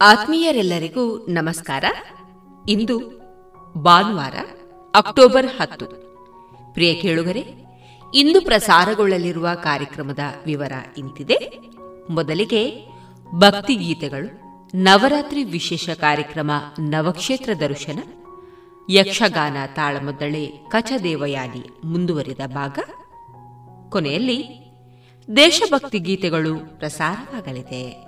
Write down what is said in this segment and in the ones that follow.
ಆತ್ಮೀಯರೆಲ್ಲರಿಗೂ ನಮಸ್ಕಾರ. ಇಂದು ಭಾನುವಾರ, ಅಕ್ಟೋಬರ್ ಹತ್ತು. ಪ್ರಿಯ ಕೇಳುಗರೆ, ಇಂದು ಪ್ರಸಾರಗೊಳ್ಳಲಿರುವ ಕಾರ್ಯಕ್ರಮದ ವಿವರ ಇಂತಿದೆ. ಮೊದಲಿಗೆ ಭಕ್ತಿಗೀತೆಗಳು ನವರಾತ್ರಿ ವಿಶೇಷ ಕಾರ್ಯಕ್ರಮ ನವಕ್ಷೇತ್ರ ದರ್ಶನ, ಯಕ್ಷಗಾನ ತಾಳಮದ್ದಳೆ ಕಚದೇವಯಾನಿ ಮುಂದುವರಿದ ಭಾಗ. ಕೊನೆಯಲ್ಲಿ ದೇಶಭಕ್ತಿ ಗೀತೆಗಳು ಪ್ರಸಾರವಾಗಲಿದೆ.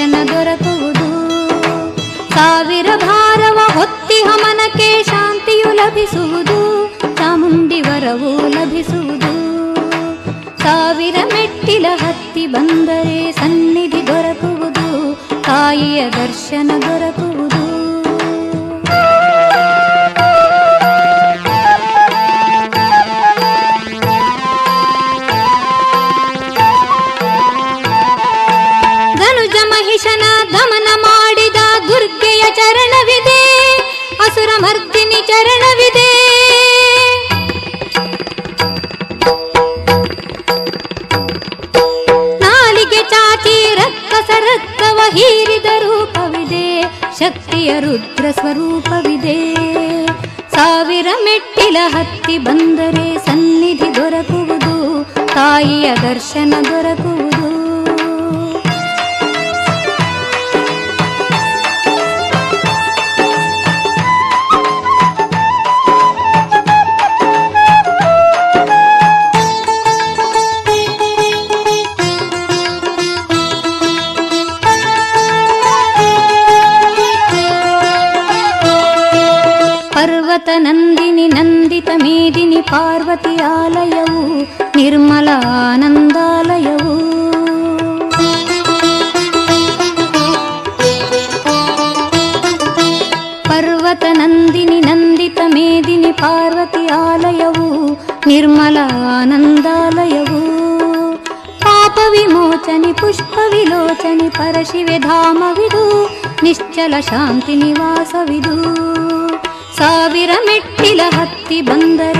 ದರ್ಶನ ದೊರಕುವುದು. ಸಾವಿರ ಭಾರವ ಹೊತ್ತಿ ಹಮನಕ್ಕೆ ಶಾಂತಿಯು ಲಭಿಸುವುದು. ಚಾಮುಂಡಿ ವರವು ಲಭಿಸುವುದು. ಸಾವಿರ ಮೆಟ್ಟಿಲ ಹತ್ತಿ ಬಂದರೆ ಸನ್ನಿಧಿ ದೊರಕುವುದು. ತಾಯಿಯ ದರ್ಶನ ದೊರಕುವುದು. ಹೀರಿದ ರೂಪವಿದೆ ಶಕ್ತಿಯ ರುದ್ರ ಸ್ವರೂಪವಿದೆ. ಸಾವಿರ ಮೆಟ್ಟಿಲ ಹತ್ತಿ ಬಂದರೆ ಸನ್ನಿಧಿ ದೊರಕುವುದು ತಾಯಿಯ ದರ್ಶನ ದೊರಕುವುದು. ಅಚಲ ಶಾಂತಿ ನಿವಾಸವಿದು ಸಾವಿರ ಮೆಟ್ಟಿಲ ಹತ್ತಿ ಬಂದರೆ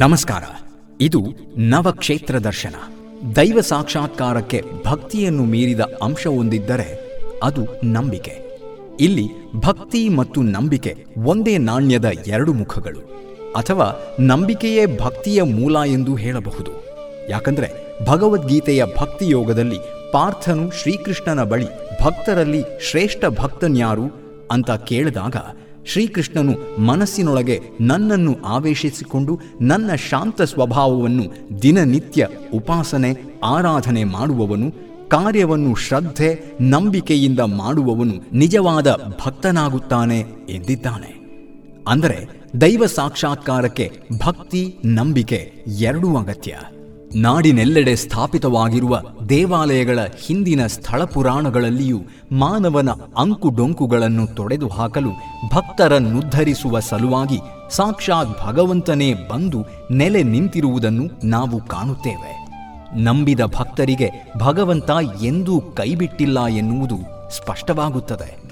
ನಮಸ್ಕಾರ. ಇದು ನವಕ್ಷೇತ್ರ ದರ್ಶನ. ದೈವ ಸಾಕ್ಷಾತ್ಕಾರಕ್ಕೆ ಭಕ್ತಿಯನ್ನು ಮೀರಿದ ಅಂಶವೊಂದಿದ್ದರೆ ಅದು ನಂಬಿಕೆ. ಇಲ್ಲಿ ಭಕ್ತಿ ಮತ್ತು ನಂಬಿಕೆ ಒಂದೇ ನಾಣ್ಯದ ಎರಡು ಮುಖಗಳು. ಅಥವಾ ನಂಬಿಕೆಯೇ ಭಕ್ತಿಯ ಮೂಲ ಎಂದು ಹೇಳಬಹುದು. ಯಾಕಂದ್ರೆ ಭಗವದ್ಗೀತೆಯ ಭಕ್ತಿಯೋಗದಲ್ಲಿ ಪಾರ್ಥನು ಶ್ರೀಕೃಷ್ಣನ ಬಳಿ ಭಕ್ತರಲ್ಲಿ ಶ್ರೇಷ್ಠ ಭಕ್ತನ್ಯಾರು ಅಂತ ಕೇಳಿದಾಗ ಶ್ರೀಕೃಷ್ಣನು ಮನಸ್ಸಿನೊಳಗೆ ನನ್ನನ್ನು ಆವೇಶಿಸಿಕೊಂಡು ನನ್ನ ಶಾಂತ ಸ್ವಭಾವವನ್ನು ದಿನನಿತ್ಯ ಉಪಾಸನೆ, ಆರಾಧನೆ ಮಾಡುವವನು, ಕಾರ್ಯವನ್ನು ಶ್ರದ್ಧೆ, ನಂಬಿಕೆಯಿಂದ ಮಾಡುವವನು ನಿಜವಾದ ಭಕ್ತನಾಗುತ್ತಾನೆ ಎಂದಿದ್ದಾನೆ. ಅಂದರೆ ದೈವ ಸಾಕ್ಷಾತ್ಕಾರಕ್ಕೆ ಭಕ್ತಿ, ನಂಬಿಕೆ ಎರಡೂ ಅಗತ್ಯ. ನಾಡಿನೆಲ್ಲೆಡೆ ಸ್ಥಾಪಿತವಾಗಿರುವ ದೇವಾಲಯಗಳ ಹಿಂದಿನ ಸ್ಥಳ ಪುರಾಣಗಳಲ್ಲಿಯೂ ಮಾನವನ ಅಂಕುಡೊಂಕುಗಳನ್ನು ತೊಡೆದು ಹಾಕಲು ಭಕ್ತರನ್ನುದ್ಧರಿಸುವ ಸಲುವಾಗಿ ಸಾಕ್ಷಾತ್ ಭಗವಂತನೇ ಬಂದು ನೆಲೆ ನಿಂತಿರುವುದನ್ನು ನಾವು ಕಾಣುತ್ತೇವೆ. ನಂಬಿದ ಭಕ್ತರಿಗೆ ಭಗವಂತ ಎಂದೂ ಕೈಬಿಟ್ಟಿಲ್ಲ ಎನ್ನುವುದು ಸ್ಪಷ್ಟವಾಗುತ್ತದೆ.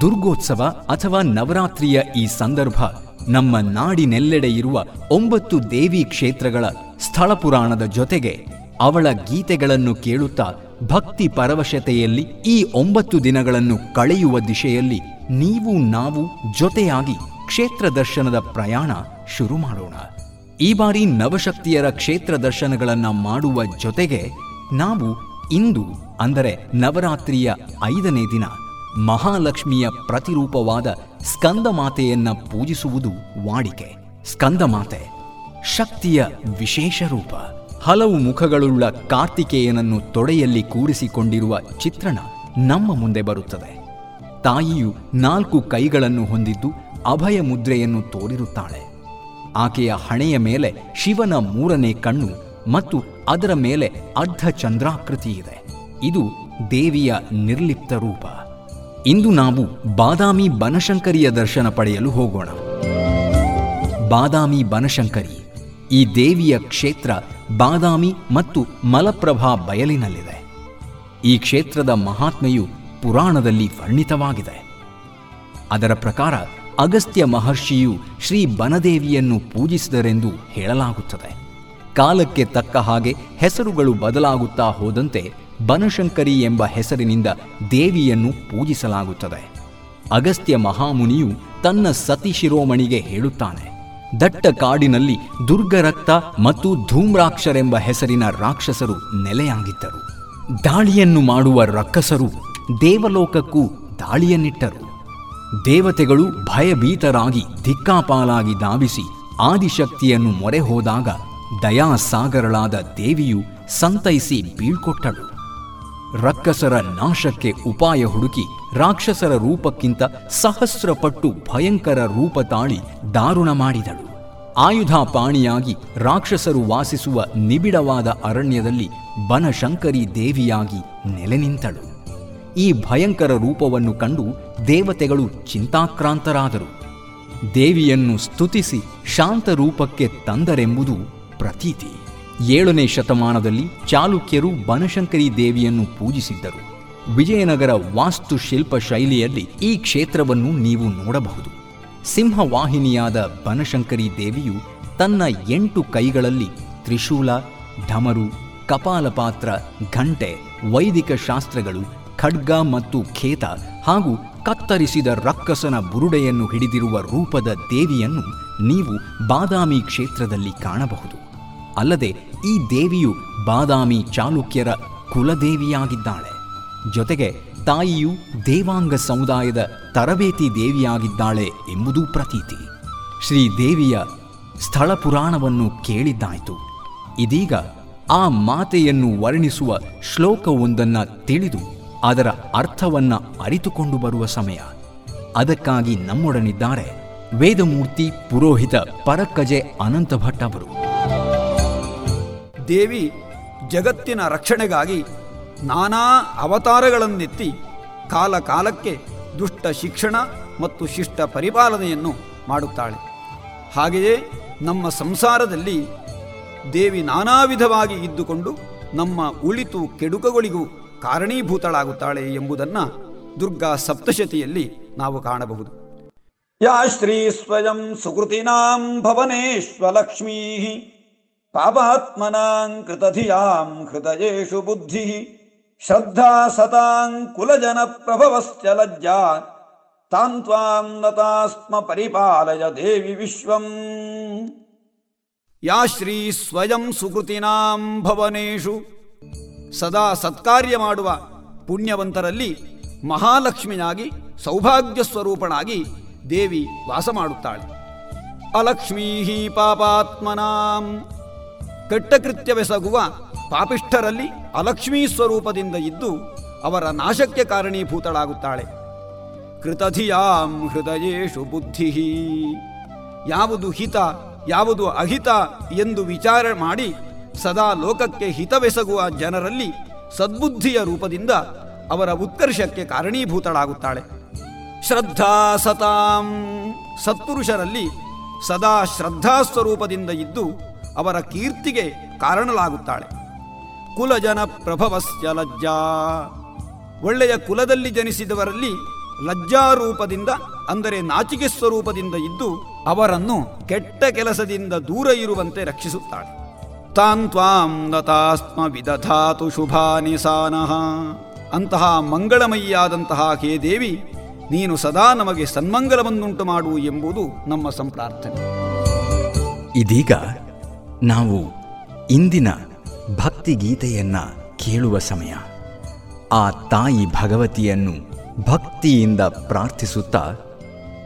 ದುರ್ಗೋತ್ಸವ ಅಥವಾ ನವರಾತ್ರಿಯ ಈ ಸಂದರ್ಭ ನಮ್ಮ ನಾಡಿನೆಲ್ಲೆಡೆ ಇರುವ ಒಂಬತ್ತು ದೇವಿ ಕ್ಷೇತ್ರಗಳ ಸ್ಥಳ ಪುರಾಣದ ಜೊತೆಗೆ ಅವಳ ಗೀತೆಗಳನ್ನು ಕೇಳುತ್ತಾ ಭಕ್ತಿ ಪರವಶತೆಯಲ್ಲಿ ಈ ಒಂಬತ್ತು ದಿನಗಳನ್ನು ಕಳೆಯುವ ದಿಶೆಯಲ್ಲಿ ನೀವು ನಾವು ಜೊತೆಯಾಗಿ ಕ್ಷೇತ್ರ ದರ್ಶನದ ಪ್ರಯಾಣ ಶುರು ಮಾಡೋಣ. ಈ ಬಾರಿ ನವಶಕ್ತಿಯರ ಕ್ಷೇತ್ರ ದರ್ಶನಗಳನ್ನು ಮಾಡುವ ಜೊತೆಗೆ ನಾವು ಇಂದು, ಅಂದರೆ ನವರಾತ್ರಿಯ ಐದನೇ ದಿನ ಮಹಾಲಕ್ಷ್ಮಿಯ ಪ್ರತಿರೂಪವಾದ ಸ್ಕಂದಮಾತೆಯನ್ನ ಪೂಜಿಸುವುದು ವಾಡಿಕೆ. ಸ್ಕಂದಮಾತೆ, ಶಕ್ತಿಯ ವಿಶೇಷ ರೂಪ. ಹಲವು ಮುಖಗಳುಳ್ಳ ಕಾರ್ತಿಕೇಯನನ್ನು ತೊಡೆಯಲ್ಲಿ ಕೂರಿಸಿಕೊಂಡಿರುವ ಚಿತ್ರಣ ನಮ್ಮ ಮುಂದೆ ಬರುತ್ತದೆ. ತಾಯಿಯು ನಾಲ್ಕು ಕೈಗಳನ್ನು ಹೊಂದಿದ್ದು ಅಭಯ ಮುದ್ರೆಯನ್ನು ತೋರಿರುತ್ತಾಳೆ. ಆಕೆಯ ಹಣೆಯ ಮೇಲೆ ಶಿವನ ಮೂರನೇ ಕಣ್ಣು ಮತ್ತು ಅದರ ಮೇಲೆ ಅರ್ಧ ಚಂದ್ರಾಕೃತಿ ಇದೆ. ಇದು ದೇವಿಯ ನಿರ್ಲಿಪ್ತ ರೂಪ. ಇಂದು ನಾವು ಬಾದಾಮಿ ಬನಶಂಕರಿಯ ದರ್ಶನ ಪಡೆಯಲು ಹೋಗೋಣ. ಬಾದಾಮಿ ಬನಶಂಕರಿ ಈ ದೇವಿಯ ಕ್ಷೇತ್ರ ಬಾದಾಮಿ ಮತ್ತು ಮಲಪ್ರಭಾ ಬಯಲಿನಲ್ಲಿದೆ. ಈ ಕ್ಷೇತ್ರದ ಮಹಾತ್ಮೆಯು ಪುರಾಣದಲ್ಲಿ ವರ್ಣಿತವಾಗಿದೆ. ಅದರ ಪ್ರಕಾರ ಅಗಸ್ತ್ಯ ಮಹರ್ಷಿಯು ಶ್ರೀ ಬನದೇವಿಯನ್ನು ಪೂಜಿಸಿದರೆಂದು ಹೇಳಲಾಗುತ್ತದೆ. ಕಾಲಕ್ಕೆ ತಕ್ಕ ಹಾಗೆ ಹೆಸರುಗಳು ಬದಲಾಗುತ್ತಾ ಹೋದಂತೆ ಬನಶಂಕರಿ ಎಂಬ ಹೆಸರಿನಿಂದ ದೇವಿಯನ್ನು ಪೂಜಿಸಲಾಗುತ್ತದೆ. ಅಗಸ್ತ್ಯ ಮಹಾಮುನಿಯು ತನ್ನ ಸತಿ ಶಿರೋಮಣಿಗೆ ಹೇಳುತ್ತಾನೆ, ದಟ್ಟ ಕಾಡಿನಲ್ಲಿ ದುರ್ಗರಕ್ತ ಮತ್ತು ಧೂಮ್ರಾಕ್ಷರೆಂಬ ಹೆಸರಿನ ರಾಕ್ಷಸರು ನೆಲೆಯಾಗಿದ್ದರು. ದಾಳಿಯನ್ನು ಮಾಡುವ ರಕ್ಕಸರು ದೇವಲೋಕಕ್ಕೂ ದಾಳಿಯನ್ನಿಟ್ಟರು. ದೇವತೆಗಳು ಭಯಭೀತರಾಗಿ ಧಿಕ್ಕಾಪಾಲಾಗಿ ಧಾವಿಸಿ ಆದಿಶಕ್ತಿಯನ್ನು ಮೊರೆ ಹೋದಾಗ ದಯಾಸಾಗರಳಾದ ದೇವಿಯು ಸಂತೈಸಿ ಬೀಳ್ಕೊಟ್ಟಳು. ರಕ್ಕಸರ ನಾಶಕ್ಕೆ ಉಪಾಯ ಹುಡುಕಿ ರಾಕ್ಷಸರ ರೂಪಕ್ಕಿಂತ ಸಹಸ್ರ ಪಟ್ಟು ಭಯಂಕರ ರೂಪ ತಾಳಿ ದಾರುಣ ಮಾಡಿದಳು. ಆಯುಧಾಪಾಣಿಯಾಗಿ ರಾಕ್ಷಸರು ವಾಸಿಸುವ ನಿಬಿಡವಾದ ಅರಣ್ಯದಲ್ಲಿ ಬನಶಂಕರಿ ದೇವಿಯಾಗಿ ನೆಲೆ ನಿಂತಳು ಈ ಭಯಂಕರ ರೂಪವನ್ನು ಕಂಡು ದೇವತೆಗಳು ಚಿಂತಾಕ್ರಾಂತರಾದರು. ದೇವಿಯನ್ನು ಸ್ತುತಿಸಿ ಶಾಂತ ರೂಪಕ್ಕೆ ತಂದರೆಂಬುದು ಪ್ರತೀತಿ. ಏಳನೇ ಶತಮಾನದಲ್ಲಿ ಚಾಲುಕ್ಯರು ಬನಶಂಕರಿ ದೇವಿಯನ್ನು ಪೂಜಿಸಿದ್ದರು. ವಿಜಯನಗರ ವಾಸ್ತುಶಿಲ್ಪ ಶೈಲಿಯಲ್ಲಿ ಈ ಕ್ಷೇತ್ರವನ್ನು ನೀವು ನೋಡಬಹುದು. ಸಿಂಹವಾಹಿನಿಯಾದ ಬನಶಂಕರಿ ದೇವಿಯು ತನ್ನ ಎಂಟು ಕೈಗಳಲ್ಲಿ ತ್ರಿಶೂಲ ಢಮರು ಕಪಾಲಪಾತ್ರ, ಘಂಟೆ, ವೈದಿಕ ಶಾಸ್ತ್ರಗಳು, ಖಡ್ಗ ಮತ್ತು ಖೇತ ಹಾಗೂ ಕತ್ತರಿಸಿದ ರಕ್ಕಸನ ಬುರುಡೆಯನ್ನು ಹಿಡಿದಿರುವ ರೂಪದ ದೇವಿಯನ್ನು ನೀವು ಬಾದಾಮಿ ಕ್ಷೇತ್ರದಲ್ಲಿ ಕಾಣಬಹುದು. ಅಲ್ಲದೆ ಈ ದೇವಿಯು ಬಾದಾಮಿ ಚಾಲುಕ್ಯರ ಕುಲದೇವಿಯಾಗಿದ್ದಾಳೆ. ಜೊತೆಗೆ ತಾಯಿಯು ದೇವಾಂಗ ಸಮುದಾಯದ ತರಬೇತಿ ದೇವಿಯಾಗಿದ್ದಾಳೆ ಎಂಬುದೂ ಪ್ರತೀತಿ. ಶ್ರೀದೇವಿಯ ಸ್ಥಳ ಪುರಾಣವನ್ನು ಕೇಳಿದ್ದಾಯಿತು. ಇದೀಗ ಆ ಮಾತೆಯನ್ನು ವರ್ಣಿಸುವ ಶ್ಲೋಕವೊಂದನ್ನು ತಿಳಿದು ಅದರ ಅರ್ಥವನ್ನ ಅರಿತುಕೊಂಡು ಬರುವ ಸಮಯ. ಅದಕ್ಕಾಗಿ ನಮ್ಮೊಡನಿದ್ದಾರೆ ವೇದಮೂರ್ತಿ ಪುರೋಹಿತ ಪರಕ್ಕಜೆ ಅನಂತ ಭಟ್ ಅವರು. ದೇವಿ ಜಗತ್ತಿನ ರಕ್ಷಣೆಗಾಗಿ ನಾನಾ ಅವತಾರಗಳನ್ನೆತ್ತಿ ಕಾಲ ಕಾಲಕ್ಕೆ ದುಷ್ಟ ಶಿಕ್ಷಣ ಮತ್ತು ಶಿಷ್ಟ ಪರಿಪಾಲನೆಯನ್ನು ಮಾಡುತ್ತಾಳೆ. ಹಾಗೆಯೇ ನಮ್ಮ ಸಂಸಾರದಲ್ಲಿ ದೇವಿ ನಾನಾ ವಿಧವಾಗಿ ಇದ್ದುಕೊಂಡು ನಮ್ಮ ಉಳಿತು ಕೆಡುಕಗಳಿಗೂ ಕಾರಣೀಭೂತಳಾಗುತ್ತಾಳೆ ಎಂಬುದನ್ನು ದುರ್ಗಾ ಸಪ್ತಶತಿಯಲ್ಲಿ ನಾವು ಕಾಣಬಹುದು. ಯಾ ಶ್ರೀ ಸ್ವಯಂ ಸುಕೃತಿನಾಂ ಭವನೇಶ್ವಲಕ್ಷ್ಮೀ. ಪಾಪಾತ್ಮನಾಂ ಕೃತಧಿಯಾಂ ಹೃದಯೇಷು ಬುದ್ಧಿ ಶ್ರದ್ಧಾ ಸತಾಂ ಕುಲಜನ ಪ್ರಭವಶ್ಚ ಲಜ್ಜಾ ತಾಂ ತ್ವಾಂ ನತಾಸ್ಮ ಪರಿಪಾಲಯ ದೇವಿ ವಿಶ್ವಂ ಯಾ ಶ್ರೀ ಸ್ವಯಂ ಸುಕೃತಿನಾಂ ಭವನೇಷು ಸದಾ ಸತ್ಕಾರ್ಯ ಮಾಡುವ ಪುಣ್ಯವಂತರಲ್ಲಿ ಮಹಾಲಕ್ಷ್ಮಿಯಾಗಿ ಸೌಭಾಗ್ಯ ಸ್ವರೂಪನಾಗಿ ದೇವಿ ವಾಸ ಮಾಡುತ್ತಾಳೆ. ಅಲಕ್ಷ್ಮೀ ಪಾಪಾತ್ಮನಾಂ. ಕೆಟ್ಟಕೃತ್ಯವೆಸಗುವ ಪಾಪಿಷ್ಠರಲ್ಲಿ ಅಲಕ್ಷ್ಮೀ ಸ್ವರೂಪದಿಂದ ಇದ್ದು ಅವರ ನಾಶಕ್ಕೆ ಕಾರಣೀಭೂತಳಾಗುತ್ತಾಳೆ. ಕೃತಧಿಯಾಂ ಹೃದಯೇಷು ಬುದ್ಧಿ. ಯಾವುದು ಹಿತ, ಯಾವುದು ಅಹಿತ ಎಂದು ವಿಚಾರ ಮಾಡಿ ಸದಾ ಲೋಕಕ್ಕೆ ಹಿತವೆಸಗುವ ಜನರಲ್ಲಿ ಸದ್ಬುದ್ಧಿಯ ರೂಪದಿಂದ ಅವರ ಉತ್ಕರ್ಷಕ್ಕೆ ಕಾರಣೀಭೂತಳಾಗುತ್ತಾಳೆ. ಶ್ರದ್ಧಾ ಸತಾಂ. ಸತ್ಪುರುಷರಲ್ಲಿ ಸದಾ ಶ್ರದ್ಧಾ ಸ್ವರೂಪದಿಂದ ಇದ್ದು ಅವರ ಕೀರ್ತಿಗೆ ಕಾರಣಲಾಗುತ್ತಾಳೆ ಕುಲಜನ ಪ್ರಭವಸ್ಯ ಲಜ್ಜಾ. ಒಳ್ಳೆಯ ಕುಲದಲ್ಲಿ ಜನಿಸಿದವರಲ್ಲಿ ಲಜ್ಜಾರೂಪದಿಂದ, ಅಂದರೆ ನಾಚಿಕೆ ಸ್ವರೂಪದಿಂದ ಇದ್ದು, ಅವರನ್ನು ಕೆಟ್ಟ ಕೆಲಸದಿಂದ ದೂರ ಇರುವಂತೆ ರಕ್ಷಿಸುತ್ತಾಳೆ. ತಾನ್ ತ್ವಾಂ ನತಾಸ್ಮ ವಿದಧಾತು ಶುಭಾನಿ ಸಾನಃ. ಅಂತಹ ಮಂಗಳಮಯಿಯಾದಂತಹ ಹೇ ದೇವಿ, ನೀನು ಸದಾ ನಮಗೆ ಸನ್ಮಂಗಲವನ್ನುಂಟು ಮಾಡು ಎಂಬುದು ನಮ್ಮ ಸಂಪ್ರಾರ್ಥನೆ. ಇದೀಗ ನಾವು ಇಂದಿನ ಭಕ್ತಿ ಭಕ್ತಿಗೀತೆಯನ್ನು ಕೇಳುವ ಸಮಯ. ಆ ತಾಯಿ ಭಗವತಿಯನ್ನು ಭಕ್ತಿಯಿಂದ ಪ್ರಾರ್ಥಿಸುತ್ತಾ,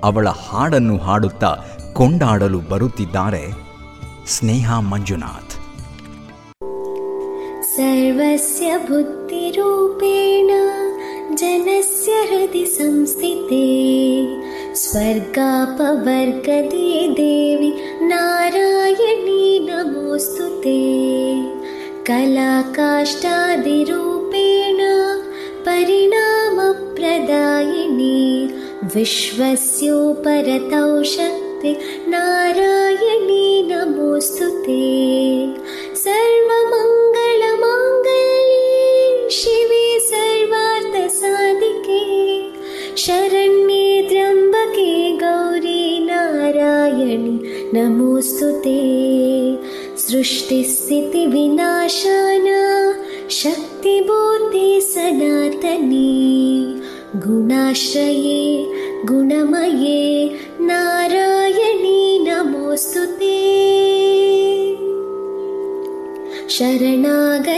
ಅವಳ ಹಾಡನ್ನು ಹಾಡುತ್ತಾ ಕೊಂಡಾಡಲು ಬರುತ್ತಿದ್ದಾರೆ ಸ್ನೇಹ ಮಂಜುನಾಥ್. ಸರ್ವಸ್ಯ ಬುದ್ಧಿರೂಪೇಣ जनस्य हृदि संस्थिते। स्वर्गापवर्गदे देवि नारायणी नमोऽस्तु ते। कलाकाष्ठादिरूपेण परिणामप्रदायिनी। विश्वस्योपरतौ शक्ति नारायणी नमोऽस्तु ते। सर्वमङ्गलमाङ्गल्ये शिवे सर्वार्थसाधिके शरण्ये त्र्यम्बके गौरी नारायणि नमोऽस्तु ते। सृष्टिस्थितिविनाशान शक्तिबोधे सनातनी। गुणाश्रये गुणमये नारायणी नमोऽस्तु ते। शरणागतदीनार्थ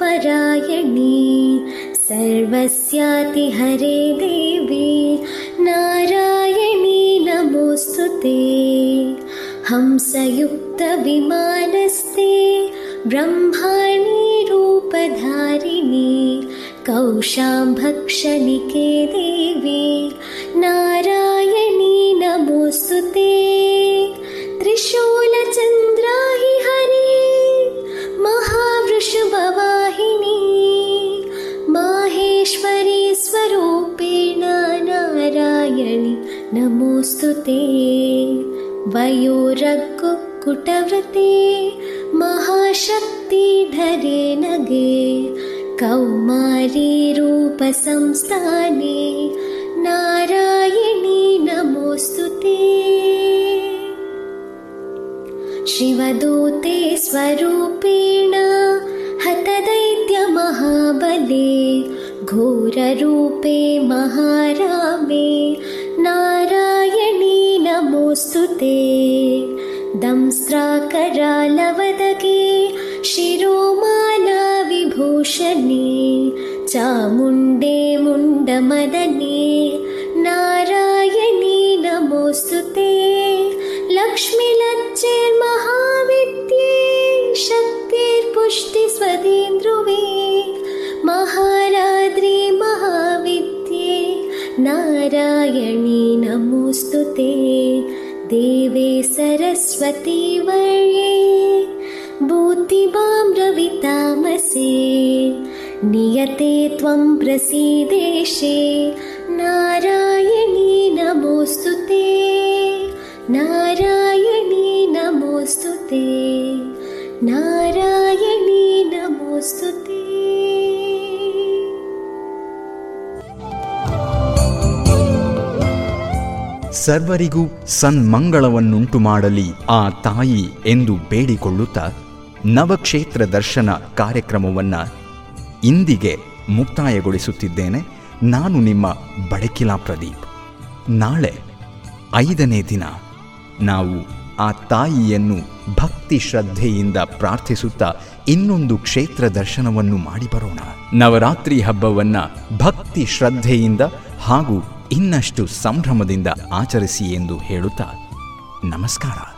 परित्राणपरायणी सर्वस्याति हरे देवी नारायणी नमोऽस्तु ते। हंसयुक्तविमानस्ते ब्रह्माणि रूपधारिणि कौशाम्भक्षणिके देवी नारायणी नमोऽस्तु ते। त्रिशूलचन्द्राहि हरे महावृषभवाहिनी माहेश्वरी स्वरूपेण नारायणि नमोऽस्तु ते। वयोरकुकुटव्रते महाशक्तिधरे नगे कौमारी रूपसंस्थाने नारायणी नमोऽस्तु ते शिवदूते स्वरूपेण हतदैत्यमहाबले घोररूपे महारामे नारायणी नमोऽस्तु ते। शिरोमाला विभूषणे चामुण्डे मुण्डमदने नारायणी नमोऽस्तु ते लक्ष्मीलज्जेर्महाविद्ये शक्तिर्पुष्टिस्वदेन्द्रुवे महाराद्रि महाविद्ये नारायणी नमोऽस्तु ते। देवे सरस्वती वर्ये बुद्धिमां रवितामसे नियते त्वं प्रसीदेशे। नारायणी नमोऽस्तु ते नमोऽस्तु ते नारायणी नमोऽस्तु ते ಸರ್ವರಿಗೂ ಸನ್ಮಂಗಳವನ್ನುಂಟು ಮಾಡಲಿ ಆ ತಾಯಿ ಎಂದು ಬೇಡಿಕೊಳ್ಳುತ್ತಾ ನವಕ್ಷೇತ್ರ ದರ್ಶನ ಕಾರ್ಯಕ್ರಮವನ್ನ ಇಂದಿಗೆ ಮುಕ್ತಾಯಗೊಳಿಸುತ್ತಿದ್ದೇನೆ ನಾನು ನಿಮ್ಮ ಬಡಕಿಲಾ ಪ್ರದೀಪ್ ನಾಳೆ ಐದನೇ ದಿನ ನಾವು ಆ ತಾಯಿಯನ್ನು ಭಕ್ತಿ ಶ್ರದ್ಧೆಯಿಂದ ಪ್ರಾರ್ಥಿಸುತ್ತಾ ಇನ್ನೊಂದು ಕ್ಷೇತ್ರ ದರ್ಶನವನ್ನು ಮಾಡಿ ಬರೋಣ ನವರಾತ್ರಿ ಹಬ್ಬವನ್ನ ಭಕ್ತಿ ಶ್ರದ್ಧೆಯಿಂದ ಹಾಗೂ ಇನ್ನಷ್ಟು ಸಂಭ್ರಮದಿಂದ ಆಚರಿಸಿ ಎಂದು ಹೇಳುತ್ತಾ ನಮಸ್ಕಾರ.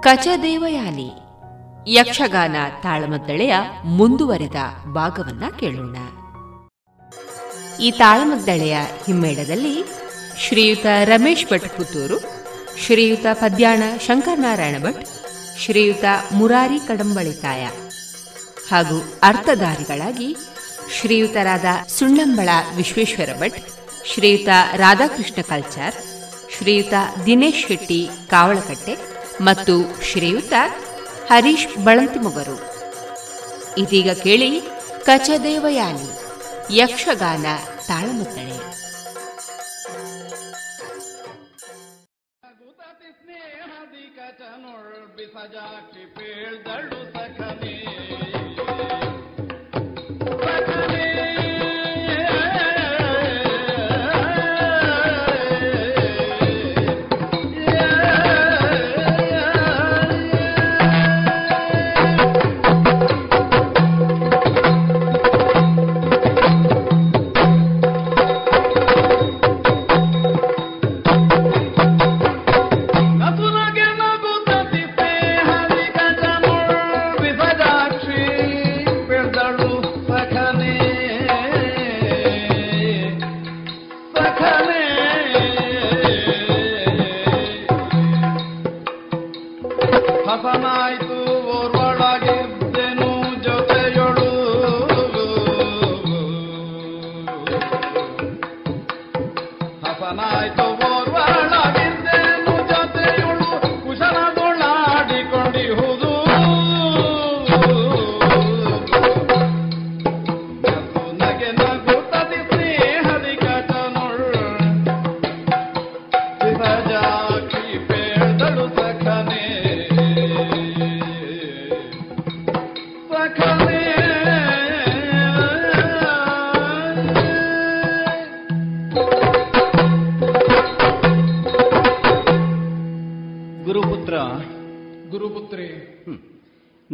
ಕಚದೇವಯಾನಿ. ಯಕ್ಷಗಾನ ತಾಳಮದ್ದಳೆಯ ಮುಂದುವರೆದ ಭಾಗವನ್ನ ಕೇಳೋಣ. ಈ ತಾಳಮದ್ದಳೆಯ ಹಿಮ್ಮೇಳದಲ್ಲಿ ಶ್ರೀಯುತ ರಮೇಶ್ ಭಟ್ ಪುತ್ತೂರು, ಶ್ರೀಯುತ ಪದ್ಯಾಣ ಶಂಕರನಾರಾಯಣ ಭಟ್, ಶ್ರೀಯುತ ಮುರಾರಿ ಕಡಂಬಳಿತಾಯ ಹಾಗೂ ಅರ್ಥಧಾರಿಗಳಾಗಿ ಶ್ರೀಯುತರಾದ ಸುಣ್ಣಂಬಳ ವಿಶ್ವೇಶ್ವರ ಭಟ್, ಶ್ರೀಯುತ ರಾಧಾಕೃಷ್ಣ ಕಲ್ಚಾರ್, ಶ್ರೀಯುತ ದಿನೇಶ್ ಶೆಟ್ಟಿ ಕಾವಳಕಟ್ಟೆ ಮತ್ತು ಶ್ರೀಯುತ ಹರೀಶ್ ಬಳಂತಿಮೊಗರು ಇದೀಗ ಕೇಳಿ ಕಚದೇವಯಾನಿ ಯಕ್ಷಗಾನ ತಾಳಮದ್ದಳೆ Hare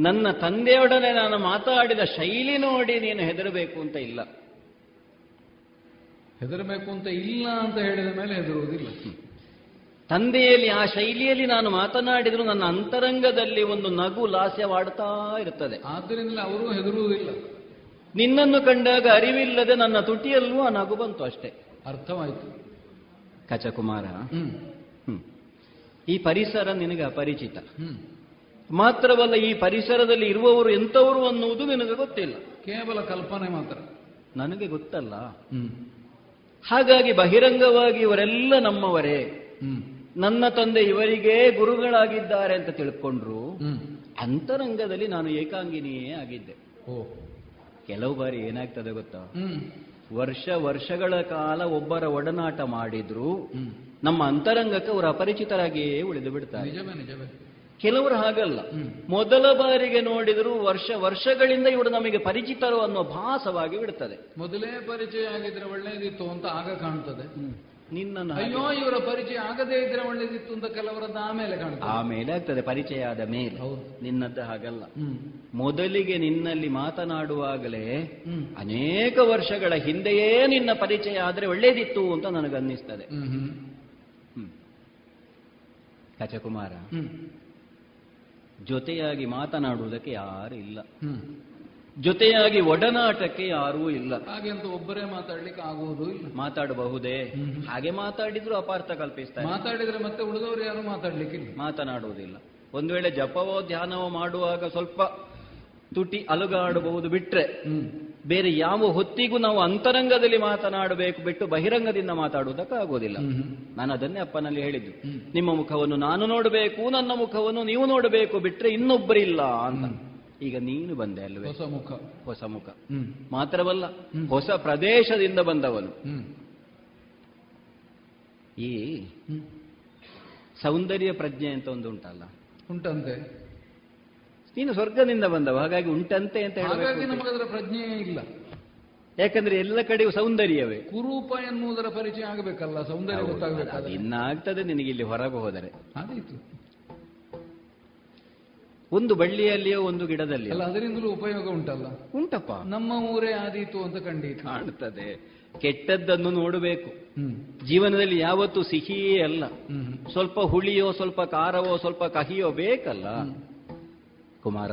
ನನ್ನ ತಂದೆಯೊಡನೆ ನಾನು ಮಾತಾಡಿದ ಶೈಲಿ ನೋಡಿ ನೀನು ಹೆದರಬೇಕು ಅಂತ ಇಲ್ಲ. ಹೆದರಬೇಕು ಅಂತ ಇಲ್ಲ ಅಂತ ಹೇಳಿದ ಮೇಲೆ ಹೆದರುವುದಿಲ್ಲ. ತಂದೆಯಲ್ಲಿ ಆ ಶೈಲಿಯಲ್ಲಿ ನಾನು ಮಾತನಾಡಿದ್ರು ನನ್ನ ಅಂತರಂಗದಲ್ಲಿ ಒಂದು ನಗು ಲಾಸ್ಯವಾಡ್ತಾ ಇರ್ತದೆ ಆದ್ದರಿಂದ ಅವರು ಹೆದರುವುದಿಲ್ಲ. ನಿನ್ನನ್ನು ಕಂಡಾಗ ಅರಿವಿಲ್ಲದೆ ನನ್ನ ತುಟಿಯಲ್ಲೂ ಆ ನಗು ಬಂತು ಅಷ್ಟೇ. ಅರ್ಥವಾಯ್ತು. ಕಚಕುಮಾರ. ಈ ಪರಿಸರ ನಿನಗೆ ಅಪರಿಚಿತ. ಮಾತ್ರವಲ್ಲ ಈ ಪರಿಸರದಲ್ಲಿ ಇರುವವರು ಎಂಥವರು ಅನ್ನುವುದು ನಿನಗೆ ಗೊತ್ತಿಲ್ಲ. ಕೇವಲ ಕಲ್ಪನೆ ಮಾತ್ರ. ನನಗೆ ಗೊತ್ತಲ್ಲ. ಹಾಗಾಗಿ ಬಹಿರಂಗವಾಗಿ ಇವರೆಲ್ಲ ನಮ್ಮವರೇ. ನನ್ನ ತಂದೆ ಇವರಿಗೆ ಗುರುಗಳಾಗಿದ್ದಾರೆ ಅಂತ ತಿಳ್ಕೊಂಡ್ರು. ಅಂತರಂಗದಲ್ಲಿ ನಾನು ಏಕಾಂಗಿನಿಯೇ ಆಗಿದ್ದೆ. ಓ. ಕೆಲವು ಬಾರಿ ಏನಾಗ್ತದೆ ಗೊತ್ತಾ? ವರ್ಷ ವರ್ಷಗಳ ಕಾಲ ಒಬ್ಬರ ಒಡನಾಟ ಮಾಡಿದ್ರು. ನಮ್ಮ ಅಂತರಂಗಕ್ಕೆ ಅವರು ಅಪರಿಚಿತರಾಗಿಯೇ ಉಳಿದು ಬಿಡ್ತಾರೆ. ಕೆಲವರು ಹಾಗಲ್ಲ. ಮೊದಲ ಬಾರಿಗೆ ನೋಡಿದ್ರು ವರ್ಷ ವರ್ಷಗಳಿಂದ ಇವರು ನಮಗೆ ಪರಿಚಿತರು ಅನ್ನೋ ಭಾಸವಾಗಿ ಬಿಡ್ತದೆ. ಮೊದಲೇ ಪರಿಚಯ ಆಗಿದ್ರೆ ಒಳ್ಳೇದಿತ್ತು ಅಂತ ಆಗ ಕಾಣ್ತದೆ. ನಿನ್ನ ಅಯ್ಯೋ ಇವರ ಪರಿಚಯ ಆಗದೇ ಇದ್ರೆ ಒಳ್ಳೇದಿತ್ತು ಅಂತ ಕೆಲವರದ್ದು ಆಮೇಲೆ ಕಾಣ್ತದೆ. ಆಮೇಲೆ ಆಗ್ತದೆ ಪರಿಚಯ ಆದ ಮೇಲೆ. ಹೌದು. ನಿನ್ನದ್ದು ಹಾಗಲ್ಲ. ಮೊದಲಿಗೆ ನಿನ್ನಲ್ಲಿ ಮಾತನಾಡುವಾಗಲೇ ಅನೇಕ ವರ್ಷಗಳ ಹಿಂದೆಯೇ ನಿನ್ನ ಪರಿಚಯ ಆದ್ರೆ ಒಳ್ಳೇದಿತ್ತು ಅಂತ ನನಗನ್ನಿಸ್ತದೆ. ಕಚಕುಮಾರ ಜೊತೆಯಾಗಿ ಮಾತನಾಡುವುದಕ್ಕೆ ಯಾರು ಇಲ್ಲ. ಜೊತೆಯಾಗಿ ಒಡನಾಟಕ್ಕೆ ಯಾರೂ ಇಲ್ಲ. ಹಾಗೆ ಅಂತ ಒಬ್ಬರೇ ಮಾತಾಡ್ಲಿಕ್ಕೆ ಆಗುವುದು ಇಲ್ಲ. ಮಾತಾಡಬಹುದೇ? ಹಾಗೆ ಮಾತಾಡಿದ್ರು ಅಪಾರ್ಥ ಕಲ್ಪಿಸ್ತಾರೆ. ಮಾತಾಡಿದ್ರೆ ಮತ್ತೆ ಉಳಿದವರು ಯಾರು ಮಾತಾಡ್ಲಿಕ್ಕೆ ಮಾತನಾಡುವುದಿಲ್ಲ. ಒಂದು ವೇಳೆ ಜಪವೋ ಧ್ಯಾನವೋ ಮಾಡುವಾಗ ಸ್ವಲ್ಪ ತುಟಿ ಅಲುಗಾಡಬಹುದು ಬಿಟ್ರೆ ಬೇರೆ ಯಾವ ಹೊತ್ತಿಗೂ ನಾವು ಅಂತರಂಗದಲ್ಲಿ ಮಾತನಾಡಬೇಕು ಬಿಟ್ಟು ಬಹಿರಂಗದಿಂದ ಮಾತಾಡುವುದಕ್ಕಾಗೋದಿಲ್ಲ. ನಾನು ಅದನ್ನೇ ಅಪ್ಪನಲ್ಲಿ ಹೇಳಿದ್ದು. ನಿಮ್ಮ ಮುಖವನ್ನು ನಾನು ನೋಡಬೇಕು ನನ್ನ ಮುಖವನ್ನು ನೀವು ನೋಡಬೇಕು ಬಿಟ್ರೆ ಇನ್ನೊಬ್ಬರಿಲ್ಲ ಅಂತ. ಈಗ ನೀನು ಬಂದೆ ಅಲ್ವೇ? ಹೊಸ ಮುಖ. ಹೊಸ ಮುಖ. ಮಾತ್ರವಲ್ಲ ಹೊಸ ಪ್ರದೇಶದಿಂದ ಬಂದವನು. ಈ ಸೌಂದರ್ಯ ಪ್ರಜ್ಞೆ ಅಂತ ಒಂದು ಉಂಟಲ್ಲ? ಉಂಟಂತೆ. ನೀನು ಸ್ವರ್ಗದಿಂದ ಬಂದವ ಹಾಗಾಗಿ ಉಂಟಂತೆ ಅಂತ ಹಾಗಾಗಿ ನಮಗದರ ಪ್ರಜ್ಞೆ ಇಲ್ಲ. ಯಾಕಂದ್ರೆ ಎಲ್ಲ ಕಡೆಯೂ ಸೌಂದರ್ಯವೇ. ಕುರೂಪ ಎನ್ನುವುದರ ಪರಿಚಯ ಆಗಬೇಕಲ್ಲ ಸೌಂದರ್ಯ ಗೊತ್ತಾಗಬೇಕು ಇನ್ನಾಗ್ತದೆ ನಿನಗೆ ಇಲ್ಲಿ ಹೊರಗೆ ಹೋದರೆ. ಒಂದು ಬಳ್ಳಿಯಲ್ಲಿಯೋ ಒಂದು ಗಿಡದಲ್ಲಿ ಅಲ್ಲ ಅದರಿಂದಲೂ ಉಪಯೋಗ ಉಂಟಲ್ಲ. ಉಂಟಪ್ಪ. ನಮ್ಮ ಊರೇ ಆದೀತು ಅಂತ ಖಂಡಿತ ಕಾಣ್ತದೆ. ಕೆಟ್ಟದ್ದನ್ನು ನೋಡಬೇಕು. ಹ್ಮ್. ಜೀವನದಲ್ಲಿ ಯಾವತ್ತೂ ಸಿಹಿಯೇ ಅಲ್ಲ. ಸ್ವಲ್ಪ ಹುಳಿಯೋ ಸ್ವಲ್ಪ ಖಾರವೋ ಸ್ವಲ್ಪ ಕಹಿಯೋ ಬೇಕಲ್ಲ. ಕುಮಾರ.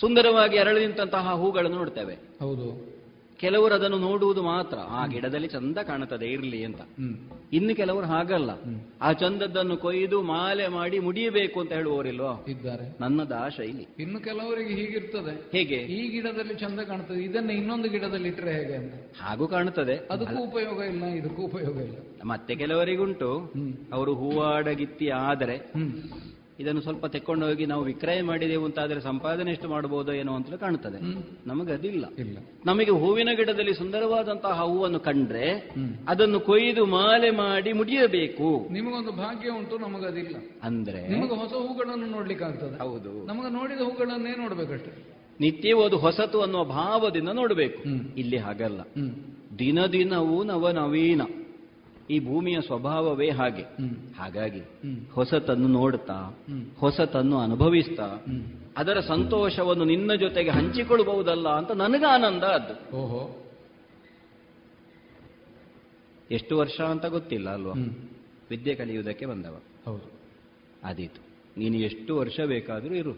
ಸುಂದರವಾಗಿ ಅರಳಿ ನಿಂತಹ ಹೂಗಳನ್ನು ನೋಡ್ತೇವೆ. ಹೌದು. ಕೆಲವರು ಅದನ್ನು ನೋಡುವುದು ಮಾತ್ರ. ಆ ಗಿಡದಲ್ಲಿ ಚಂದ ಕಾಣುತ್ತದೆ ಇರಲಿ ಅಂತ. ಇನ್ನು ಕೆಲವರು ಹಾಗಲ್ಲ. ಆ ಚಂದದ್ದನ್ನು ಕೊಯ್ದು ಮಾಲೆ ಮಾಡಿ ಮುಡಿಯಬೇಕು ಅಂತ ಹೇಳುವವರಿಲ್ವಾ? ಇದ್ದಾರೆ. ನನ್ನದ ಆ ಶೈಲಿ. ಇನ್ನು ಕೆಲವರಿಗೆ ಹೀಗಿರ್ತದೆ. ಹೇಗೆ? ಈ ಗಿಡದಲ್ಲಿ ಚಂದ ಕಾಣುತ್ತದೆ. ಇದನ್ನ ಇನ್ನೊಂದು ಗಿಡದಲ್ಲಿ ಇಟ್ಟರೆ ಹೇಗೆ ಅಂತ. ಹಾಗೂ ಕಾಣುತ್ತದೆ. ಅದಕ್ಕೂ ಉಪಯೋಗ ಇಲ್ಲ ಇದಕ್ಕೂ ಉಪಯೋಗ ಇಲ್ಲ. ಮತ್ತೆ ಕೆಲವರಿಗುಂಟು. ಅವರು ಹೂವಾಡಗಿತ್ತಿ ಆದರೆ ಇದನ್ನು ಸ್ವಲ್ಪ ತೆಕ್ಕೊಂಡು ಹೋಗಿ ನಾವು ವಿಕ್ರಯ ಮಾಡಿದೆವು ಅಂತ ಆದ್ರೆ ಸಂಪಾದನೆ ಎಷ್ಟು ಮಾಡಬಹುದು ಏನೋ ಅಂತ ಕಾಣುತ್ತದೆ. ನಮಗೆ ಅದಿಲ್ಲ. ಇಲ್ಲ. ನಮಗೆ ಹೂವಿನ ಗಿಡದಲ್ಲಿ ಸುಂದರವಾದಂತಹ ಹೂವನ್ನು ಕಂಡ್ರೆ ಅದನ್ನು ಕೊಯ್ದು ಮಾಲೆ ಮಾಡಿ ಮುಡಿಯಬೇಕು. ನಿಮಗೊಂದು ಭಾಗ್ಯ ಉಂಟು ನಮಗದಿಲ್ಲ. ಅಂದ್ರೆ? ನಿಮಗೆ ಹೊಸ ಹೂಗಳನ್ನು ನೋಡ್ಲಿಕ್ಕೆ ಆಗ್ತದೆ ಹೌದು. ನಮಗೆ ನೋಡಿದ ಹೂಗಳನ್ನೇ ನೋಡ್ಬೇಕಷ್ಟೇ. ನಿತ್ಯವೂ ಅದು ಹೊಸತು ಅನ್ನುವ ಭಾವದಿಂದ ನೋಡಬೇಕು. ಇಲ್ಲಿ ಹಾಗಲ್ಲ. ದಿನ ದಿನವೂ ನವ ನವೀನ ಈ ಭೂಮಿಯ ಸ್ವಭಾವವೇ ಹಾಗೆ. ಹಾಗಾಗಿ. ಹೊಸತನ್ನು ನೋಡ್ತಾ. ಹೊಸತನ್ನು ಅನುಭವಿಸ್ತಾ ಅದರ ಸಂತೋಷವನ್ನು ನಿನ್ನ ಜೊತೆಗೆ ಹಂಚಿಕೊಳ್ಳಬಹುದಲ್ಲ ಅಂತ ನನಗ ಆನಂದ ಅದು ಓಹೋ. ಎಷ್ಟು ವರ್ಷ ಅಂತ ಗೊತ್ತಿಲ್ಲ ಅಲ್ವಾ? ವಿದ್ಯೆ ಕಲಿಯುವುದಕ್ಕೆ ಬಂದವ. ಹೌದು. ಆದೀತು. ನೀನು ಎಷ್ಟು ವರ್ಷ ಬೇಕಾದರೂ ಇರು.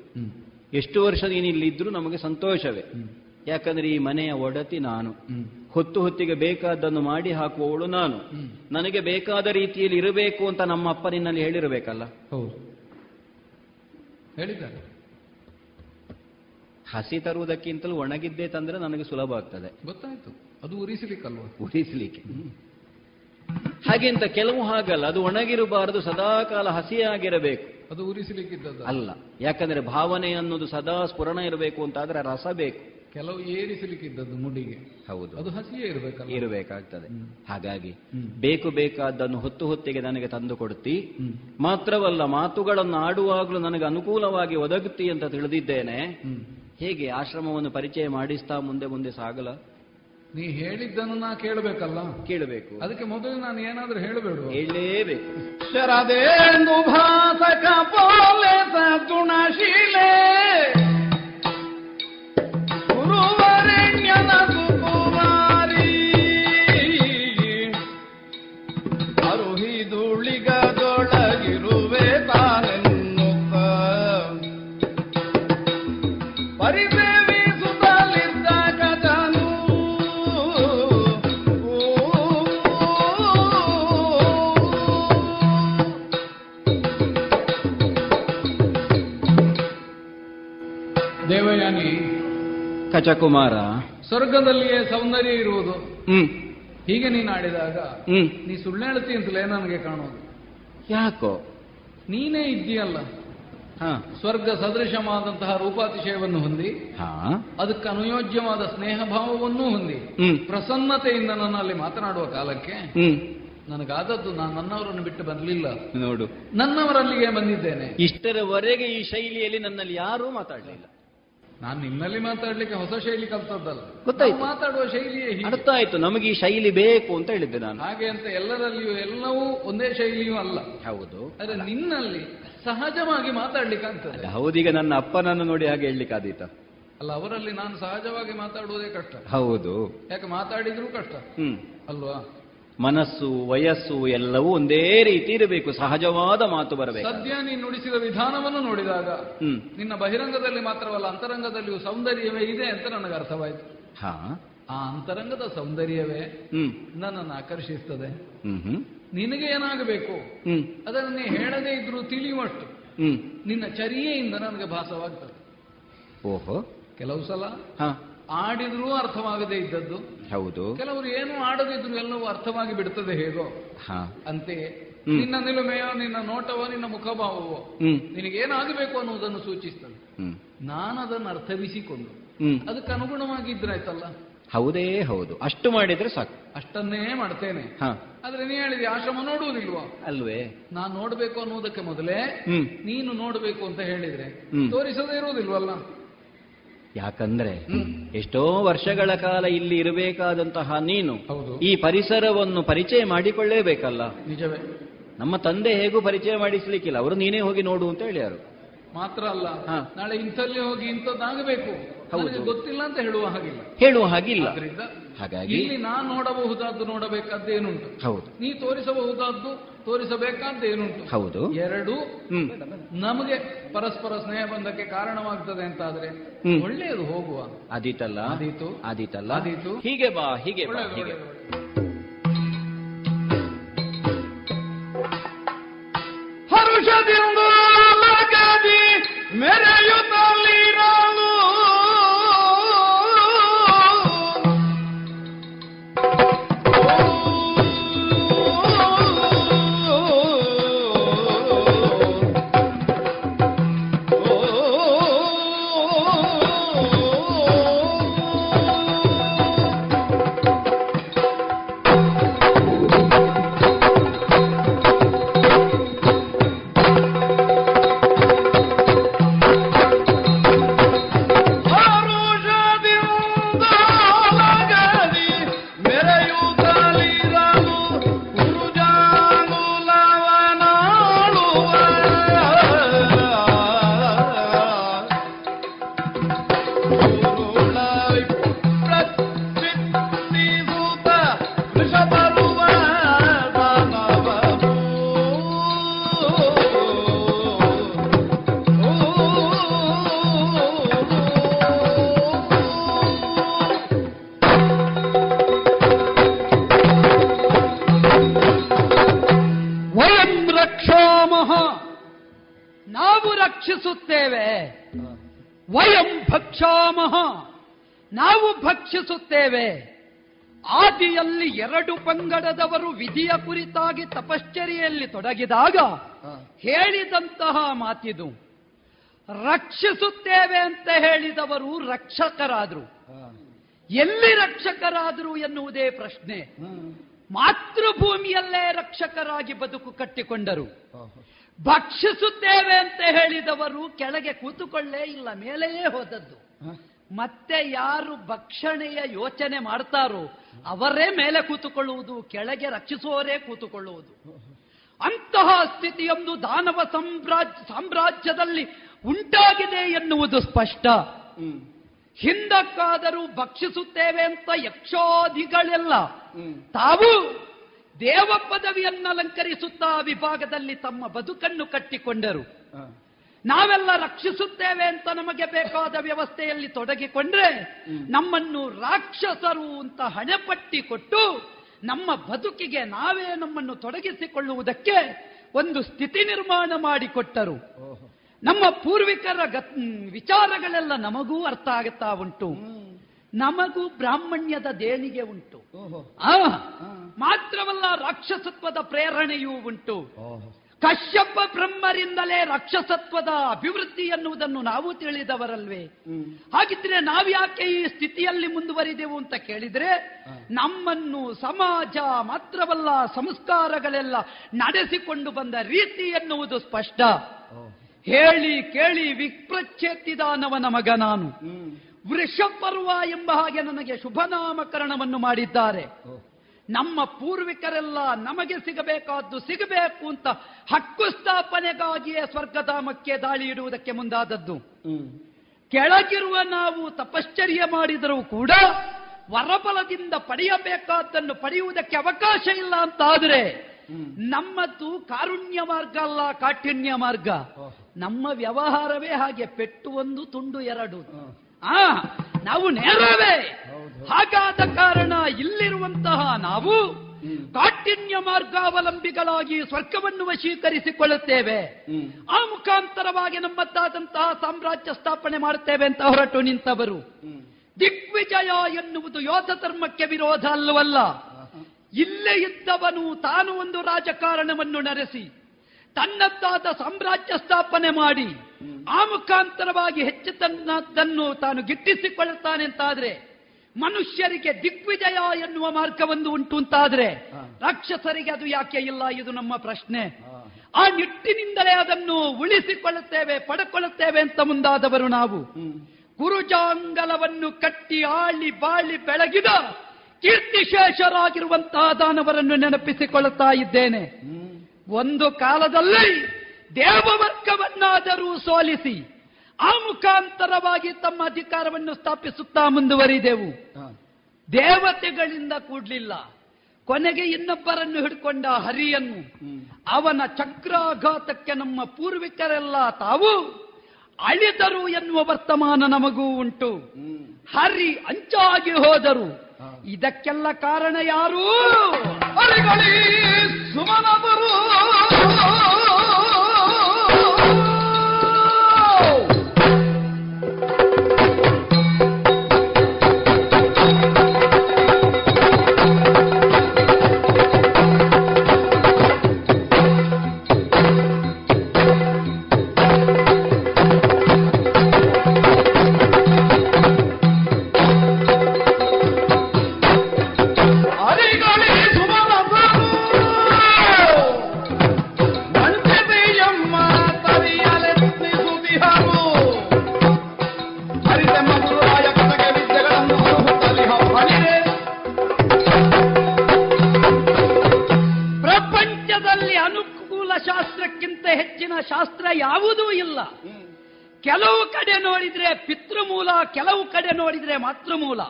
ಎಷ್ಟು ವರ್ಷ ನೀನು ಇಲ್ಲಿದ್ರೂ ನಮಗೆ ಸಂತೋಷವೇ. ಯಾಕಂದ್ರೆ ಈ ಮನೆಯ ಒಡತಿ ನಾನು. ಹೊತ್ತು ಹೊತ್ತಿಗೆ ಬೇಕಾದ್ದನ್ನು ಮಾಡಿ ಹಾಕುವವಳು ನಾನು. ನನಗೆ ಬೇಕಾದ ರೀತಿಯಲ್ಲಿ ಇರಬೇಕು ಅಂತ ನಮ್ಮ ಅಪ್ಪ ನಿನ್ನಲ್ಲಿ ಹೇಳಿರಬೇಕಲ್ಲ? ಹೌದು. ಹೇಳಿದ್ದಾರೆ. ಹಸಿ ತರುವುದಕ್ಕಿಂತಲೂ ಒಣಗಿದ್ದೇ ತಂದ್ರೆ ನನಗೆ ಸುಲಭ ಆಗ್ತದೆ. ಗೊತ್ತಾಯ್ತು. ಅದು ಉರಿಸಲಿಕ್ಕಲ್ವ? ಉರಿಸಲಿಕ್ಕೆ. ಹಾಗೆಂತ ಕೆಲವು ಹಾಗಲ್ಲ ಅದು ಒಣಗಿರಬಾರದು ಸದಾಕಾಲ ಹಸಿಯಾಗಿರಬೇಕು. ಅದು ಉರಿಸಲಿಕ್ಕಿದ್ದದ್ದು ಅಲ್ಲ ಯಾಕಂದ್ರೆ ಭಾವನೆ ಅನ್ನೋದು ಸದಾ ಸ್ಫುರಣ ಇರಬೇಕು ಅಂತಾದ್ರೆ ರಸ ಬೇಕು. ಕೆಲವು ಏರಿಸಲಿಕ್ಕಿದ್ದದ್ದು ಮುಡಿಗೆ. ಹೌದು. ಅದು ಹಸಿಯೇ ಇರಬೇಕಲ್ಲ. ಇರಬೇಕಾಗ್ತದೆ. ಹಾಗಾಗಿ ಬೇಕು ಬೇಕಾದ್ದನ್ನು ಹೊತ್ತು ಹೊತ್ತಿಗೆ ನನಗೆ ತಂದು ಕೊಡ್ತಿ. ಮಾತ್ರವಲ್ಲ ಮಾತುಗಳನ್ನು ಆಡುವಾಗಲೂ ನನಗೆ ಅನುಕೂಲವಾಗಿ ಒದಗುತ್ತಿ ಅಂತ ತಿಳಿದಿದ್ದೇನೆ. ಹೇಗೆ ಆಶ್ರಮವನ್ನು ಪರಿಚಯ ಮಾಡಿಸ್ತಾ ಮುಂದೆ ಮುಂದೆ ಸಾಗಲ? ನೀ ಹೇಳಿದ್ದನ್ನು ನಾ ಕೇಳಬೇಕಲ್ಲ. ಕೇಳಬೇಕು. ಅದಕ್ಕೆ ಮೊದಲು ನಾನು ಏನಾದ್ರೂ ಹೇಳಬೇಡ ಹೇಳಲೇಬೇಕು. ಶರದೇಂದು ಭಾಸಕ ಪೋಲೆ ಕಚಕುಮಾರ ಸ್ವರ್ಗದಲ್ಲಿಯೇ ಸೌಂದರ್ಯ ಇರುವುದು. ಹ್ಮ್. ಹೀಗೆ ನೀನು ಆಡಿದಾಗ ಹ್ಮ್. ನೀ ಸುಳ್ಳು ಹೇಳ್ತಿ ಅಂತಲೇ ನನಗೆ ಕಾಣೋದು ಯಾಕೋ? ನೀನೇ ಇದ್ದೀಯಲ್ಲ. ಹಾ. ಸ್ವರ್ಗ ಸದೃಶವಾದಂತಹ ರೂಪಾತಿಶಯವನ್ನು ಹೊಂದಿ ಹಾ. ಅದಕ್ಕೆ ಅನುಯೋಜ್ಯವಾದ ಸ್ನೇಹ ಭಾವವನ್ನೂ ಹೊಂದಿ ಪ್ರಸನ್ನತೆಯಿಂದ ನನ್ನಲ್ಲಿ ಮಾತನಾಡುವ ಕಾಲಕ್ಕೆ ಹ್ಮ್. ನನಗಾದದ್ದು ನಾನು ನನ್ನವರನ್ನು ಬಿಟ್ಟು ಬರಲಿಲ್ಲ ನೋಡು. ನನ್ನವರಲ್ಲಿಗೆ ಬಂದಿದ್ದೇನೆ. ಇಷ್ಟರವರೆಗೆ ಈ ಶೈಲಿಯಲ್ಲಿ ನನ್ನಲ್ಲಿ ಯಾರೂ ಮಾತಾಡಲಿಲ್ಲ. ನಾನು ನಿನ್ನಲ್ಲಿ ಮಾತಾಡ್ಲಿಕ್ಕೆ ಹೊಸ ಶೈಲಿ ಕಲ್ತದ್ದಲ್ಲ. ಗೊತ್ತಾಯ್ತು. ಮಾತಾಡುವ ಶೈಲಿಯೇ. ಅರ್ಥ ಆಯ್ತು ನಮಗೆ ಈ ಶೈಲಿ ಬೇಕು ಅಂತ ಹೇಳಿದ್ದೆ ನಾನು. ಹಾಗೆ ಅಂತ ಎಲ್ಲರಲ್ಲಿಯೂ ಎಲ್ಲವೂ ಒಂದೇ ಶೈಲಿಯೂ ಅಲ್ಲ. ಹೌದು. ಅದೇ ನಿನ್ನಲ್ಲಿ ಸಹಜವಾಗಿ ಮಾತಾಡ್ಲಿಕ್ಕೆ ಆಗ್ತದೆ. ಹೌದೀಗ ನನ್ನ ಅಪ್ಪನನ್ನು ನೋಡಿ ಹಾಗೆ ಹೇಳಲಿಕ್ಕಾದೀತ ಅಲ್ಲ ಅವರಲ್ಲಿ ನಾನು ಸಹಜವಾಗಿ ಮಾತಾಡುವುದೇ ಕಷ್ಟ. ಹೌದು. ಯಾಕೆ ಮಾತಾಡಿದ್ರೂ ಕಷ್ಟ. ಹ್ಮ್. ಅಲ್ವಾ? ಮನಸ್ಸು ವಯಸ್ಸು ಎಲ್ಲವೂ ಒಂದೇ ರೀತಿ ಇರಬೇಕು. ಸಹಜವಾದ ಮಾತು ಬರಬೇಕು. ಸದ್ಯ ನೀನು ನುಡಿಸಿದ ವಿಧಾನವನ್ನು ನೋಡಿದಾಗ ಹ್ಮ್. ನಿನ್ನ ಬಹಿರಂಗದಲ್ಲಿ ಮಾತ್ರವಲ್ಲ ಅಂತರಂಗದಲ್ಲಿಯೂ ಸೌಂದರ್ಯವೇ ಇದೆ ಅಂತ ನನಗೆ ಅರ್ಥವಾಯಿತು. ಹಾ. ಆ ಅಂತರಂಗದ ಸೌಂದರ್ಯವೇ ಹ್ಮ್. ನನ್ನನ್ನು ಆಕರ್ಷಿಸ್ತದೆ. ಹ್ಮ್ ಹ್ಮ್. ನಿನಗೆ ಏನಾಗಬೇಕು? ಅದನ್ನೇ ಹೇಳದೇ ಇದ್ರೂ ತಿಳಿಯುವಷ್ಟು. ನಿನ್ನ ಚರಿಯೆಯಿಂದ ನನಗೆ ಭಾಸವಾಗ್ತದೆ. ಓಹೋ. ಕೆಲವು ಸಲ ಹಾ. ಆಡಿದ್ರೂ ಅರ್ಥವಾಗದೇ ಇದ್ದದ್ದು. ಹೌದು. ಕೆಲವರು ಏನು ಆಡದಿದ್ರು ಎಲ್ಲವೂ ಅರ್ಥವಾಗಿ ಬಿಡ್ತದೆ ಹೇಗೋ. ಅಂತೆಯೇ ನಿನ್ನ ನಿಲುಮೆಯೋ ನಿನ್ನ ನೋಟವೋ ನಿನ್ನ ಮುಖಭಾವವೋ ನಿನಗೇನಾಗಬೇಕು ಅನ್ನುವುದನ್ನು ಸೂಚಿಸ್ತದೆ. ನಾನು ಅದನ್ನು ಅರ್ಥವಿಸಿಕೊಂಡು. ಅದಕ್ಕೆ ಅನುಗುಣವಾಗಿ ಇದ್ರಾಯ್ತಲ್ಲ ಹೌದೇ ಹೌದು. ಅಷ್ಟು ಮಾಡಿದ್ರೆ ಸಾಕು. ಅಷ್ಟನ್ನೇ ಮಾಡ್ತೇನೆ. ಆದ್ರೆ ನೀ ಹೇಳಿದೆ ಆಶ್ರಮ ನೋಡುವುದಿಲ್ವಾ? ಅಲ್ವೇ. ನಾನ್ ನೋಡ್ಬೇಕು ಅನ್ನುವುದಕ್ಕೆ ಮೊದಲೇ ನೀನು ನೋಡ್ಬೇಕು ಅಂತ ಹೇಳಿದ್ರೆ. ತೋರಿಸದೇ ಇರುವುದಿಲ್ವಲ್ಲ? ಯಾಕಂದ್ರೆ. ಎಷ್ಟೋ ವರ್ಷಗಳ ಕಾಲ ಇಲ್ಲಿ ಇರಬೇಕಾದಂತಹ ನೀನು. ಈ ಪರಿಸರವನ್ನು ಪರಿಚಯ ಮಾಡಿಕೊಳ್ಳೇಬೇಕಲ್ಲ ನಿಜವೇ ನಮ್ಮ ತಂದೆ ಹೇಗೂ ಪರಿಚಯ ಮಾಡಿಸ್ಲಿಕ್ಕಿಲ್ಲ ಅವರು ನೀನೇ ಹೋಗಿ ನೋಡು ಅಂತ ಹೇಳ್ಯಾರು ಮಾತ್ರ ಅಲ್ಲ ಹಾ. ನಾಳೆ ಇಂಥಲ್ಲಿ ಹೋಗಿ ಇಂಥದ್ದಾಗಬೇಕು. ಹೌದು. ಗೊತ್ತಿಲ್ಲ ಅಂತ ಹೇಳುವ ಹಾಗಿಲ್ಲ. ಹೇಳುವ ಹಾಗಿಲ್ಲ. ಹಾಗಾಗಿ ಇಲ್ಲಿ ನಾನು ನೋಡಬಹುದಾದ್ದು ನೋಡಬೇಕಾದ್ದು ಏನುಂಟು? ಹೌದು. ನೀ ತೋರಿಸಬಹುದಾದ್ದು ತೋರಿಸಬೇಕಾದ್ದೇನುಂಟು ಹೌದು. ಎರಡು ನಮಗೆ ಪರಸ್ಪರ ಸ್ನೇಹ ಬಂಧಕ್ಕೆ ಕಾರಣವಾಗ್ತದೆ ಅಂತಾದ್ರೆ ಹ್ಮ್. ಒಳ್ಳೆಯದು ಹೋಗುವ. ಆದೀತಲ್ಲ ಆದೀತು. ಆದೀತಲ್ಲ ಆದೀತು. ಹೀಗೆ ಬಾ ಹೀಗೆ ಬಾ ಹೀಗೆ. ಹರುಷದಿಂದ मेरे ಎರಡು ಪಂಗಡದವರು ವಿಧಿಯ ಕುರಿತಾಗಿ ತಪಶ್ಚರ್ಯೆಯಲ್ಲಿ ತೊಡಗಿದಾಗ ಹೇಳಿದಂತಹ ಮಾತಿದು ರಕ್ಷಿಸುತ್ತೇವೆ ಅಂತ ಹೇಳಿದವರು ರಕ್ಷಕರಾದರು. ಎಲ್ಲಿ ರಕ್ಷಕರಾದರು ಎನ್ನುವುದೇ ಪ್ರಶ್ನೆ. ಮಾತೃಭೂಮಿಯಲ್ಲೇ ರಕ್ಷಕರಾಗಿ ಬದುಕು ಕಟ್ಟಿಕೊಂಡರು. ಭಕ್ಷಿಸುತ್ತೇವೆ ಅಂತ ಹೇಳಿದವರು ಕೆಳಗೆ ಕೂತುಕೊಳ್ಳೇ ಇಲ್ಲ ಮೇಲೆಯೇ ಹೋದದ್ದು. ಮತ್ತೆ ಯಾರು ಭಕ್ಷಣೆಯ ಯೋಚನೆ ಮಾಡ್ತಾರೋ ಅವರೇ ಮೇಲೆ ಕೂತುಕೊಳ್ಳುವುದು ಕೆಳಗೆ ರಕ್ಷಿಸುವವರೇ ಕೂತುಕೊಳ್ಳುವುದು. ಅಂತಹ ಸ್ಥಿತಿಯೊಂದು ದಾನವ ಸಾಮ್ರಾಜ್ಯ ಸಾಮ್ರಾಜ್ಯದಲ್ಲಿ ಉಂಟಾಗಿದೆ ಎನ್ನುವುದು ಸ್ಪಷ್ಟ. ಹಿಂದಕ್ಕಾದರೂ ಭಕ್ಷಿಸುತ್ತೇವೆ ಅಂತ ಯಕ್ಷಾದಿಗಳೆಲ್ಲ ತಾವು ದೇವ ಪದವಿಯನ್ನು ಅಲಂಕರಿಸುತ್ತಾ ವಿಭಾಗದಲ್ಲಿ ತಮ್ಮ ಬದುಕನ್ನು ಕಟ್ಟಿಕೊಂಡರು. ನಾವೆಲ್ಲ ರಕ್ಷಿಸುತ್ತೇವೆ ಅಂತ ನಮಗೆ ಬೇಕಾದ ವ್ಯವಸ್ಥೆಯಲ್ಲಿ ತೊಡಗಿಕೊಂಡ್ರೆ ನಮ್ಮನ್ನು ರಾಕ್ಷಸರು ಅಂತ ಹಣೆಪಟ್ಟಿ ಕೊಟ್ಟು ನಮ್ಮ ಬದುಕಿಗೆ ನಾವೇ ನಮ್ಮನ್ನು ತೊಡಗಿಸಿಕೊಳ್ಳುವುದಕ್ಕೆ ಒಂದು ಸ್ಥಿತಿ ನಿರ್ಮಾಣ ಮಾಡಿಕೊಟ್ಟರು. ನಮ್ಮ ಪೂರ್ವಿಕರ ವಿಚಾರಗಳೆಲ್ಲ ನಮಗೂ ಅರ್ಥ ಆಗುತ್ತಾ ಉಂಟು. ನಮಗೂ ಬ್ರಾಹ್ಮಣ್ಯದ ದೇಣಿಗೆ ಉಂಟು. ಮಾತ್ರವಲ್ಲ ರಾಕ್ಷಸತ್ವದ ಪ್ರೇರಣೆಯೂ ಉಂಟು. ಕಶ್ಯಪ ಬ್ರಹ್ಮರಿಂದಲೇ ರಾಕ್ಷಸತ್ವದ ಅಭಿವೃದ್ಧಿ ಎನ್ನುವುದನ್ನು ನಾವು ತಿಳಿದವರಲ್ವೇ? ಹಾಗಿದ್ರೆ ನಾವ್ಯಾಕೆ ಈ ಸ್ಥಿತಿಯಲ್ಲಿ ಮುಂದುವರಿದೆವು ಅಂತ ಕೇಳಿದ್ರೆ ನಮ್ಮನ್ನು ಸಮಾಜ ಮಾತ್ರವಲ್ಲ ಸಂಸ್ಕಾರಗಳೆಲ್ಲ ನಡೆಸಿಕೊಂಡು ಬಂದ ರೀತಿ ಎನ್ನುವುದು ಸ್ಪಷ್ಟ. ಹೇಳಿ ಕೇಳಿ ವಿಪ್ರಚ್ಛೇತಿದಾನವನ ಮಗ ನಾನು. ವೃಷಪರ್ವ ಎಂಬ ಹಾಗೆ ನನಗೆ ಶುಭನಾಮಕರಣವನ್ನು ಮಾಡಿದ್ದಾರೆ. ನಮ್ಮ ಪೂರ್ವಿಕರೆಲ್ಲ ನಮಗೆ ಸಿಗಬೇಕಾದ್ದು ಸಿಗಬೇಕು ಅಂತ ಹಕ್ಕು ಸ್ಥಾಪನೆಗಾಗಿಯೇ ಸ್ವರ್ಗಧಾಮಕ್ಕೆ ದಾಳಿ ಇಡುವುದಕ್ಕೆ ಮುಂದಾದದ್ದು. ಕೆಳಗಿರುವ ನಾವು ತಪಶ್ಚರ್ಯ ಮಾಡಿದರೂ ಕೂಡ ವರಬಲದಿಂದ ಪಡೆಯಬೇಕಾದ್ದನ್ನು ಪಡೆಯುವುದಕ್ಕೆ ಅವಕಾಶ ಇಲ್ಲ ಅಂತ ಆದರೆ ನಮ್ಮದು ಕಾರುಣ್ಯ ಮಾರ್ಗ ಅಲ್ಲ ಕಾಠಿಣ್ಯ ಮಾರ್ಗ. ನಮ್ಮ ವ್ಯವಹಾರವೇ ಹಾಗೆ ಪೆಟ್ಟು ಒಂದು ತುಂಡು ಎರಡು. ಆ ನಾವು ನೇರವೇ. ಹಾಗಾದ ಕಾರಣ ಇಲ್ಲಿರುವಂತಹ ನಾವು ಕಾಠಿಣ್ಯ ಮಾರ್ಗಾವಲಂಬಿಗಳಾಗಿ ಸ್ವರ್ಗವನ್ನು ವಶೀಕರಿಸಿಕೊಳ್ಳುತ್ತೇವೆ. ಆ ಮುಖಾಂತರವಾಗಿ ನಮ್ಮದ್ದಾದಂತಹ ಸಾಮ್ರಾಜ್ಯ ಸ್ಥಾಪನೆ ಮಾಡುತ್ತೇವೆ ಅಂತ ಹೊರಟು ನಿಂತವರು. ದಿಗ್ವಿಜಯ ಎನ್ನುವುದು ಯೋಧ ಧರ್ಮಕ್ಕೆ ವಿರೋಧ ಅಲ್ಲವಲ್ಲ. ಇಲ್ಲೇ ಇದ್ದವನು ತಾನು ಒಂದು ರಾಜಕಾರಣವನ್ನು ನಡೆಸಿ ತನ್ನದ್ದಾದ ಸಾಮ್ರಾಜ್ಯ ಸ್ಥಾಪನೆ ಮಾಡಿ ಆ ಮುಖಾಂತರವಾಗಿ ಹೆಚ್ಚು ತನ್ನದನ್ನು ತಾನು ಗಿಟ್ಟಿಸಿಕೊಳ್ಳುತ್ತಾನೆ ಅಂತಾದ್ರೆ ಮನುಷ್ಯರಿಗೆ ದಿಗ್ವಿಜಯ ಎನ್ನುವ ಮಾರ್ಗವೊಂದು ಉಂಟು ಅಂತಾದ್ರೆ ರಾಕ್ಷಸರಿಗೆ ಅದು ಯಾಕೆ ಇಲ್ಲ ಇದು ನಮ್ಮ ಪ್ರಶ್ನೆ. ಆ ನಿಟ್ಟಿನಿಂದಲೇ ಅದನ್ನು ಉಳಿಸಿಕೊಳ್ಳುತ್ತೇವೆ ಪಡ್ಕೊಳ್ಳುತ್ತೇವೆ ಅಂತ ಮುಂದಾದವರು ನಾವು. ಗುರುಜಾಂಗಲವನ್ನು ಕಟ್ಟಿ ಆಳಿ ಬಾಳಿ ಬೆಳಗಿದ ಕೀರ್ತಿಶೇಷರಾಗಿರುವಂತಹ ದಾನವರನ್ನು ನೆನಪಿಸಿಕೊಳ್ಳುತ್ತಾ ಇದ್ದೇನೆ. ಒಂದು ಕಾಲದಲ್ಲಿ ದೇವವರ್ಗವನ್ನಾದರೂ ಸೋಲಿಸಿ ಆ ಮುಖಾಂತರವಾಗಿ ತಮ್ಮ ಅಧಿಕಾರವನ್ನು ಸ್ಥಾಪಿಸುತ್ತಾ ಮುಂದುವರಿದೆವು. ದೇವತೆಗಳಿಂದ ಕೂಡ್ಲಿಲ್ಲ. ಕೊನೆಗೆ ಇನ್ನೊಬ್ಬರನ್ನು ಹಿಡ್ಕೊಂಡ ಹರಿಯನ್ನು. ಅವನ ಚಕ್ರಾಘಾತಕ್ಕೆ ನಮ್ಮ ಪೂರ್ವಿಕರೆಲ್ಲ ತಾವು ಅಳಿದರು ಎನ್ನುವ ವರ್ತಮಾನ ನಮಗೂ ಉಂಟು. ಹರಿ ಅಂಚಾಗಿ ಹೋದರು. ಇದಕ್ಕೆಲ್ಲ ಕಾರಣ ಯಾರು? ಹರಿಗಳೇ ಕೆಲವು ಕಡೆ ನೋಡಿದ್ರೆ ಮಾತೃಮೂಲ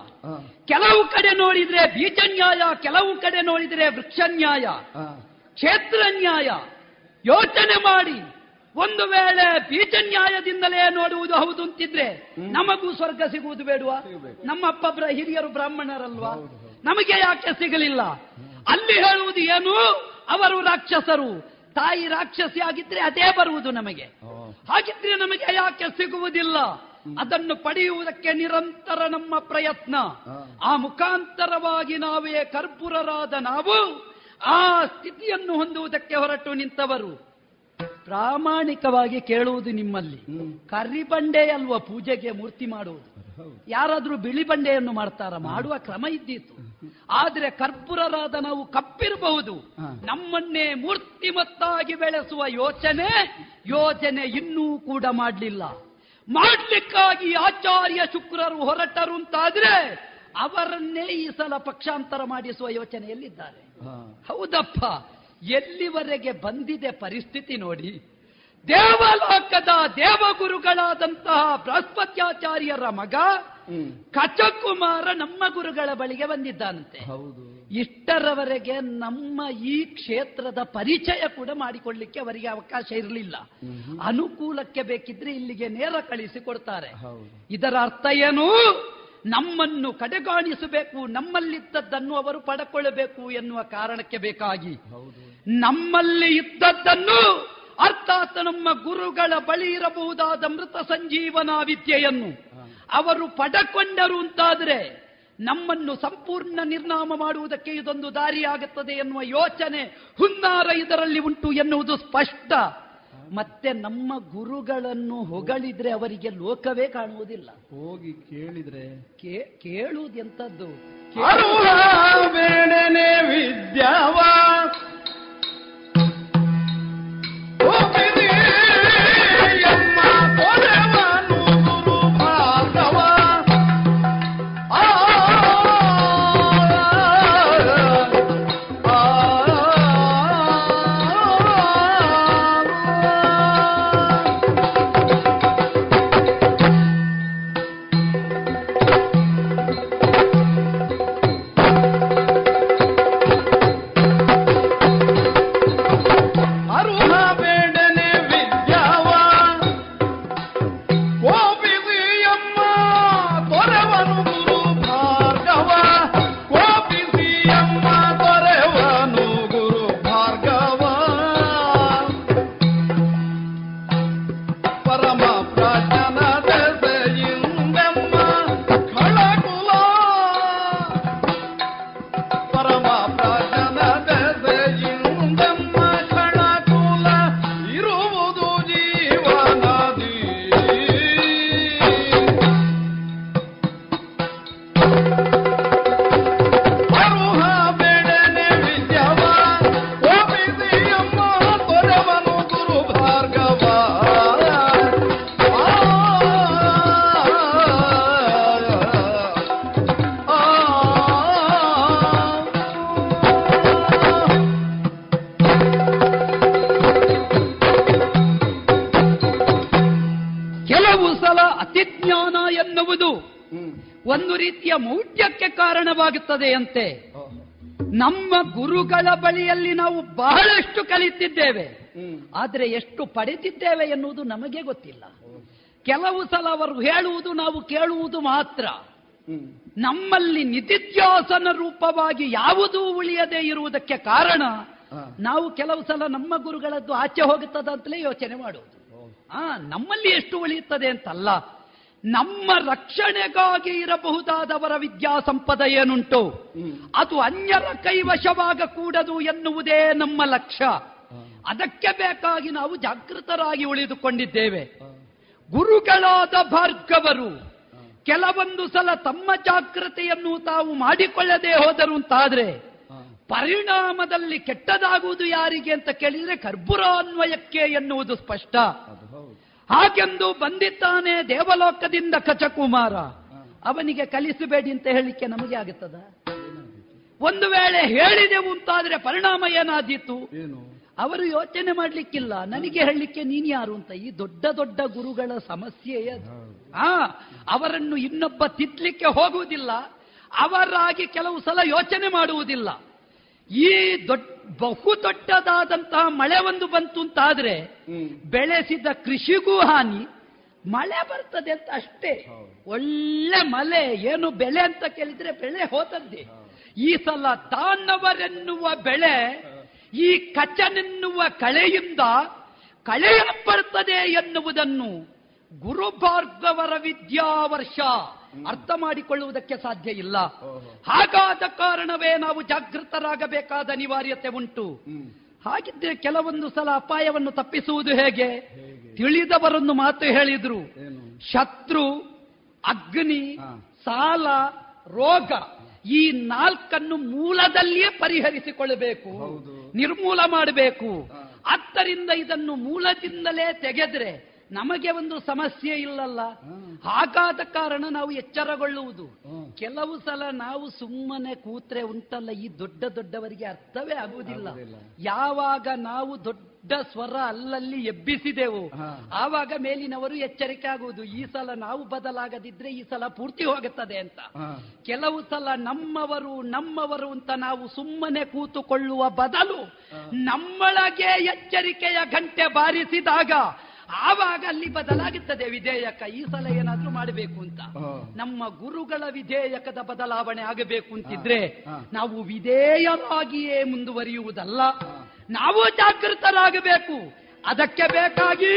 ಕೆಲವು ಕಡೆ ನೋಡಿದ್ರೆ ಬೀಜ ನ್ಯಾಯ ಕೆಲವು ಕಡೆ ನೋಡಿದ್ರೆ ವೃಕ್ಷ ನ್ಯಾಯ ಕ್ಷೇತ್ರ ನ್ಯಾಯ ಯೋಚನೆ ಮಾಡಿ ಒಂದು ವೇಳೆ ಬೀಜ ನ್ಯಾಯದಿಂದಲೇ ನೋಡುವುದು ಹೌದು ಅಂತಿದ್ರೆ ನಮಗೂ ಸ್ವರ್ಗ ಸಿಗುವುದು ಬೇಡವಾ? ನಮ್ಮ ಅಪ್ಪ ಬ್ರ- ಹಿರಿಯರು ಬ್ರಾಹ್ಮಣರಲ್ವಾ? ನಮಗೆ ಯಾಕೆ ಸಿಗಲಿಲ್ಲ? ಅಲ್ಲಿ ಹೇಳುವುದು ಏನು? ಅವರು ರಾಕ್ಷಸರು. ತಾಯಿ ರಾಕ್ಷಸಿ ಆಗಿದ್ರೆ ಅದೇ ಬರುವುದು ನಮಗೆ. ಹಾಗಿದ್ರೆ ನಮಗೆ ಯಾಕೆ ಸಿಗುವುದಿಲ್ಲ? ಅದನ್ನು ಪಡೆಯುವುದಕ್ಕೆ ನಿರಂತರ ನಮ್ಮ ಪ್ರಯತ್ನ. ಆ ಮುಖಾಂತರವಾಗಿ ನಾವೇ ಕರ್ಪುರರಾದ ನಾವು ಆ ಸ್ಥಿತಿಯನ್ನು ಹೊಂದುವುದಕ್ಕೆ ಹೊರಟು ನಿಂತವರು. ಪ್ರಾಮಾಣಿಕವಾಗಿ ಕೇಳುವುದು ನಿಮ್ಮಲ್ಲಿ. ಕರಿ ಬಂಡೆ ಅಲ್ವಾ ಪೂಜೆಗೆ ಮೂರ್ತಿ ಮಾಡುವುದು? ಯಾರಾದ್ರೂ ಬಿಳಿ ಬಂಡೆಯನ್ನು ಮಾಡ್ತಾರ? ಮಾಡುವ ಕ್ರಮ ಇದ್ದೀತು. ಆದ್ರೆ ಕರ್ಪುರರಾದ ನಾವು ಕಪ್ಪಿರಬಹುದು. ನಮ್ಮನ್ನೇ ಮೂರ್ತಿಮತ್ತಾಗಿ ಬೆಳೆಸುವ ಯೋಚನೆ ಯೋಜನೆ ಇನ್ನೂ ಕೂಡ ಮಾಡಲಿಲ್ಲ. ಮಾಡ್ಲಿಕ್ಕಾಗಿ ಆಚಾರ್ಯ ಶುಕ್ರರು ಹೊರಟರು ಅಂತಾದ್ರೆ ಅವರನ್ನೇ ಈ ಸಲ ಪಕ್ಷಾಂತರ ಮಾಡಿಸುವ ಯೋಚನೆಯಲ್ಲಿದ್ದಾರೆ. ಹೌದಪ್ಪ ಎಲ್ಲಿವರೆಗೆ ಬಂದಿದೆ ಪರಿಸ್ಥಿತಿ ನೋಡಿ. ದೇವಲೋಕದ ದೇವಗುರುಗಳಾದಂತಹ ಬೃಹಸ್ಪತ್ಯಾಚಾರ್ಯರ ಮಗ ಕಚಕುಮಾರ ನಮ್ಮ ಗುರುಗಳ ಬಳಿಗೆ ಬಂದಿದ್ದಾನಂತೆ. ಇಷ್ಟರವರೆಗೆ ನಮ್ಮ ಈ ಕ್ಷೇತ್ರದ ಪರಿಚಯ ಕೂಡ ಮಾಡಿಕೊಳ್ಳಿಕ್ಕೆ ಅವರಿಗೆ ಅವಕಾಶ ಇರಲಿಲ್ಲ. ಅನುಕೂಲಕ್ಕೆ ಬೇಕಿದ್ರೆ ಇಲ್ಲಿಗೆ ನೇರ ಕಳಿಸಿ ಕೊಡ್ತಾರೆ ಇದರ ಅರ್ಥ ಏನು? ನಮ್ಮನ್ನು ಕಡೆಗಾಣಿಸಬೇಕು ನಮ್ಮಲ್ಲಿದ್ದದ್ದನ್ನು ಅವರು ಪಡ್ಕೊಳ್ಳಬೇಕು ಎನ್ನುವ ಕಾರಣಕ್ಕೆ ಬೇಕಾಗಿ. ನಮ್ಮಲ್ಲಿ ಇದ್ದದ್ದನ್ನು ಅರ್ಥಾತ್ ನಮ್ಮ ಗುರುಗಳ ಬಳಿ ಇರಬಹುದಾದ ಮೃತ ಸಂಜೀವನ ವಿದ್ಯೆಯನ್ನು ಅವರು ಪಡಕೊಂಡರು ಅಂತಾದ್ರೆ ನಮ್ಮನ್ನು ಸಂಪೂರ್ಣ ನಿರ್ನಾಮ ಮಾಡುವುದಕ್ಕೆ ಇದೊಂದು ದಾರಿಯಾಗುತ್ತದೆ ಎನ್ನುವ ಯೋಚನೆ ಹುನ್ನಾರ ಇದರಲ್ಲಿ ಉಂಟು ಎನ್ನುವುದು ಸ್ಪಷ್ಟ. ಮತ್ತೆ ನಮ್ಮ ಗುರುಗಳನ್ನು ಹೊಗಳಿದ್ರೆ ಅವರಿಗೆ ಲೋಕವೇ ಕಾಣುವುದಿಲ್ಲ. ಹೋಗಿ ಕೇಳಿದ್ರೆ ಕೇ- ಕೇಳುವುದೆಂತದ್ದು ಬೇಡನೆ ವಿದ್ಯಾವ? ಅಂತೆ ನಮ್ಮ ಗುರುಗಳ ಬಳಿಯಲ್ಲಿ ನಾವು ಬಹಳಷ್ಟು ಕಲಿತಿದ್ದೇವೆ. ಆದರೆ ಎಷ್ಟು ಪಡೆದಿದ್ದೇವೆ ಎನ್ನುವುದು ನಮಗೆ ಗೊತ್ತಿಲ್ಲ. ಕೆಲವು ಸಲ ಅವರು ಹೇಳುವುದು ನಾವು ಕೇಳುವುದು ಮಾತ್ರ. ನಮ್ಮಲ್ಲಿ ನಿತಿಧ್ಯಾಸನ ರೂಪವಾಗಿ ಯಾವುದೂ ಉಳಿಯದೇ ಇರುವುದಕ್ಕೆ ಕಾರಣ ನಾವು ಕೆಲವು ಸಲ ನಮ್ಮ ಗುರುಗಳದ್ದು ಆಚೆ ಹೋಗುತ್ತದೆ ಅಂತಲೇ ಯೋಚನೆ ಮಾಡುವುದು. ಆ, ನಮ್ಮಲ್ಲಿ ಎಷ್ಟು ಉಳಿಯುತ್ತದೆ ಅಂತಲ್ಲ. ನಮ್ಮ ರಕ್ಷಣೆಗಾಗಿ ಇರಬಹುದಾದವರ ವಿದ್ಯಾ ಸಂಪದ ಏನುಂಟು? ಅದು ಅನ್ಯರ ಕೈವಶವಾಗಕೂಡದು ಎನ್ನುವುದೇ ನಮ್ಮ ಲಕ್ಷ್ಯ. ಅದಕ್ಕೆ ಬೇಕಾಗಿ ನಾವು ಜಾಗೃತರಾಗಿ ಉಳಿದುಕೊಂಡಿದ್ದೇವೆ. ಗುರುಗಳಾದ ಭಾರ್ಗವರು ಕೆಲವೊಂದು ಸಲ ತಮ್ಮ ಜಾಗೃತೆಯನ್ನು ತಾವು ಮಾಡಿಕೊಳ್ಳದೆ ಹೋದರು ಅಂತಾದ್ರೆ ಪರಿಣಾಮದಲ್ಲಿ ಕೆಟ್ಟದಾಗುವುದು ಯಾರಿಗೆ ಅಂತ ಕೇಳಿದ್ರೆ ಕರ್ಬುರಾನ್ವಯಕ್ಕೆ ಎನ್ನುವುದು ಸ್ಪಷ್ಟ. ಹಾಗೆಂದು ಬಂದಿದ್ದಾನೆ ದೇವಲೋಕದಿಂದ ಕಚಕುಮಾರ. ಅವನಿಗೆ ಕಲಿಸಬೇಡಿ ಅಂತ ಹೇಳಿಕ್ಕೆ ನಮಗೆ ಆಗುತ್ತದ? ಒಂದು ವೇಳೆ ಹೇಳಿದೆವು ಅಂತಾದ್ರೆ ಪರಿಣಾಮ ಏನಾದೀತು? ಅವರು ಯೋಚನೆ ಮಾಡ್ಲಿಕ್ಕಿಲ್ಲ. ನನಗೆ ಹೇಳಲಿಕ್ಕೆ ನೀನ್ ಯಾರು ಅಂತ? ಈ ದೊಡ್ಡ ದೊಡ್ಡ ಗುರುಗಳ ಸಮಸ್ಯೆ ಅದು. ಆ ಅವರನ್ನು ಇನ್ನೊಬ್ಬ ತಿದ್ಲಿಕ್ಕೆ ಹೋಗುವುದಿಲ್ಲ. ಅವರಾಗಿ ಕೆಲವು ಸಲ ಯೋಚನೆ ಮಾಡುವುದಿಲ್ಲ. ಈ ದೊಡ್ಡ ಬಹು ದೊಡ್ಡದಾದಂತಹ ಮಳೆ ಒಂದು ಬಂತು ಅಂತಾದ್ರೆ ಬೆಳೆಸಿದ ಕೃಷಿಗೂ ಹಾನಿ ಮಳೆ ಬರ್ತದೆ ಅಂತ ಅಷ್ಟೇ. ಒಳ್ಳೆ ಮಳೆ ಏನು ಬೆಳೆ ಅಂತ ಕೇಳಿದ್ರೆ ಬೆಳೆ ಹೋತದ್ದೆ ಈ ಸಲ ತಾನವರೆನ್ನುವ ಬೆಳೆ ಈ ಕಚನೆನ್ನುವ ಕಳೆಯಿಂದ ಕಳೆಯಲ್ಪಡುತ್ತದೆ ಎನ್ನುವುದನ್ನು ಗುರುಭಾರ್ಗವರ ವಿದ್ಯಾವರ್ಷ ಅರ್ಥ ಮಾಡಿಕೊಳ್ಳುವುದಕ್ಕೆ ಸಾಧ್ಯ ಇಲ್ಲ. ಹಾಗಾದ ಕಾರಣವೇ ನಾವು ಜಾಗೃತರಾಗಬೇಕಾದ ಅನಿವಾರ್ಯತೆ ಉಂಟು. ಹಾಗಿದ್ರೆ ಕೆಲವೊಂದು ಸಲ ಅಪಾಯವನ್ನು ತಪ್ಪಿಸುವುದು ಹೇಗೆ? ತಿಳಿದವರನ್ನು ಮಾತು ಹೇಳಿದ್ರು. ಶತ್ರು ಅಗ್ನಿ ಸಾಲ ರೋಗ ಈ ನಾಲ್ಕನ್ನು ಮೂಲದಲ್ಲಿಯೇ ಪರಿಹರಿಸಿಕೊಳ್ಳಬೇಕು. ನಿರ್ಮೂಲ ಮಾಡಬೇಕು. ಆದ್ದರಿಂದ ಇದನ್ನು ಮೂಲದಿಂದಲೇ ತೆಗೆದ್ರೆ ನಮಗೆ ಒಂದು ಸಮಸ್ಯೆ ಇಲ್ಲಲ್ಲ. ಹಾಗಾದ ಕಾರಣ ನಾವು ಎಚ್ಚರಗೊಳ್ಳುವುದು. ಕೆಲವು ಸಲ ನಾವು ಸುಮ್ಮನೆ ಕೂತ್ರೆ ಉಂಟಲ್ಲ ಈ ದೊಡ್ಡ ದೊಡ್ಡವರಿಗೆ ಅರ್ಥವೇ ಆಗುವುದಿಲ್ಲ. ಯಾವಾಗ ನಾವು ದೊಡ್ಡ ಸ್ವರ ಅಲ್ಲಲ್ಲಿ ಎಬ್ಬಿಸಿದೆವು ಆವಾಗ ಮೇಲಿನವರು ಎಚ್ಚರಿಕೆ ಆಗುವುದು. ಈ ಸಲ ನಾವು ಬದಲಾಗದಿದ್ರೆ ಈ ಸಲ ಪೂರ್ತಿ ಹೋಗುತ್ತದೆ ಅಂತ. ಕೆಲವು ಸಲ ನಮ್ಮವರು ನಮ್ಮವರು ಅಂತ ನಾವು ಸುಮ್ಮನೆ ಕೂತುಕೊಳ್ಳುವ ಬದಲು ನಮ್ಮೊಳಗೆ ಎಚ್ಚರಿಕೆಯ ಗಂಟೆ ಬಾರಿಸಿದಾಗ ಆವಾಗ ಅಲ್ಲಿ ಬದಲಾಗುತ್ತದೆ ವಿಧೇಯಕ. ಈ ಸಲ ಏನಾದ್ರೂ ಮಾಡಬೇಕು ಅಂತ. ನಮ್ಮ ಗುರುಗಳ ವಿಧೇಯಕದ ಬದಲಾವಣೆ ಆಗಬೇಕು ಅಂತಿದ್ರೆ ನಾವು ವಿಧೇಯವಾಗಿಯೇ ಮುಂದುವರಿಯುವುದಲ್ಲ. ನಾವು ಜಾಗೃತರಾಗಬೇಕು. ಅದಕ್ಕೆ ಬೇಕಾಗಿ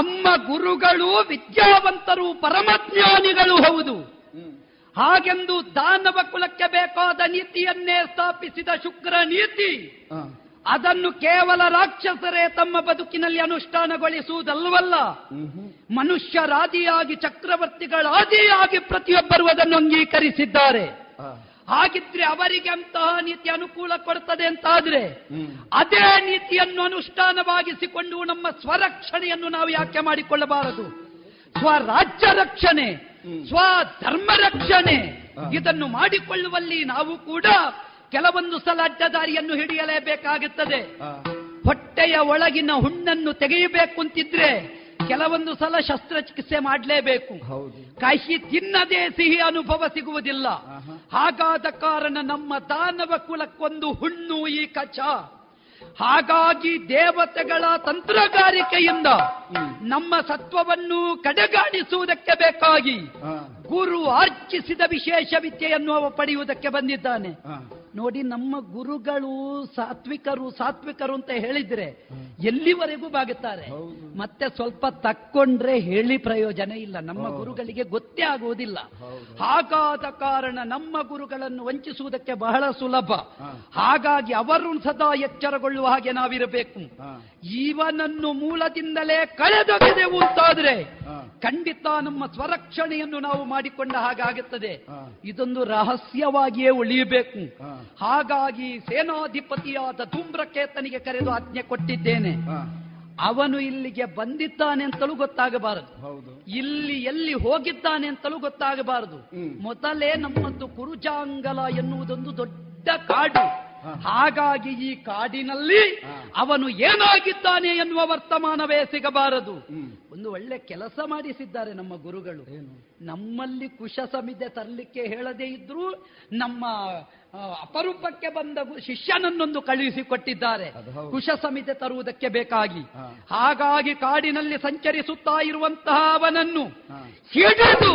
ನಮ್ಮ ಗುರುಗಳು ವಿದ್ಯಾವಂತರು ಪರಮಜ್ಞಾನಿಗಳು ಹೌದು. ಹಾಗೆಂದು ದಾನವ ಕುಲಕ್ಕೆ ಬೇಕಾದ ನೀತಿಯನ್ನೇ ಸ್ಥಾಪಿಸಿದ ಶುಕ್ರ ನೀತಿ. ಅದನ್ನು ಕೇವಲ ರಾಕ್ಷಸರೇ ತಮ್ಮ ಬದುಕಿನಲ್ಲಿ ಅನುಷ್ಠಾನಗೊಳಿಸುವುದಲ್ವಲ್ಲ ಮನುಷ್ಯರಾದಿಯಾಗಿ ಚಕ್ರವರ್ತಿಗಳಾದಿಯಾಗಿ ಪ್ರತಿಯೊಬ್ಬರು ಅದನ್ನು ಅಂಗೀಕರಿಸಿದ್ದಾರೆ. ಹಾಗಿದ್ರೆ ಅವರಿಗೆ ಅಂತಹ ನೀತಿ ಅನುಕೂಲ ಕೊಡ್ತದೆ ಅಂತಾದ್ರೆ ಅದೇ ನೀತಿಯನ್ನು ಅನುಷ್ಠಾನವಾಗಿಸಿಕೊಂಡು ನಮ್ಮ ಸ್ವರಕ್ಷಣೆಯನ್ನು ನಾವು ಯಾಕೆ ಮಾಡಿಕೊಳ್ಳಬಾರದು? ಸ್ವರಾಜ್ಯ ರಕ್ಷಣೆ ಸ್ವಧರ್ಮ ರಕ್ಷಣೆ ಇದನ್ನು ಮಾಡಿಕೊಳ್ಳುವಲ್ಲಿ ನಾವು ಕೂಡ ಕೆಲವೊಂದು ಸಲ ಅಡ್ಡದಾರಿಯನ್ನು ಹಿಡಿಯಲೇಬೇಕಾಗುತ್ತದೆ. ಹೊಟ್ಟೆಯ ಒಳಗಿನ ಹುಣ್ಣನ್ನು ತೆಗೆಯಬೇಕು ಅಂತಿದ್ರೆ ಕೆಲವೊಂದು ಸಲ ಶಸ್ತ್ರಚಿಕಿತ್ಸೆ ಮಾಡಲೇಬೇಕು. ಕಹಿ ತಿನ್ನದೇ ಸಿಹಿ ಅನುಭವ ಸಿಗುವುದಿಲ್ಲ. ಹಾಗಾದ ಕಾರಣ ನಮ್ಮ ದಾನವ ಕುಲಕ್ಕೊಂದು ಹುಣ್ಣು ಈ ಕಚ. ಹಾಗಾಗಿ ದೇವತೆಗಳ ತಂತ್ರಗಾರಿಕೆಯಿಂದ ನಮ್ಮ ಸತ್ವವನ್ನು ಕಡೆಗಾಣಿಸುವುದಕ್ಕೆ ಬೇಕಾಗಿ ಗುರು ಅರ್ಚಿಸಿದ ವಿಶೇಷ ವಿದ್ಯೆಯನ್ನು ಅವ ಪಡೆಯುವುದಕ್ಕೆ ಬಂದಿದ್ದಾನೆ. ನೋಡಿ ನಮ್ಮ ಗುರುಗಳು ಸಾತ್ವಿಕರು ಸಾತ್ವಿಕರು ಅಂತ ಹೇಳಿದ್ರೆ ಎಲ್ಲಿವರೆಗೂ ಬಾಗುತ್ತಾರೆ? ಮತ್ತೆ ಸ್ವಲ್ಪ ತಕ್ಕೊಂಡ್ರೆ ಹೇಳಿ ಪ್ರಯೋಜನ ಇಲ್ಲ. ನಮ್ಮ ಗುರುಗಳಿಗೆ ಗೊತ್ತೇ ಆಗುವುದಿಲ್ಲ. ಹಾಗಾದ ಕಾರಣ ನಮ್ಮ ಗುರುಗಳನ್ನು ವಂಚಿಸುವುದಕ್ಕೆ ಬಹಳ ಸುಲಭ. ಹಾಗಾಗಿ ಅವರು ಸದಾ ಎಚ್ಚರಗೊಳ್ಳುವ ಹಾಗೆ ನಾವಿರಬೇಕು. ಇವನನ್ನು ಮೂಲದಿಂದಲೇ ಕಳೆದೊಗೆದೆವು ಅಂತಾದ್ರೆ ಖಂಡಿತ ನಮ್ಮ ಸ್ವರಕ್ಷಣೆಯನ್ನು ನಾವು ಮಾಡಿಕೊಂಡ ಹಾಗಾಗುತ್ತದೆ. ಇದೊಂದು ರಹಸ್ಯವಾಗಿಯೇ ಉಳಿಯಬೇಕು. ಹಾಗಾಗಿ ಸೇನಾಧಿಪತಿಯಾದ ಧೂಮ್ರಕೇತನಿಗೆ ಕರೆದು ಆಜ್ಞೆ ಕೊಟ್ಟಿದ್ದೇನೆ. ಅವನು ಇಲ್ಲಿಗೆ ಬಂದಿದ್ದಾನೆ ಅಂತಲೂ ಗೊತ್ತಾಗಬಾರದು. ಇಲ್ಲಿ ಎಲ್ಲಿ ಹೋಗಿದ್ದಾನೆ ಅಂತಲೂ ಗೊತ್ತಾಗಬಾರದು. ಮೊದಲೇ ನಮ್ಮದು ಕುರುಜಾಂಗಲ ಎನ್ನುವುದೊಂದು ದೊಡ್ಡ ಕಾಡು. ಹಾಗಾಗಿ ಈ ಕಾಡಿನಲ್ಲಿ ಅವನು ಏನಾಗಿದ್ದಾನೆ ಎನ್ನುವ ವರ್ತಮಾನವೇ ಸಿಗಬಾರದು. ಒಂದು ಒಳ್ಳೆ ಕೆಲಸ ಮಾಡಿಸಿದ್ದಾರೆ ನಮ್ಮ ಗುರುಗಳು. ನಮ್ಮಲ್ಲಿ ಕುಶ ಸಮಿದೆ ತರಲಿಕ್ಕೆ ಹೇಳದೇ ಇದ್ರೂ ನಮ್ಮ ಅಪರೂಪಕ್ಕೆ ಬಂದ ಶಿಷ್ಯನನ್ನೊಂದು ಕಳುಹಿಸಿಕೊಟ್ಟಿದ್ದಾರೆ. ಕುಶ ಸಮಿತೆ ತರುವುದಕ್ಕೆ ಬೇಕಾಗಿ. ಹಾಗಾಗಿ ಕಾಡಿನಲ್ಲಿ ಸಂಚರಿಸುತ್ತಾ ಇರುವಂತಹ ಅವನನ್ನು ಹಿಡಿದು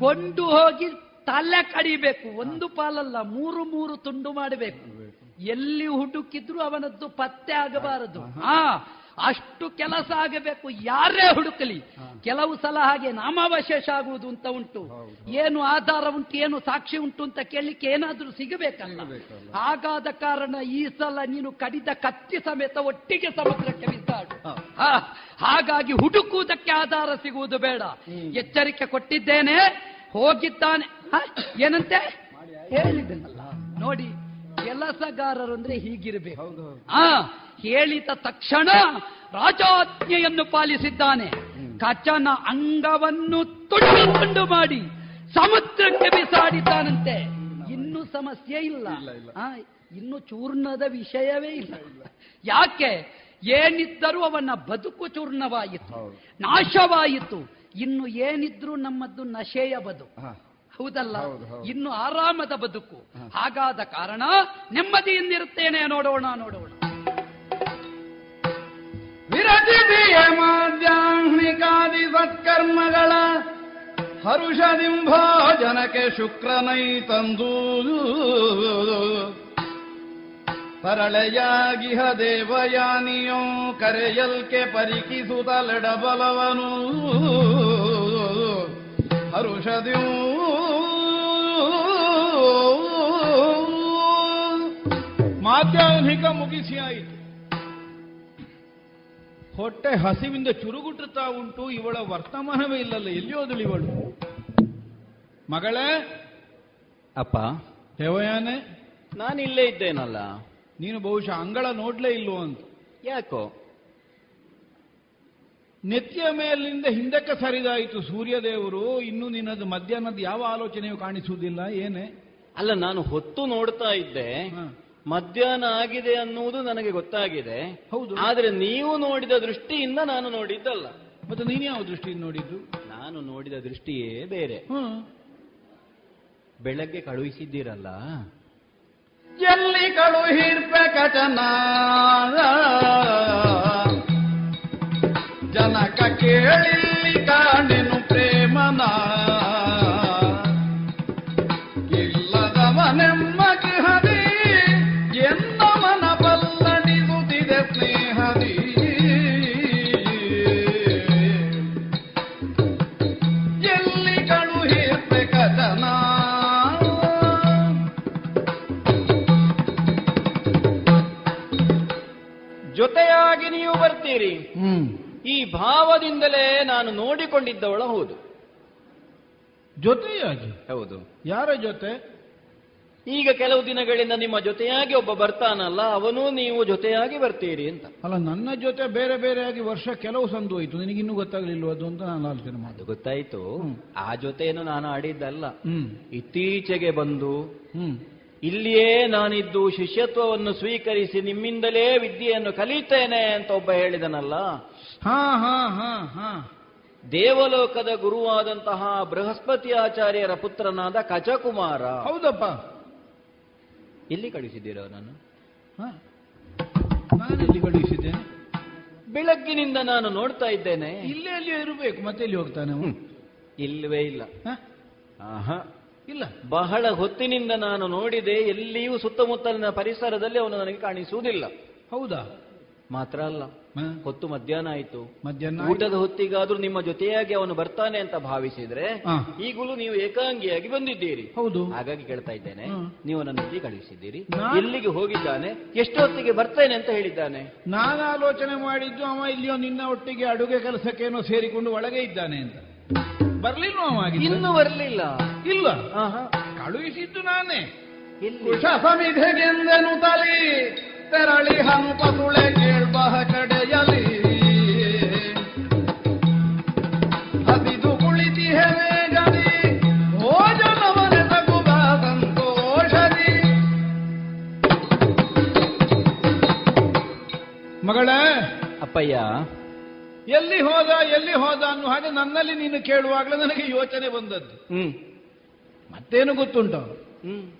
ಕೊಂಡು ಹೋಗಿ ತಲೆ ಕಡಿಬೇಕು. ಒಂದು ಪಾಲಲ್ಲ ಮೂರು ಮೂರು ತುಂಡು ಮಾಡಬೇಕು. ಎಲ್ಲಿ ಹುಡುಕಿದ್ರು ಅವನದ್ದು ಪತ್ತೆ ಆಗಬಾರದು. ಹಾ. ಅಷ್ಟು ಕೆಲಸ ಆಗಬೇಕು. ಯಾರೇ ಹುಡುಕಲಿ. ಕೆಲವು ಸಲ ಹಾಗೆ ನಾಮಾವಶೇಷ ಆಗುವುದು ಅಂತ ಉಂಟು. ಏನು ಆಧಾರ ಉಂಟು ಏನು ಸಾಕ್ಷಿ ಉಂಟು ಅಂತ ಕೇಳಲಿಕ್ಕೆ ಏನಾದ್ರೂ ಸಿಗಬೇಕಲ್ಲ? ಹಾಗಾದ ಕಾರಣ ಈ ಸಲ ನೀನು ಕಡಿದ ಕತ್ತಿ ಸಮೇತ ಒಟ್ಟಿಗೆ ಸಮುದ್ರಕ್ಕೆ ಬಿಸಾಡು ಹಾ, ಹಾಗಾಗಿ ಹುಡುಕುವುದಕ್ಕೆ ಆಧಾರ ಸಿಗುವುದು ಬೇಡ. ಎಚ್ಚರಿಕೆ ಕೊಟ್ಟಿದ್ದೇನೆ. ಹೋಗಿದ್ದಾನೆ? ಏನಂತೆ? ಹೇಳಿದ್ದನಲ್ಲ. ನೋಡಿ ಕೆಲಸಗಾರರು ಅಂದ್ರೆ ಹೀಗಿರಬೇಕು ಆ ಹೇಳಿದ ತಕ್ಷಣ ರಾಜಾಜ್ಞೆಯನ್ನು ಪಾಲಿಸಿದ್ದಾನೆ. ಕಚನ ಅಂಗವನ್ನು ತುಂಡು ತುಂಡು ಮಾಡಿ ಸಮುದ್ರಕ್ಕೆ ಬಿಸಾಡಿದ್ದಾನಂತೆ. ಇನ್ನು ಸಮಸ್ಯೆ ಇಲ್ಲ. ಆ, ಇನ್ನು ಚೂರ್ಣದ ವಿಷಯವೇ ಇಲ್ಲ. ಯಾಕೆ? ಏನಿದ್ದರೂ ಅವನ ಬದುಕು ಚೂರ್ಣವಾಯಿತು. ನಾಶವಾಯಿತು. ಇನ್ನು ಏನಿದ್ರೂ ನಮ್ಮದ್ದು ನಶೆಯ ಬದುಕು ಹೌದಲ್ಲ? ಇನ್ನು ಆರಾಮದ ಬದುಕು. ಹಾಗಾದ ಕಾರಣ ನೆಮ್ಮದಿಯಿಂದಿರುತ್ತೇನೆ ನೋಡೋಣ ನೋಡೋಣ. ವಿರಚಿದೆಯ ಮಾಧ್ಯಾಹ್ನಿಕಾದಿ ಸತ್ಕರ್ಮಗಳ ಹರುಷದಿಂಭೋ ಜನಕ್ಕೆ ಶುಕ್ರನೈ ತಂದು. ಪರಳೆಯಾಗಿಹ ದೇವಯಾನಿಯೋ ಕರೆಯಲ್ಕೆ ಪರಿಕಿಸುತ್ತಲೆಡಬಲವನು ಹರುಷದಿಯೂ. ಮಾಧ್ಯಾಹ್ನಿಕ ಮುಗಿಸಿ ಆಯಿತು ಹೊಟ್ಟೆ ಹಸಿವಿಂದ ಚುರುಗುಟ್ಟುತ್ತಾ ಉಂಟು. ಇವಳ ವರ್ತಮಾನವೇ ಇಲ್ಲಲ್ಲ ಎಲ್ಲಿ ಹೋದಳು ಇವಳು ಮಗಳೇ. ಅಪ್ಪ. ದೇವಯಾನೆ. ನಾನು ಇಲ್ಲೇ ಇದ್ದೇನಲ್ಲ? ನೀನು ಬಹುಶಃ ಅಂಗಳ ನೋಡ್ಲೇ ಇಲ್ವೋ ಅಂತ. ಯಾಕೋ? ನೆತ್ತಿಯ ಮೇಲಿಂದ ಹಿಂದಕ್ಕೆ ಸರಿದಾಯಿತು ಸೂರ್ಯದೇವರು ಇನ್ನು ನಿನ್ನದು ಮಧ್ಯಾಹ್ನದ ಯಾವ ಆಲೋಚನೆಯೂ ಕಾಣಿಸುವುದಿಲ್ಲ ಏನೇ? ಅಲ್ಲ ನಾನು ಹೊತ್ತು ನೋಡ್ತಾ ಇದ್ದೆ ಮಧ್ಯಾಹ್ನ ಆಗಿದೆ ಅನ್ನುವುದು ನನಗೆ ಗೊತ್ತಾಗಿದೆ. ಹೌದು. ಆದ್ರೆ ನೀವು ನೋಡಿದ ದೃಷ್ಟಿಯಿಂದ ನಾನು ನೋಡಿದ್ದಲ್ಲ. ಮತ್ತೆ ನೀನು ಯಾವ ದೃಷ್ಟಿಯಿಂದ ನೋಡಿದ್ದು? ನಾನು ನೋಡಿದ ದೃಷ್ಟಿಯೇ ಬೇರೆ. ಬೆಳಗ್ಗೆ ಕಳುಹಿಸಿದ್ದೀರಲ್ಲ. ಎಲ್ಲಿ ಕಳುಹಿರ್ಬೇಕಟನಾ ಜನಕ ಕೇಳಿಲ್ಲಿ ಕಾಣೆನು ಪ್ರೇಮನ. ಇಲ್ಲದವನೆಮ್ಮಗೆ ಹದಿ ಎಂದ ಮನ ಬಲ್ಲಡಿಸುತ್ತಿದೆ ಸ್ನೇಹದಿ. ಎಲ್ಲಿ ಕಳುಹಿರ್ಪೆ ಕಚನ ಜೊತೆಯಾಗಿ ನೀವು ಬರ್ತೀರಿ. ಭಾವದಿಂದಲೇ ನಾನು ನೋಡಿಕೊಂಡಿದ್ದವಳ ಹೌದು. ಜೊತೆಯಾಗಿ ಹೌದು. ಯಾರ ಜೊತೆ? ಈಗ ಕೆಲವು ದಿನಗಳಿಂದ ನಿಮ್ಮ ಜೊತೆಯಾಗಿ ಒಬ್ಬ ಬರ್ತಾನಲ್ಲ ಅವನು ನೀವು ಜೊತೆಯಾಗಿ ಬರ್ತೀರಿ ಅಂತ. ಅಲ್ಲ ನನ್ನ ಜೊತೆ ಬೇರೆ ಬೇರೆಯಾಗಿ ವರ್ಷ ಕೆಲವು ಸಂದು ಹೋಯ್ತು. ನಿನಗಿನ್ನೂ ಗೊತ್ತಾಗ್ಲಿಲ್ವ ಅದು ಅಂತ ನಾನು ಆಲೋಚನೆ ಮಾಡಿದೆ. ಗೊತ್ತಾಯ್ತು. ಆ ಜೊತೆಯನ್ನು ನಾನು ಆಡಿದ್ದಲ್ಲ. ಹ್ಮ್. ಇತ್ತೀಚೆಗೆ ಬಂದು ಇಲ್ಲಿಯೇ ನಾನಿದ್ದು ಶಿಷ್ಯತ್ವವನ್ನು ಸ್ವೀಕರಿಸಿ ನಿಮ್ಮಿಂದಲೇ ವಿದ್ಯೆಯನ್ನು ಕಲಿತೇನೆ ಅಂತ ಒಬ್ಬ ಹೇಳಿದನಲ್ಲ ಹಾ ಹಾ ಹಾ ಹಾ. ದೇವಲೋಕದ ಗುರುವಾದಂತಹ ಬೃಹಸ್ಪತಿ ಆಚಾರ್ಯರ ಪುತ್ರನಾದ ಕಚಕುಮಾರ. ಹೌದಪ್ಪ. ಎಲ್ಲಿ ಕಳಿಸಿದ್ದೀರ ನಾನು ಹಾ? ನಾನೆಲ್ಲಿ ಕಳುಹಿಸಿದ್ದೇನೆ ಬೆಳಗ್ಗಿನಿಂದ ನಾನು ನೋಡ್ತಾ ಇದ್ದೇನೆ. ಇಲ್ಲೇ ಅಲ್ಲಿ ಇರಬೇಕು. ಮತ್ತೆ ಎಲ್ಲಿ ಹೋಗ್ತಾನೆ ಇಲ್ಲವೇ ಇಲ್ಲ? ಆಹಾ. ಇಲ್ಲ. ಬಹಳ ಹೊತ್ತಿನಿಂದ ನಾನು ನೋಡಿದೆ ಎಲ್ಲಿಯೂ ಸುತ್ತಮುತ್ತಲಿನ ಪರಿಸರದಲ್ಲಿ ಅವನು ನನಗೆ ಕಾಣಿಸುವುದಿಲ್ಲ. ಹೌದಾ? ಮಾತ್ರ ಅಲ್ಲ? ಹೊತ್ತು ಮಧ್ಯಾಹ್ನ ಆಯಿತು. ಮಧ್ಯಾಹ್ನ ಊಟದ ಹೊತ್ತಿಗಾದ್ರೂ ನಿಮ್ಮ ಜೊತೆಯಾಗಿ ಅವನು ಬರ್ತಾನೆ ಅಂತ ಭಾವಿಸಿದ್ರೆ ಈಗಲೂ ನೀವು ಏಕಾಂಗಿಯಾಗಿ ಬಂದಿದ್ದೀರಿ. ಹೌದು. ಹಾಗಾಗಿ ಕೇಳ್ತಾ ಇದ್ದೇನೆ. ನೀವು ನನ್ನ ಜೊತೆ ಕಳುಹಿಸಿದ್ದೀರಿ? ಎಲ್ಲಿಗೆ ಹೋಗಿದ್ದಾನೆ? ಎಷ್ಟೊತ್ತಿಗೆ ಬರ್ತೇನೆ ಅಂತ ಹೇಳಿದ್ದಾನೆ? ನಾನು ಆಲೋಚನೆ ಮಾಡಿದ್ದು ಅವ ಇಲ್ಲಿಯೋ ನಿನ್ನ ಒಟ್ಟಿಗೆ ಅಡುಗೆ ಕೆಲಸಕ್ಕೇನೋ ಸೇರಿಕೊಂಡು ಒಳಗೆ ಇದ್ದಾನೆ ಅಂತ. ಬರ್ಲಿಲ್ವ ಇನ್ನು ಬರ್ಲಿಲ್ಲ. ಇಲ್ಲ. ಕಳುಹಿಸಿದ್ದು ನಾನೇ. ಕುಶ ಸಮಿಧೆಗೆಂದೆನು ತಲಿ. ತೆರಳಿ ಹನುಪಸುಳೆ ಕೇಳ್ಬಹ ಕಡೆಯಲಿ ಹಸಿದು ಕುಳಿತಿ ಹೆವೇಗದಿ ಭೋಜನವನೆ ತಗುವ ಸಂತೋಷದಿ. ಮಗಳೇ ಅಪ್ಪಯ್ಯ. ಎಲ್ಲಿ ಹೋದ ಎಲ್ಲಿ ಹೋದ ಅನ್ನೋ ಹಾಗೆ ನನ್ನಲ್ಲಿ ನೀನು ಕೇಳುವಾಗಲೇ ನನಗೆ ಯೋಚನೆ ಬಂದದ್ದು. ಹ್ಮ್. ಮತ್ತೇನು ಗೊತ್ತುಂಟು? ಹ್ಮ್.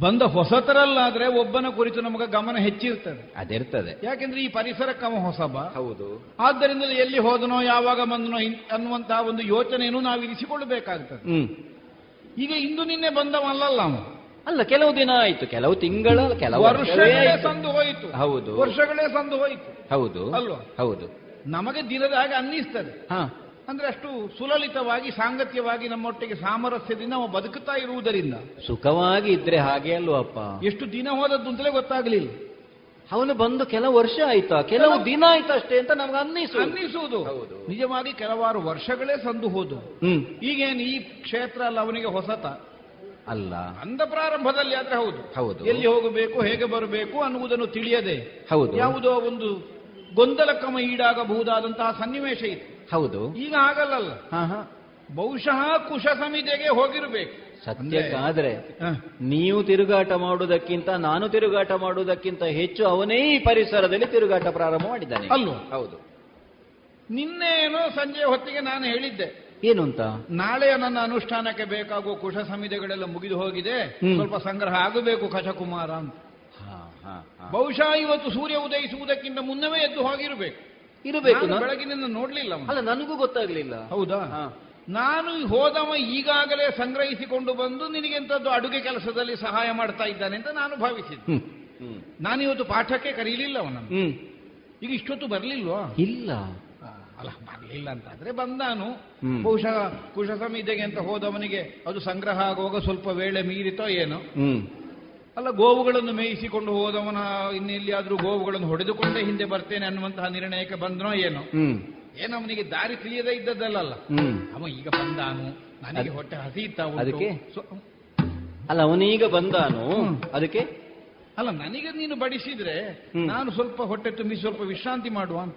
ಬಂದ ಹೊಸತರಲ್ಲಾದ್ರೆ ಒಬ್ಬನ ಕುರಿತು ನಮಗೆ ಗಮನ ಹೆಚ್ಚಿರ್ತದೆ. ಅದಿರ್ತದೆ. ಯಾಕೆಂದ್ರೆ ಈ ಪರಿಸರ ಅವ ಹೊಸಬ. ಹೌದು. ಆದ್ದರಿಂದ ಎಲ್ಲಿ ಹೋದನೋ ಯಾವಾಗ ಬಂದನೋ ಅನ್ನುವಂತಹ ಒಂದು ಯೋಚನೆಯನ್ನು ನಾವು ಇರಿಸಿಕೊಳ್ಳಬೇಕಾಗ್ತದೆ. ಹ್ಮ್. ಈಗ ಇಂದು ನಿನ್ನೆ ಬಂದವಲ್ಲಲ್ಲ ಅಲ್ಲ ಕೆಲವು ದಿನ ಆಯ್ತು ಕೆಲವು ತಿಂಗಳ ಕೆಲವು ವರ್ಷಗಳೇ. ಸಂದು ಹೋಯಿತು. ಹೌದು. ವರ್ಷಗಳೇ ಸಂದು ಹೋಯಿತು. ಹೌದು. ಅಲ್ವಾ? ಹೌದು. ನಮಗೆ ದಿನದ ಹಾಗೆ ಅನ್ನಿಸ್ತದೆ. ಹಾ. ಅಂದ್ರೆ ಅಷ್ಟು ಸುಲಲಿತವಾಗಿ ಸಾಂಗತ್ಯವಾಗಿ ನಮ್ಮೊಟ್ಟಿಗೆ ಸಾಮರಸ್ಯದಿಂದ ಅವ ಬದುಕುತ್ತಾ ಇರುವುದರಿಂದ. ಸುಖವಾಗಿ ಇದ್ರೆ ಹಾಗೆ ಅಲ್ವಪ್ಪ. ಅಪ್ಪ ಎಷ್ಟು ದಿನ ಹೋದದ್ದು ಅಂತಲೇ ಗೊತ್ತಾಗ್ಲಿಲ್ಲ. ಅವನು ಬಂದು ಕೆಲವು ವರ್ಷ ಆಯ್ತಾ? ಕೆಲವು ದಿನ ಆಯ್ತಾ ಅಷ್ಟೇ ಅಂತ ನಮ್ಗೆ ಅನ್ನಿಸು ಅನ್ನಿಸುವುದು. ಹೌದು. ನಿಜವಾಗಿ ಕೆಲವಾರು ವರ್ಷಗಳೇ ಸಂದು ಹೋದು. ಈಗೇನು ಈ ಕ್ಷೇತ್ರ ಅಲ್ಲ ಅವನಿಗೆ ಹೊಸತ? ಅಲ್ಲ. ಅಂದ ಪ್ರಾರಂಭದಲ್ಲಿ ಆದ್ರೆ ಹೌದು. ಹೌದು. ಎಲ್ಲಿ ಹೋಗಬೇಕು ಹೇಗೆ ಬರಬೇಕು ಅನ್ನುವುದನ್ನು ತಿಳಿಯದೆ ಹೌದು. ಯಾವುದೋ ಒಂದು ಗೊಂದಲಕ್ರಮ ಈಡಾಗಬಹುದಾದಂತಹ ಸನ್ನಿವೇಶ ಇತ್ತು. ಹೌದು. ಈಗ ಆಗಲ್ಲಲ್ಲ. ಬಹುಶಃ ಕುಶ ಸಮಿತಿಗೆ ಹೋಗಿರ್ಬೇಕು ಸತ್ಯಕ್ಕಾದ್ರೆ. ನೀವು ತಿರುಗಾಟ ಮಾಡುವುದಕ್ಕಿಂತ ನಾನು ತಿರುಗಾಟ ಮಾಡುವುದಕ್ಕಿಂತ ಹೆಚ್ಚು ಅವನೇ ಈ ಪರಿಸರದಲ್ಲಿ ತಿರುಗಾಟ ಪ್ರಾರಂಭ ಮಾಡಿದ್ದಾನೆ. ಅಲ್ಲೂ. ಹೌದು. ಏನೋ ಸಂಜೆ ಹೊತ್ತಿಗೆ ನಾನು ಹೇಳಿದ್ದೆ. ಏನು ಅಂತ ನಾಳೆ ನನ್ನ ಅನುಷ್ಠಾನಕ್ಕೆ ಬೇಕಾಗುವ ಕುಶ ಸಮಿತಿಗಳೆಲ್ಲ ಮುಗಿದು ಹೋಗಿದೆ. ಸ್ವಲ್ಪ ಸಂಗ್ರಹ ಆಗಬೇಕು ಕಶಕುಮಾರ ಅಂತ. ಬಹುಶಃ ಇವತ್ತು ಸೂರ್ಯ ಉದಯಿಸುವುದಕ್ಕಿಂತ ಮುನ್ನವೇ ಎದ್ದು ಹೋಗಿರಬೇಕು. ಇರಬೇಕು. ಬೆಳಗಿನಿಂದ ನೋಡ್ಲಿಲ್ಲ ಅಲ್ಲ ನನಗೂ ಗೊತ್ತಾಗ್ಲಿಲ್ಲ. ಹೌದಾ? ನಾನು ಹೋದವ ಈಗಾಗಲೇ ಸಂಗ್ರಹಿಸಿಕೊಂಡು ಬಂದು ನಿನಗೆಂತದ್ದು ಅಡುಗೆ ಕೆಲಸದಲ್ಲಿ ಸಹಾಯ ಮಾಡ್ತಾ ಇದ್ದಾನೆ ಅಂತ ನಾನು ಭಾವಿಸಿದ್ದೆ. ಇವತ್ತು ಪಾಠಕ್ಕೆ ಕರೀಲಿಲ್ಲ ಅವನನ್ನು. ಈಗ ಇಷ್ಟೊತ್ತು ಬರ್ಲಿಲ್ವಾ? ಇಲ್ಲ. ಅಲ್ಲ ಬರ್ಲಿಲ್ಲ ಅಂತಾದ್ರೆ ಬಂದಾನು. ಬಹುಶಃ ಕುಶ ಸಮಿತಿಗೆ ಅಂತ ಹೋದವನಿಗೆ ಅದು ಸಂಗ್ರಹ ಆಗುವಾಗ ಸ್ವಲ್ಪ ವೇಳೆ ಮೀರಿತೋ ಏನೋ. ಅಲ್ಲ ಗೋವುಗಳನ್ನು ಮೇಯಿಸಿಕೊಂಡು ಹೋದವನ ಇನ್ನೆಲ್ಲಿಯಾದ್ರೂ ಗೋವುಗಳನ್ನು ಹೊಡೆದುಕೊಂಡೇ ಹಿಂದೆ ಬರ್ತೇನೆ ಅನ್ನುವಂತಹ ನಿರ್ಣಯಕ್ಕೆ ಬಂದ್ರೋ ಏನೋ? ಏನೋ ಅವನಿಗೆ ದಾರಿ ತಿಳಿಯದೇ ಇದ್ದದ್ದಲ್ಲ ಅವ ಈಗ ಬಂದಾನು ನನಗೆ ಹೊಟ್ಟೆ ಹಸಿ ಉಂಟು. ಅದಕ್ಕೆ? ಅಲ್ಲ ಅವನೀಗ ಬಂದಾನು? ಅದಕ್ಕೆ? ಅಲ್ಲ ನನಗೆ ನೀನು ಬಡಿಸಿದ್ರೆ ನಾನು ಸ್ವಲ್ಪ ಹೊಟ್ಟೆ ತುಂಬಿ ಸ್ವಲ್ಪ ವಿಶ್ರಾಂತಿ ಮಾಡುವ ಅಂತ.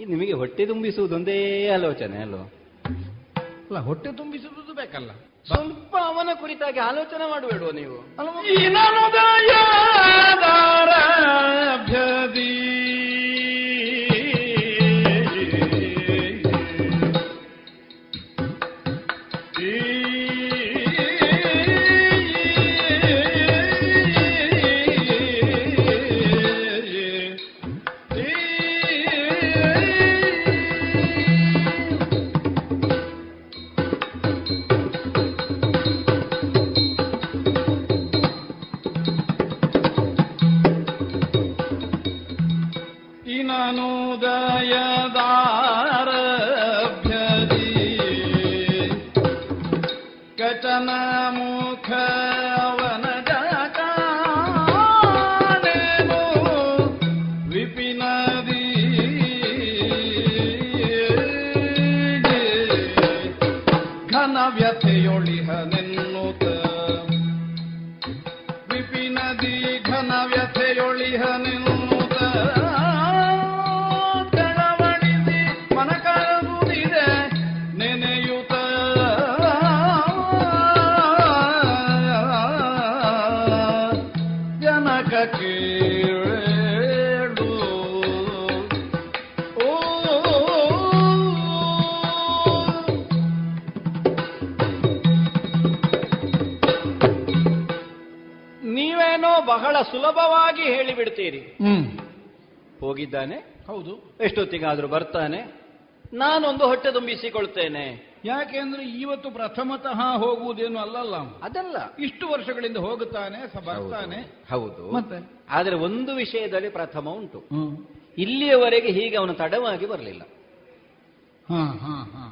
ಈ ನಿಮಗೆ ಹೊಟ್ಟೆ ತುಂಬಿಸುವುದೊಂದೇ ಆಲೋಚನೆ ಅಲ್ವಾ ಅಲ್ಲ ಹೊಟ್ಟೆ ತುಂಬಿಸುವುದು ಬೇಕಲ್ಲ. ಸ್ವಲ್ಪ ಅವನ ಕುರಿತಾಗಿ ಆಲೋಚನೆ ಮಾಡಬೇಡುವ ನೀವು? ಸುಲಭವಾಗಿ ಹೇಳಿಬಿಡ್ತೀರಿ. ಹೋಗಿದ್ದಾನೆ. ಹೌದು. ಎಷ್ಟೊತ್ತಿಗಾದ್ರೂ ಬರ್ತಾನೆ. ನಾನೊಂದು ಹೊಟ್ಟೆ ತುಂಬಿಸಿಕೊಳ್ತೇನೆ. ಯಾಕೆಂದ್ರೆ ಇವತ್ತು ಪ್ರಥಮತಃ ಹೋಗುವುದೇನು ಅಲ್ಲಲ್ಲ. ಅದಲ್ಲ. ಇಷ್ಟು ವರ್ಷಗಳಿಂದ ಹೋಗುತ್ತಾನೆ ಬರ್ತಾನೆ. ಹೌದು. ಮತ್ತೆ? ಆದ್ರೆ ಒಂದು ವಿಷಯದಲ್ಲಿ ಪ್ರಥಮ ಉಂಟು. ಇಲ್ಲಿಯವರೆಗೆ ಹೀಗೆ ಅವನು ತಡವಾಗಿ ಬರಲಿಲ್ಲ.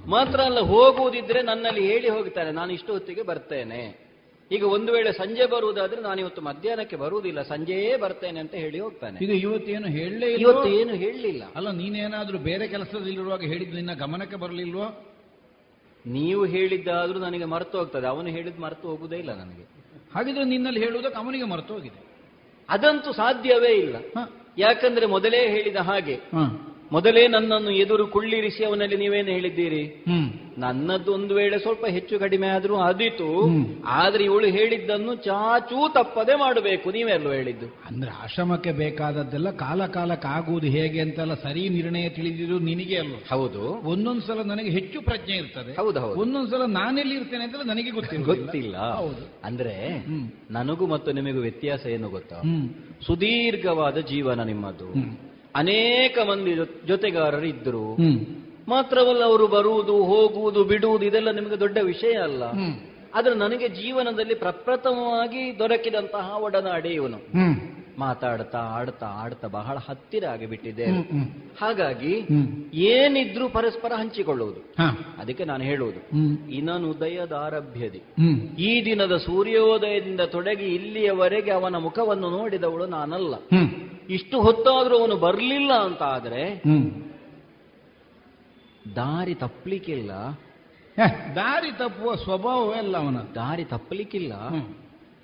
ಮಾತ್ರ ಅಲ್ಲ ಹೋಗುವುದಿದ್ರೆ ನನ್ನಲ್ಲಿ ಹೇಳಿ ಹೋಗ್ತಾನೆ ನಾನು ಇಷ್ಟು ಹೊತ್ತಿಗೆ ಬರ್ತೇನೆ. ಈಗ ಒಂದು ವೇಳೆ ಸಂಜೆ ಬರುವುದಾದ್ರೆ ನಾನು ಇವತ್ತು ಮಧ್ಯಾಹ್ನಕ್ಕೆ ಬರುವುದಿಲ್ಲ ಸಂಜೆಯೇ ಬರ್ತೇನೆ ಅಂತ ಹೇಳಿ ಹೋಗ್ತಾನೆ. ಈಗ ಇವತ್ತೇನು ಹೇಳಲೇ ಇವತ್ತು ಏನು ಹೇಳಲಿಲ್ಲ. ಅಲ್ಲ ನೀನೇನಾದ್ರೂ ಬೇರೆ ಕೆಲಸದಲ್ಲಿರುವಾಗ ಹೇಳಿದ್ದು ನಿನ್ನ ಗಮನಕ್ಕೆ ಬರಲಿಲ್ವೋ? ನೀವು ಹೇಳಿದ್ದಾದ್ರೂ ನನಗೆ ಮರೆತು ಹೋಗ್ತದೆ ಅವನು ಹೇಳಿದ್ ಮರೆತು ಹೋಗುದೇ ಇಲ್ಲ ನನಗೆ. ಹಾಗಿದ್ರೆ ನಿನ್ನಲ್ಲಿ ಹೇಳುವುದಕ್ಕೆ ಅವನಿಗೆ ಮರೆತು ಹೋಗಿದೆ. ಅದಂತೂ ಸಾಧ್ಯವೇ ಇಲ್ಲ. ಯಾಕಂದ್ರೆ ಮೊದಲೇ ಹೇಳಿದ ಹಾಗೆ. ಮೊದಲೇ ನನ್ನನ್ನು ಎದುರು ಕುಳ್ಳಿರಿಸಿ ಅವನಲ್ಲಿ ನೀವೇನು ಹೇಳಿದ್ದೀರಿ? ನನ್ನದ್ದು ಒಂದು ವೇಳೆ ಸ್ವಲ್ಪ ಹೆಚ್ಚು ಕಡಿಮೆ ಆದ್ರೂ ಅದಿತು. ಆದ್ರೆ ಇವಳು ಹೇಳಿದ್ದನ್ನು ಚಾಚೂ ತಪ್ಪದೆ ಮಾಡಬೇಕು. ನೀವೆಲ್ಲೂ ಹೇಳಿದ್ದು? ಅಂದ್ರೆ ಆಶ್ರಮಕ್ಕೆ ಬೇಕಾದದ್ದೆಲ್ಲ ಕಾಲ ಕಾಲಕ್ಕೆ ಆಗುವುದು ಹೇಗೆ ಅಂತೆಲ್ಲ ಸರಿ ನಿರ್ಣಯ ತಿಳಿದಿದ್ರು ನಿನಗೆ ಅಲ್ವ? ಹೌದು. ಒಂದೊಂದ್ಸಲ ನನಗೆ ಹೆಚ್ಚು ಪ್ರಜ್ಞೆ ಇರ್ತದೆ. ಹೌದು, ಹೌದು. ಒಂದೊಂದ್ಸಲ ನಾನೆಲ್ಲಿ ಇರ್ತೇನೆ ಅಂತ ನನಗೆ ಗೊತ್ತಿಲ್ಲ. ಗೊತ್ತಿಲ್ಲ. ಹೌದು. ಅಂದ್ರೆ. ನನಗೂ ಮತ್ತು ನಿಮಗೂ ವ್ಯತ್ಯಾಸ ಏನು ಗೊತ್ತಾ? ಸುದೀರ್ಘವಾದ ಜೀವನ ನಿಮ್ಮದು. ಅನೇಕ ಮಂದಿ ಜೊತೆಗಾರರು ಇದ್ರು ಮಾತ್ರವಲ್ಲ ಅವರು ಬರುವುದು ಹೋಗುವುದು ಬಿಡುವುದು ಇದೆಲ್ಲ ನಿಮಗೆ ದೊಡ್ಡ ವಿಷಯ ಅಲ್ಲ. ಆದ್ರೆ ನನಗೆ ಜೀವನದಲ್ಲಿ ಪ್ರಪ್ರಥಮವಾಗಿ ದೊರಕಿದಂತಹ ಒಡನಾಡಿ ಇವನು ಮಾತಾಡ್ತಾ ಆಡ್ತಾ ಆಡ್ತಾ ಬಹಳ ಹತ್ತಿರ ಆಗಿಬಿಟ್ಟಿದೆ. ಹಾಗಾಗಿ ಏನಿದ್ರು ಪರಸ್ಪರ ಹಂಚಿಕೊಳ್ಳುವುದು. ಅದಕ್ಕೆ ನಾನು ಹೇಳುವುದು. ಇನನುದಯದಾರಭ್ಯದಿ. ಈ ದಿನದ ಸೂರ್ಯೋದಯದಿಂದ ತೊಡಗಿ ಇಲ್ಲಿಯವರೆಗೆ ಅವನ ಮುಖವನ್ನು ನೋಡಿದವಳು ನಾನಲ್ಲ. ಇಷ್ಟು ಹೊತ್ತಾದ್ರೂ ಅವನು ಬರಲಿಲ್ಲ ಅಂತ ಆದ್ರೆ ದಾರಿ ತಪ್ಪಲಿಕ್ಕಿಲ್ಲ. ದಾರಿ ತಪ್ಪುವ ಸ್ವಭಾವವೇ ಅಲ್ಲ ಅವನ. ದಾರಿ ತಪ್ಪಲಿಕ್ಕಿಲ್ಲ.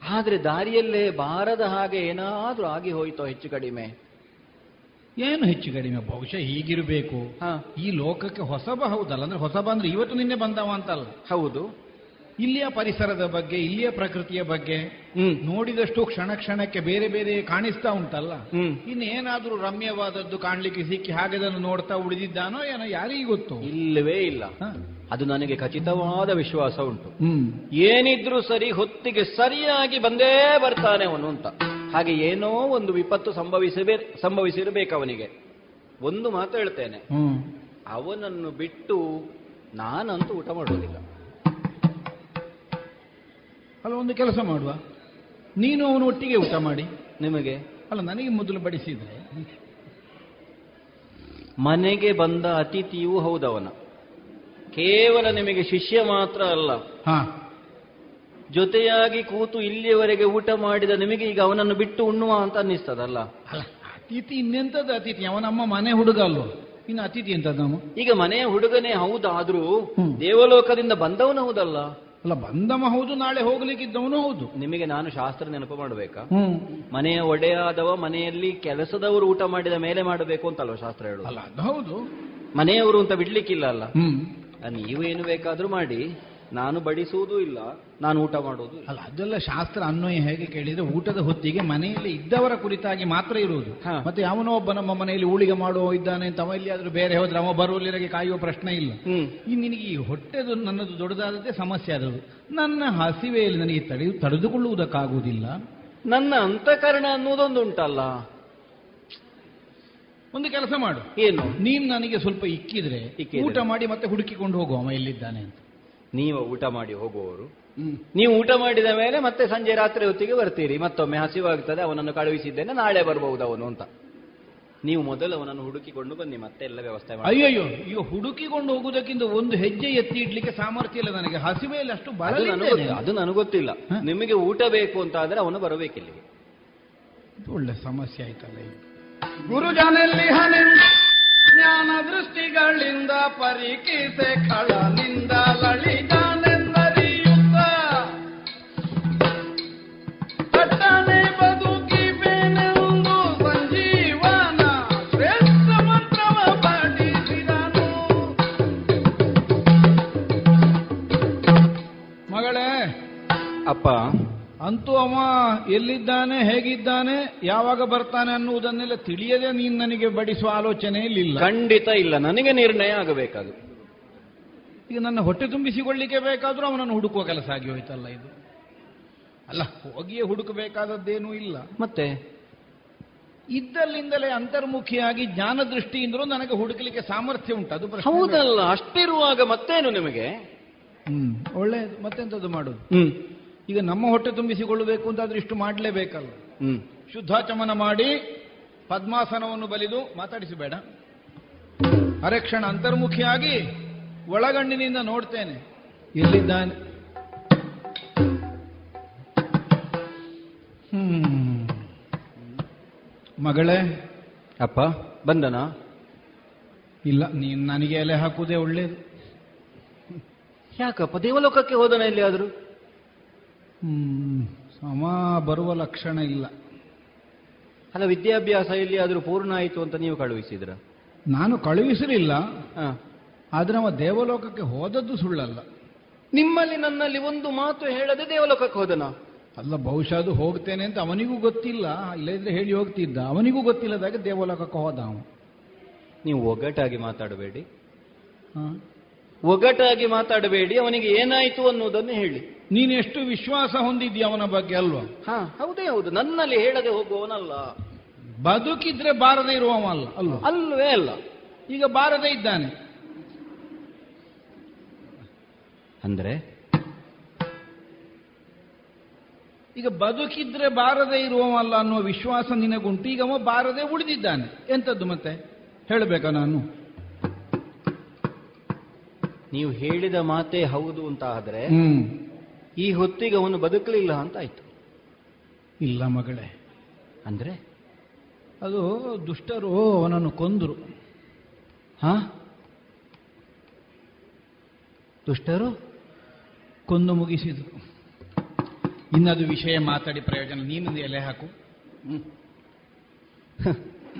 ಆದ್ರೆ ದಾರಿಯಲ್ಲೇ ಬಾರದ ಹಾಗೆ ಏನಾದರೂ ಆಗಿ ಹೋಯ್ತೋ ಹೆಚ್ಚು ಕಡಿಮೆ. ಏನು ಹೆಚ್ಚು ಕಡಿಮೆ? ಬಹುಶಃ ಹೀಗಿರಬೇಕು. ಈ ಲೋಕಕ್ಕೆ ಹೊಸಬ ಹೌದಲ್ಲ ಅಂದ್ರೆ ಹೊಸಬ ಅಂದ್ರೆ ಇವತ್ತು ನಿನ್ನೆ ಬಂದವ ಅಂತಲ್ಲ. ಹೌದು. ಇಲ್ಲಿಯ ಪರಿಸರದ ಬಗ್ಗೆ ಇಲ್ಲಿಯ ಪ್ರಕೃತಿಯ ಬಗ್ಗೆ ನೋಡಿದಷ್ಟು ಕ್ಷಣ ಕ್ಷಣಕ್ಕೆ ಬೇರೆ ಬೇರೆ ಕಾಣಿಸ್ತಾ ಉಂಟಲ್ಲ. ಇನ್ನೇನಾದ್ರೂ ರಮ್ಯವಾದದ್ದು ಕಾಣ್ಲಿಕ್ಕೆ ಸಿಕ್ಕಿ ಹಾಗೆ ನೋಡ್ತಾ ಉಳಿದಿದ್ದಾನೋ ಏನೋ ಯಾರಿಗೂ ಗೊತ್ತು. ಇಲ್ಲವೇ ಇಲ್ಲ. ಅದು ನನಗೆ ಖಚಿತವಾದ ವಿಶ್ವಾಸ ಉಂಟು. ಏನಿದ್ರೂ ಸರಿ ಹೊತ್ತಿಗೆ ಸರಿಯಾಗಿ ಬಂದೇ ಬರ್ತಾನೆ ಅವನು ಅಂತ. ಹಾಗೆ ಏನೋ ಒಂದು ವಿಪತ್ತು ಸಂಭವಿಸಬೇ ಸಂಭವಿಸಿರಬೇಕು ಅವನಿಗೆ ಒಂದು ಮಾತು ಹೇಳ್ತೇನೆ. ಅವನನ್ನು ಬಿಟ್ಟು ನಾನಂತೂ ಊಟ ಮಾಡೋದಿಲ್ಲ ಅಲ್ಲ ಒಂದು ಕೆಲಸ ಮಾಡುವ. ನೀನು ಅವನು ಒಟ್ಟಿಗೆ ಊಟ ಮಾಡಿ. ನಿಮಗೆ? ಅಲ್ಲ ನನಗೆ ಮೊದಲು ಬಡಿಸಿದ್ರೆ. ಮನೆಗೆ ಬಂದ ಅತಿಥಿಯೂ ಹೌದವನ. ಕೇವಲ ನಿಮಗೆ ಶಿಷ್ಯ ಮಾತ್ರ ಅಲ್ಲ. ಜೊತೆಯಾಗಿ ಕೂತು ಇಲ್ಲಿಯವರೆಗೆ ಊಟ ಮಾಡಿದ ನಿಮಗೆ ಈಗ ಅವನನ್ನು ಬಿಟ್ಟು ಉಣ್ಣುವ ಅಂತ ಅನ್ನಿಸ್ತದಲ್ಲ? ಅತಿಥಿ ಇನ್ನೆಂತದ್ದು ಅತಿಥಿ? ಅವನಮ್ಮ ಮನೆ ಹುಡುಗ ಅಲ್ವ? ಇನ್ನು ಅತಿಥಿ ಎಂತದ್ದು ನಾವು? ಈಗ ಮನೆಯ ಹುಡುಗನೇ ಹೌದಾದ್ರೂ ದೇವಲೋಕದಿಂದ ಬಂದವನು ಹೌದಲ್ಲ? ಅಲ್ಲ ಬಂದವ ಹೌದು ನಾಳೆ ಹೋಗ್ಲಿಕ್ಕಿದ್ದವನು ಹೌದು. ನಿಮಗೆ ನಾನು ಶಾಸ್ತ್ರ ನೆನಪು ಮಾಡಬೇಕಾ? ಮನೆಯ ಒಡೆಯಾದವ ಮನೆಯಲ್ಲಿ ಕೆಲಸದವರು ಊಟ ಮಾಡಿದ ಮೇಲೆ ಮಾಡಬೇಕು ಅಂತಲ್ವ ಶಾಸ್ತ್ರ ಹೇಳುದು ಅಲ್ಲ ಅದು ಹೌದು. ಮನೆಯವರು ಅಂತ ಬಿಡ್ಲಿಕ್ಕಿಲ್ಲ ಅಲ್ಲ? ಹ್ಮ್ ಆ, ನೀವು ಏನು ಬೇಕಾದ್ರೂ ಮಾಡಿ. ನಾನು ಬಡಿಸುವುದೂ ಇಲ್ಲ ನಾನು ಊಟ ಮಾಡುವುದು ಅಲ್ಲ ಅದೆಲ್ಲ ಶಾಸ್ತ್ರ ಅನ್ವಯ ಹೇಗೆ ಕೇಳಿದ್ರೆ ಊಟದ ಹೊತ್ತಿಗೆ ಮನೆಯಲ್ಲಿ ಇದ್ದವರ ಕುರಿತಾಗಿ ಮಾತ್ರ ಇರುವುದು. ಮತ್ತೆ ಯಾವನೋ ಒಬ್ಬ ನಮ್ಮ ಮನೆಯಲ್ಲಿ ಊಳಿಗೆ ಮಾಡುವ ಇದ್ದಾನೆ ಅಂತ ಅವ ಎಲ್ಲಿಯಾದ್ರೂ ಬೇರೆ ಹೋದ್ರೆ ಅವ ಬರುವಲ್ಲಿರಗೆ ಕಾಯುವ ಪ್ರಶ್ನೆ ಇಲ್ಲ. ಈ ನಿನಗೆ ಈ ಹೊಟ್ಟೆದು ನನ್ನದು ದೊಡ್ಡದಾದದ್ದೇ ಸಮಸ್ಯೆ ಆದದ್ದು. ನನ್ನ ಹಸಿವೆಯಲ್ಲಿ ನನಗೆ ತಡೆದು ತಡೆದುಕೊಳ್ಳುವುದಕ್ಕಾಗುವುದಿಲ್ಲ. ನನ್ನ ಅಂತಃಕರಣ ಅನ್ನೋದೊಂದು ಉಂಟಲ್ಲ ಒಂದು ಕೆಲಸ ಮಾಡು. ಏನು? ನೀನ್ ನನಗೆ ಸ್ವಲ್ಪ ಇಕ್ಕಿದ್ರೆ? ಊಟ ಮಾಡಿ ಮತ್ತೆ ಹುಡುಕಿಕೊಂಡು ಹೋಗುವ ಎಲ್ಲಿದ್ದಾನೆ ಅಂತ. ನೀವು ಊಟ ಮಾಡಿ ಹೋಗುವವರು. ನೀವು ಊಟ ಮಾಡಿದ ಮೇಲೆ ಮತ್ತೆ ಸಂಜೆ ರಾತ್ರಿ ಹೊತ್ತಿಗೆ ಬರ್ತೀರಿ. ಮತ್ತೊಮ್ಮೆ ಹಸಿವಾಗ್ತದೆ ಅವನನ್ನು ಕಳುಹಿಸಿದ್ದೇನೆ ನಾಳೆ ಬರಬಹುದು ಅವನು ಅಂತ. ನೀವು ಮೊದಲು ಅವನನ್ನು ಹುಡುಕಿಕೊಂಡು ಬನ್ನಿ ಮತ್ತೆ ಎಲ್ಲ ವ್ಯವಸ್ಥೆ ಮಾಡಿ. ಅಯ್ಯೋ ಈಗ ಹುಡುಕಿಕೊಂಡು ಹೋಗುವುದಕ್ಕಿಂತ ಒಂದು ಹೆಜ್ಜೆ ಎತ್ತಿ ಇಡ್ಲಿಕ್ಕೆ ಸಾಮರ್ಥ್ಯ ಇಲ್ಲ ನನಗೆ. ಹಸಿವೆಯಲ್ಲಿ ಅಷ್ಟು ಗೊತ್ತಿಲ್ಲ. ಅದು ನನಗೆ ಗೊತ್ತಿಲ್ಲ. ನಿಮಗೆ ಊಟ ಬೇಕು ಅಂತ ಆದ್ರೆ ಅವನು ಬರಬೇಕಿಲ್ಲಿಗೆ. ಒಳ್ಳೆ ಸಮಸ್ಯೆ ಆಯ್ತಲ್ಲ ಈಗ. ಗುರುಜನಲ್ಲಿ ಹನೆಂದ ಜ್ಞಾನ ದೃಷ್ಟಿಗಳಿಂದ ಪರಿಕೀಸೆ ಖಳನಿಂದ ಲಳಿಗಾನೆಂದರಿಯುತ್ತ. ಬದುಕಿ ಬದುಕಿಬೇನೆಂದು ಸಂಜೀವನ ಶ್ರೇಷ್ಠ ಮಂತ್ರವ ಪಠಿಸಿದನು. ಮಗಳೇ ಅಪ್ಪ ಅಂತೂ ಅವ ಎಲ್ಲಿದ್ದಾನೆ ಹೇಗಿದ್ದಾನೆ ಯಾವಾಗ ಬರ್ತಾನೆ ಅನ್ನುವುದನ್ನೆಲ್ಲ ತಿಳಿಯದೆ ನೀನು ನನಗೆ ಬಡಿಸುವ ಆಲೋಚನೆಯಲ್ಲಿಲ್ಲ ಖಂಡಿತ ಇಲ್ಲ. ನನಗೆ ನಿರ್ಣಯ ಆಗಬೇಕಾದು. ಈಗ ನನ್ನ ಹೊಟ್ಟೆ ತುಂಬಿಸಿಕೊಳ್ಳಿಕ್ಕೆ ಬೇಕಾದರೂ ಅವನನ್ನು ಹುಡುಕುವ ಕೆಲಸ ಆಗಿ ಹೋಯ್ತಲ್ಲ ಇದು. ಅಲ್ಲ ಹೋಗಿಯೇ ಹುಡುಕಬೇಕಾದದ್ದೇನೂ ಇಲ್ಲ. ಮತ್ತೆ? ಇದ್ದಲ್ಲಿಂದಲೇ ಅಂತರ್ಮುಖಿಯಾಗಿ ಜ್ಞಾನ ದೃಷ್ಟಿಯಿಂದಲೂ ನನಗೆ ಹುಡುಕಲಿಕ್ಕೆ ಸಾಮರ್ಥ್ಯ ಉಂಟು. ಅದು. ಹೌದಲ್ಲ ಅಷ್ಟಿರುವಾಗ ಮತ್ತೇನು ನಿಮಗೆ? ಹ್ಮ್ ಒಳ್ಳೆಯದು. ಮತ್ತೆಂತದ್ದು ಮಾಡುದು? ಹ್ಮ್. ಈಗ ನಮ್ಮ ಹೊಟ್ಟೆ ತುಂಬಿಸಿಕೊಳ್ಳಬೇಕು ಅಂತಾದ್ರೆ ಇಷ್ಟು ಮಾಡಲೇಬೇಕಲ್ಲ. ಹ್ಮ್. ಶುದ್ಧಾಚಮನ ಮಾಡಿ ಪದ್ಮಾಸನವನ್ನು ಬಲಿದು ಮಾತಾಡಿಸಬೇಡ. ಅರೆಕ್ಷಣ ಅಂತರ್ಮುಖಿಯಾಗಿ ಒಳಗಣ್ಣಿನಿಂದ ನೋಡ್ತೇನೆ. ಎಲ್ಲಿದ್ದಾನೆ? ಹ್ಮ್. ಮಗಳೇ? ಅಪ್ಪ ಬಂದನಾ? ಇಲ್ಲ ನೀನು ನನಗೆ ಎಲೆ ಹಾಕುವುದೇ ಒಳ್ಳೇದು. ಯಾಕಪ್ಪ ದೇವಲೋಕಕ್ಕೆ ಹೋದನ ಎಲ್ಲಿಯಾದ್ರೂ? ಹ್ಮ್ ಸಮ ಬರುವ ಲಕ್ಷಣ ಇಲ್ಲ. ಅಲ್ಲ ವಿದ್ಯಾಭ್ಯಾಸ ಇಲ್ಲಿ ಆದರೂ ಪೂರ್ಣ ಆಯಿತು ಅಂತ ನೀವು ಕಳುಹಿಸಿದ್ರ? ನಾನು ಕಳುಹಿಸಲಿಲ್ಲ. ಆದ್ರೆ ಅವ ದೇವಲೋಕಕ್ಕೆ ಹೋದದ್ದು ಸುಳ್ಳಲ್ಲ. ನಿಮ್ಮಲ್ಲಿ ನನ್ನಲ್ಲಿ ಒಂದು ಮಾತು ಹೇಳದೆ ದೇವಲೋಕಕ್ಕೆ ಹೋದನ? ಅಲ್ಲ ಬಹುಶಃ ಅದು ಹೋಗ್ತೇನೆ ಅಂತ ಅವನಿಗೂ ಗೊತ್ತಿಲ್ಲ. ಇಲ್ಲದ್ರೆ ಹೇಳಿ ಹೋಗ್ತಿದ್ದ. ಅವನಿಗೂ ಗೊತ್ತಿಲ್ಲದಾಗ ದೇವಲೋಕಕ್ಕೆ ಹೋದ ಅವನು. ನೀವು ಒಗ್ಗಟ್ಟಾಗಿ ಮಾತಾಡಬೇಡಿ? ಒಗ್ಗಟ್ಟಾಗಿ ಮಾತಾಡಬೇಡಿ. ಅವನಿಗೆ ಏನಾಯಿತು ಅನ್ನುವುದನ್ನು ಹೇಳಿ. ನೀನು ಎಷ್ಟು ವಿಶ್ವಾಸ ಹೊಂದಿದ್ದಿ ಅವನ ಬಗ್ಗೆ ಅಲ್ವಾ? ಹಾ ಹೌದೇ ಹೌದು. ನನ್ನಲ್ಲಿ ಹೇಳದೆ ಹೋಗುವವನಲ್ಲ. ಬದುಕಿದ್ರೆ ಬಾರದೆ ಇರುವವ ಅಲ್ಲ ಅಲ್ವಾ? ಅಲ್ವೇ ಅಲ್ಲ. ಈಗ ಬಾರದೆ ಇದ್ದಾನೆ. ಅಂದ್ರೆ? ಈಗ ಬದುಕಿದ್ರೆ ಬಾರದೆ ಇರುವವಲ್ಲ ಅನ್ನುವ ವಿಶ್ವಾಸ ನಿನಗುಂಟು. ಈಗ ಅವ ಬಾರದೆ ಉಳಿದಿದ್ದಾನೆ. ಎಂಥದ್ದು ಮತ್ತೆ? ಹೇಳಬೇಕಾ ನಾನು? ನೀವು ಹೇಳಿದ ಮಾತೇ ಹೌದು ಅಂತ ಆದ್ರೆ ಹ್ಮ್. ಈ ಹೊತ್ತಿಗೆ ಅವನು ಬದುಕಲಿಲ್ಲ ಅಂತ ಆಯ್ತು. ಇಲ್ಲ ಮಗಳೇ. ಅಂದ್ರೆ? ಅದು ದುಷ್ಟರು ಅವನನ್ನು ಕೊಂದರು. ಹಾ? ದುಷ್ಟರು? ಕೊಂದು ಮುಗಿಸಿದರು. ಇನ್ನದು ವಿಷಯ ಮಾತಾಡಿ ಪ್ರಯೋಜನ. ನೀನು ಎಲೆ ಹಾಕು.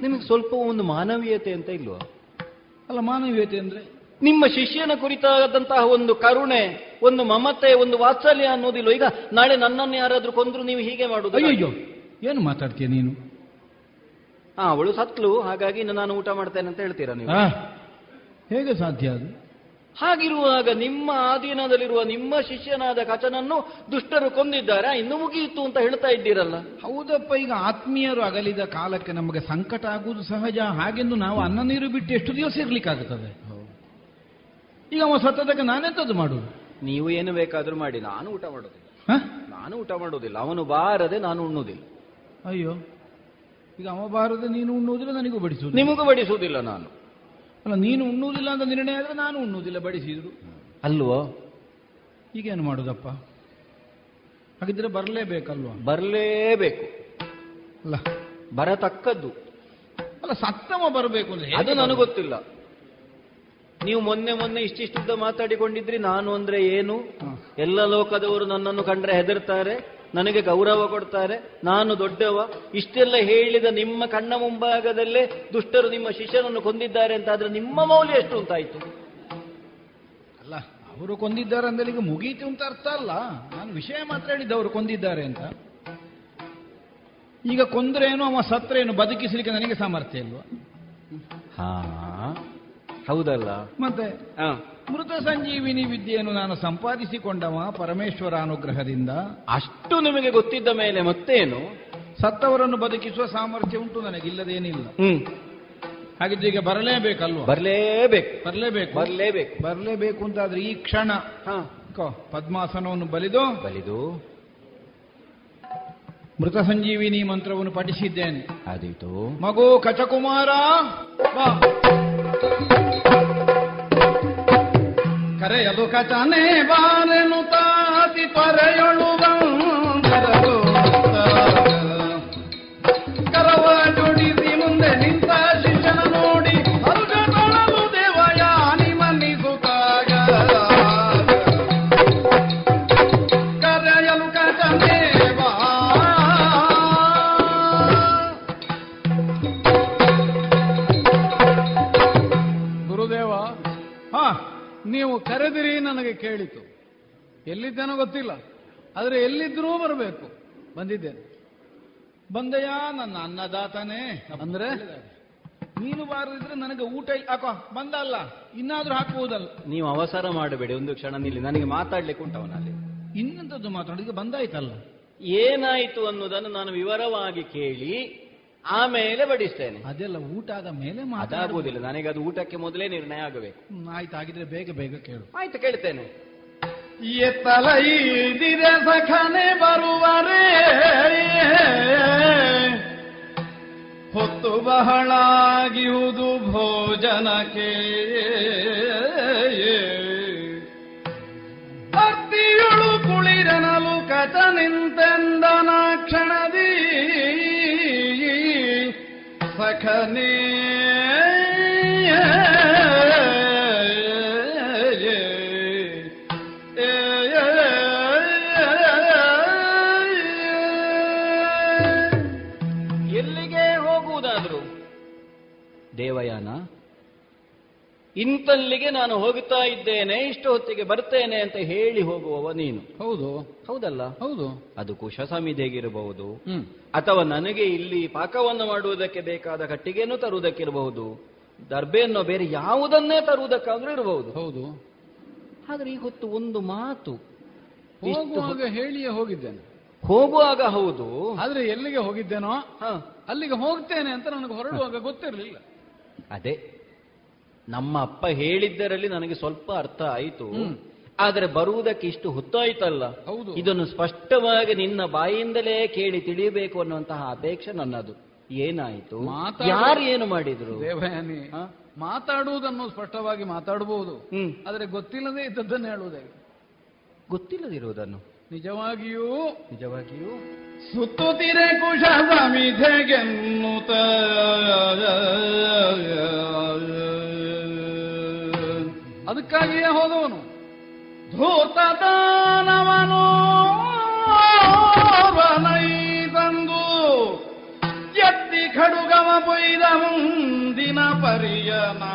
ನಿಮಗೆ ಸ್ವಲ್ಪ ಒಂದು ಮಾನವೀಯತೆ ಅಂತ ಇಲ್ವಾ? ಅಲ್ಲ ಮಾನವೀಯತೆ ಅಂದ್ರೆ ನಿಮ್ಮ ಶಿಷ್ಯನ ಕುರಿತಾದಂತಹ ಒಂದು ಕರುಣೆ ಒಂದು ಮಮತೆ ಒಂದು ವಾತ್ಸಲ್ಯ ಅನ್ನೋದಿಲ್ಲ. ಈಗ ನಾಳೆ ನನ್ನನ್ನು ಯಾರಾದರೂ ಕೊಂದ್ರು ನೀವು ಹೀಗೆ ಮಾಡುದು. ಅಯ್ಯೋ ಏನು ಮಾತಾಡ್ತೀಯ ನೀನು? ಹಾ ಅವಳು ಸತ್ಲು ಹಾಗಾಗಿ ಇನ್ನು ನಾನು ಊಟ ಮಾಡ್ತೇನೆ ಅಂತ ಹೇಳ್ತೀರಾ ನೀವು? ಹೇಗೆ ಸಾಧ್ಯ ಅದು? ಹಾಗಿರುವಾಗ ನಿಮ್ಮ ಆಧೀನದಲ್ಲಿರುವ ನಿಮ್ಮ ಶಿಷ್ಯನಾದ ಕಚನನ್ನು ದುಷ್ಟರು ಕೊಂದಿದ್ದಾರೆ ಇನ್ನು ಮುಗಿಯಿತು ಅಂತ ಹೇಳ್ತಾ ಇದ್ದೀರಲ್ಲ? ಹೌದಪ್ಪ ಈಗ ಆತ್ಮೀಯರು ಅಗಲಿದ ಕಾಲಕ್ಕೆ ನಮಗೆ ಸಂಕಟ ಆಗುವುದು ಸಹಜ. ಹಾಗೆಂದು ನಾವು ಅನ್ನ ನೀರು ಬಿಟ್ಟು ಎಷ್ಟು ದಿವಸ ಇರ್ಲಿಕ್ಕಾಗುತ್ತದೆ? ಈಗ ಅವ ಸತ್ತದಕ್ಕೆ ನಾನೆಂತದ್ದು ಮಾಡುದು? ನೀವು ಏನು ಬೇಕಾದರೂ ಮಾಡಿ ನಾನು ಊಟ ಮಾಡೋದಿಲ್ಲ. ಹ? ನಾನು ಊಟ ಮಾಡೋದಿಲ್ಲ. ಅವನು ಬಾರದೆ ನಾನು ಉಣ್ಣುವುದಿಲ್ಲ ಅಯ್ಯೋ ಈಗ ಅವ ಬಾರದೆ ನೀನು ಉಣ್ಣುವುದಿಲ್ಲ ನನಗೂ ಬಡಿಸುವುದು ನಿಮಗೂ ಬಡಿಸುವುದಿಲ್ಲ ನಾನು. ಅಲ್ಲ ನೀನು ಉಣ್ಣುವುದಿಲ್ಲ ಅಂತ ನಿರ್ಣಯ ಆದರೆ ನಾನು ಉಣ್ಣುವುದಿಲ್ಲ ಬಡಿಸಿದ್ರು. ಅಲ್ವೋ? ಈಗೇನು ಮಾಡೋದಪ್ಪ? ಹಾಗಿದ್ರೆ ಬರಲೇಬೇಕಲ್ವ? ಬರಲೇಬೇಕು. ಅಲ್ಲ. ಬರತಕ್ಕದ್ದು. ಅಲ್ಲ ಸತ್ತಮ ಬರಬೇಕು ಅಂದ್ರೆ ಅದು ನನಗೆ ಗೊತ್ತಿಲ್ಲ ನೀವು ಮೊನ್ನೆ ಮೊನ್ನೆ ಇಷ್ಟಿಷ್ಟುದ್ದ ಮಾತಾಡಿಕೊಂಡಿದ್ರಿ ನಾನು ಅಂದ್ರೆ ಏನು? ಎಲ್ಲ ಲೋಕದವರು ನನ್ನನ್ನು ಕಂಡ್ರೆ ಹೆದರ್ತಾರೆ ನನಗೆ ಗೌರವ ಕೊಡ್ತಾರೆ ನಾನು ದೊಡ್ಡವ. ಇಷ್ಟೆಲ್ಲ ಹೇಳಿದ ನಿಮ್ಮ ಕಣ್ಣ ಮುಂಭಾಗದಲ್ಲೇ ದುಷ್ಟರು ನಿಮ್ಮ ಶಿಷ್ಯನನ್ನು ಕೊಂದಿದ್ದಾರೆ ಅಂತ ಆದ್ರೆ ನಿಮ್ಮ ಮೌಲ್ಯ ಎಷ್ಟು ಅಂತಾಯ್ತು ಅಲ್ಲ ಅವರು ಕೊಂದಿದ್ದಾರೆ ಅಂದ್ರೆ ಈಗ ಮುಗೀತು ಅಂತ ಅರ್ಥ ಅಲ್ಲ. ನಾನು ವಿಷಯ ಮಾತ್ರ ಹೇಳಿದ್ದೆ ಅವರು ಕೊಂದಿದ್ದಾರೆ ಅಂತ. ಈಗ ಕೊಂದ್ರೇನು ಅವ ಸತ್ರೇನು ಬದುಕಿಸಲಿಕ್ಕೆ ನನಗೆ ಸಾಮರ್ಥ್ಯ ಇಲ್ವಾ? ಹಾ. ಹೌದಲ್ಲ? ಮತ್ತೆ ಮೃತ ಸಂಜೀವಿನಿ ವಿದ್ಯೆಯನ್ನು ನಾನು ಸಂಪಾದಿಸಿಕೊಂಡವ ಪರಮೇಶ್ವರ ಅನುಗ್ರಹದಿಂದ. ಅಷ್ಟು ನಿಮಗೆ ಗೊತ್ತಿದ್ದ ಮೇಲೆ ಮತ್ತೇನು? ಸತ್ತವರನ್ನು ಬದುಕಿಸುವ ಸಾಮರ್ಥ್ಯ ಉಂಟು ನನಗಿಲ್ಲದೇನಿಲ್ಲ. ಹ್ಮ್. ಹಾಗಿದ್ರೆ ಈಗ ಬರಲೇಬೇಕಲ್ವಾ? ಬರಲೇಬೇಕು. ಬರಲೇಬೇಕು? ಬರಲೇಬೇಕು. ಬರಲೇಬೇಕು ಅಂತಾದ್ರೆ ಈ ಕ್ಷಣ. ಪದ್ಮಾಸನವನ್ನು ಬಲಿದು ಬಲಿದು. ಮೃತ ಸಂಜೀವಿನಿ ಮಂತ್ರವನ್ನು ಪಠಿಸಿದ್ದೇನೆ. ಆದೀತು ಮಗು ಕಚಕುಮಾರ ಬಾ. ಕರೆಯಲು ಕಚನೆ ಬಾರೆನು ತಾತಿ ಪರೆಯೊಳು ಬಂದರಲು ಕರವ ಜೋಡಿಸಿ ಮುಂದೆ ನಿಂತ ಶಿಷ್ಯನ ನೀವು ಕರೆದಿರಿ ನನಗೆ ಕೇಳಿತು. ಎಲ್ಲಿದ್ದೇನೋ ಗೊತ್ತಿಲ್ಲ. ಆದರೆ ಎಲ್ಲಿದ್ರೂ ಬರಬೇಕು. ಬಂದಿದ್ದೇನೆ. ಬಂದಯ್ಯ ನನ್ನ ಅನ್ನದಾತನೇ. ಅಂದ್ರೆ? ನೀನು ಬಾರದಿದ್ರೆ ನನಗೆ ಊಟ ಹಾಕೋ. ಬಂದಲ್ಲ. ಬಂದ ಅಲ್ಲ ಇನ್ನಾದ್ರೂ ಹಾಕುವುದಲ್ಲ ನೀವು ಅವಸರ ಮಾಡಬೇಡಿ. ಒಂದು ಕ್ಷಣ ನಿಲ್ಲಿ. ನನಗೆ ಮಾತಾಡ್ಲಿಕ್ಕೆ ಉಂಟವನಲ್ಲಿ ಇನ್ನಂಥದ್ದು ಮಾತಾಡಿ? ಈಗ ಬಂದಾಯ್ತಲ್ಲ. ಏನಾಯಿತು ಅನ್ನೋದನ್ನು ನಾನು ವಿವರವಾಗಿ ಕೇಳಿ ಆಮೇಲೆ ಬಡಿಸ್ತೇನೆ. ಅದೆಲ್ಲ ಊಟ ಆದ ಮೇಲೆ ಮಾತಾಡಬಹುದಿಲ್ಲ ನನಗೆ ಅದು ಊಟಕ್ಕೆ ಮೊದಲೇ ನಿರ್ಣಯ ಆಗಬೇಕು. ಆಯ್ತು ಆಗಿದ್ರೆ ಬೇಗ ಬೇಗ ಕೇಳು. ಆಯ್ತು ಕೇಳ್ತೇನೆ. ಎತ್ತಲ ಈದಿರೆ ಸಖನೆ ಬರುವರೆ. ಹೊತ್ತು ಬಹಳಾಗಿಯುವುದು ಭೋಜನಕ್ಕೆ. ಅರ್ತಿಯೊಳು ಕುಳಿರನಲು ಕಥ ನಿಂತೆಂದನ ಕ್ಷಣದಿ. ಸಖನೇ ಎಲ್ಲಿಗೆ ಹೋಗುವುದಾದರೂ? ದೇವಯಾನ? ಇಂತಲ್ಲಿಗೆ ನಾನು ಹೋಗುತ್ತಾ ಇದ್ದೇನೆ ಇಷ್ಟು ಹೊತ್ತಿಗೆ ಬರ್ತೇನೆ ಅಂತ ಹೇಳಿ ಹೋಗುವವ ನೀನು. ಹೌದು. ಹೌದಲ್ಲ? ಹೌದು. ಅದು ಕುಶ ಸಮಿದೆಗಿರಬಹುದು ಅಥವಾ ನನಗೆ ಇಲ್ಲಿ ಪಾಕವನ್ನು ಮಾಡುವುದಕ್ಕೆ ಬೇಕಾದ ಕಟ್ಟಿಗೆಯನ್ನು ತರುವುದಕ್ಕಿರಬಹುದು. ದರ್ಬೆಯನ್ನು ಬೇರೆ ಯಾವುದನ್ನೇ ತರುವುದಕ್ಕಾದ್ರೂ ಇರಬಹುದು. ಹೌದು. ಆದ್ರೆ ಈ ಹೊತ್ತು ಒಂದು ಮಾತು. ಹೋಗುವಾಗ ಹೇಳಿಯೇ ಹೋಗಿದ್ದೇನೆ. ಹೋಗುವಾಗ ಹೌದು. ಆದ್ರೆ ಎಲ್ಲಿಗೆ ಹೋಗಿದ್ದೇನೋ ಹ, ಅಲ್ಲಿಗೆ ಹೋಗ್ತೇನೆ ಅಂತ ನನಗೆ ಹೊರಡುವಾಗ ಗೊತ್ತಿರಲಿಲ್ಲ. ಅದೇ. ನಮ್ಮ ಅಪ್ಪ ಹೇಳಿದ್ದರಲ್ಲಿ ನನಗೆ ಸ್ವಲ್ಪ ಅರ್ಥ ಆಯಿತು. ಆದರೆ ಬರುವುದಕ್ಕೆ ಇಷ್ಟು ಹೊತ್ತಾಯ್ತಲ್ಲ. ಹೌದು. ಇದನ್ನು ಸ್ಪಷ್ಟವಾಗಿ ನಿನ್ನ ಬಾಯಿಂದಲೇ ಕೇಳಿ ತಿಳಿಯಬೇಕು ಅನ್ನುವಂತಹ ಅಪೇಕ್ಷೆ ನನ್ನದು. ಏನಾಯಿತು? ಯಾರು ಏನು ಮಾಡಿದ್ರು? ದೇವಯಾನಿ? ಮಾತಾಡುವುದನ್ನು ಸ್ಪಷ್ಟವಾಗಿ ಮಾತಾಡಬಹುದು ಆದ್ರೆ ಗೊತ್ತಿಲ್ಲದೆ ಇದ್ದದ್ದನ್ನು ಹೇಳುವುದೇ ಗೊತ್ತಿಲ್ಲದಿರುವುದನ್ನು. ನಿಜವಾಗಿಯೂ ನಿಜವಾಗಿಯೂ ಸುತ್ತುತ್ತಿರೆ ಕುಶ ಸಮಿಧೆಗೆನ್ನುತ್ತ ಅದಕ್ಕಾಗಿಯೇ ಹೋದವನು ಧೂತ ದಾನವನು. ತಂದು ಎತ್ತಿ ಖಡುಗವ ಪೊಯ್ದ ಮುಂದಿನ ಪರಿಯನಾ.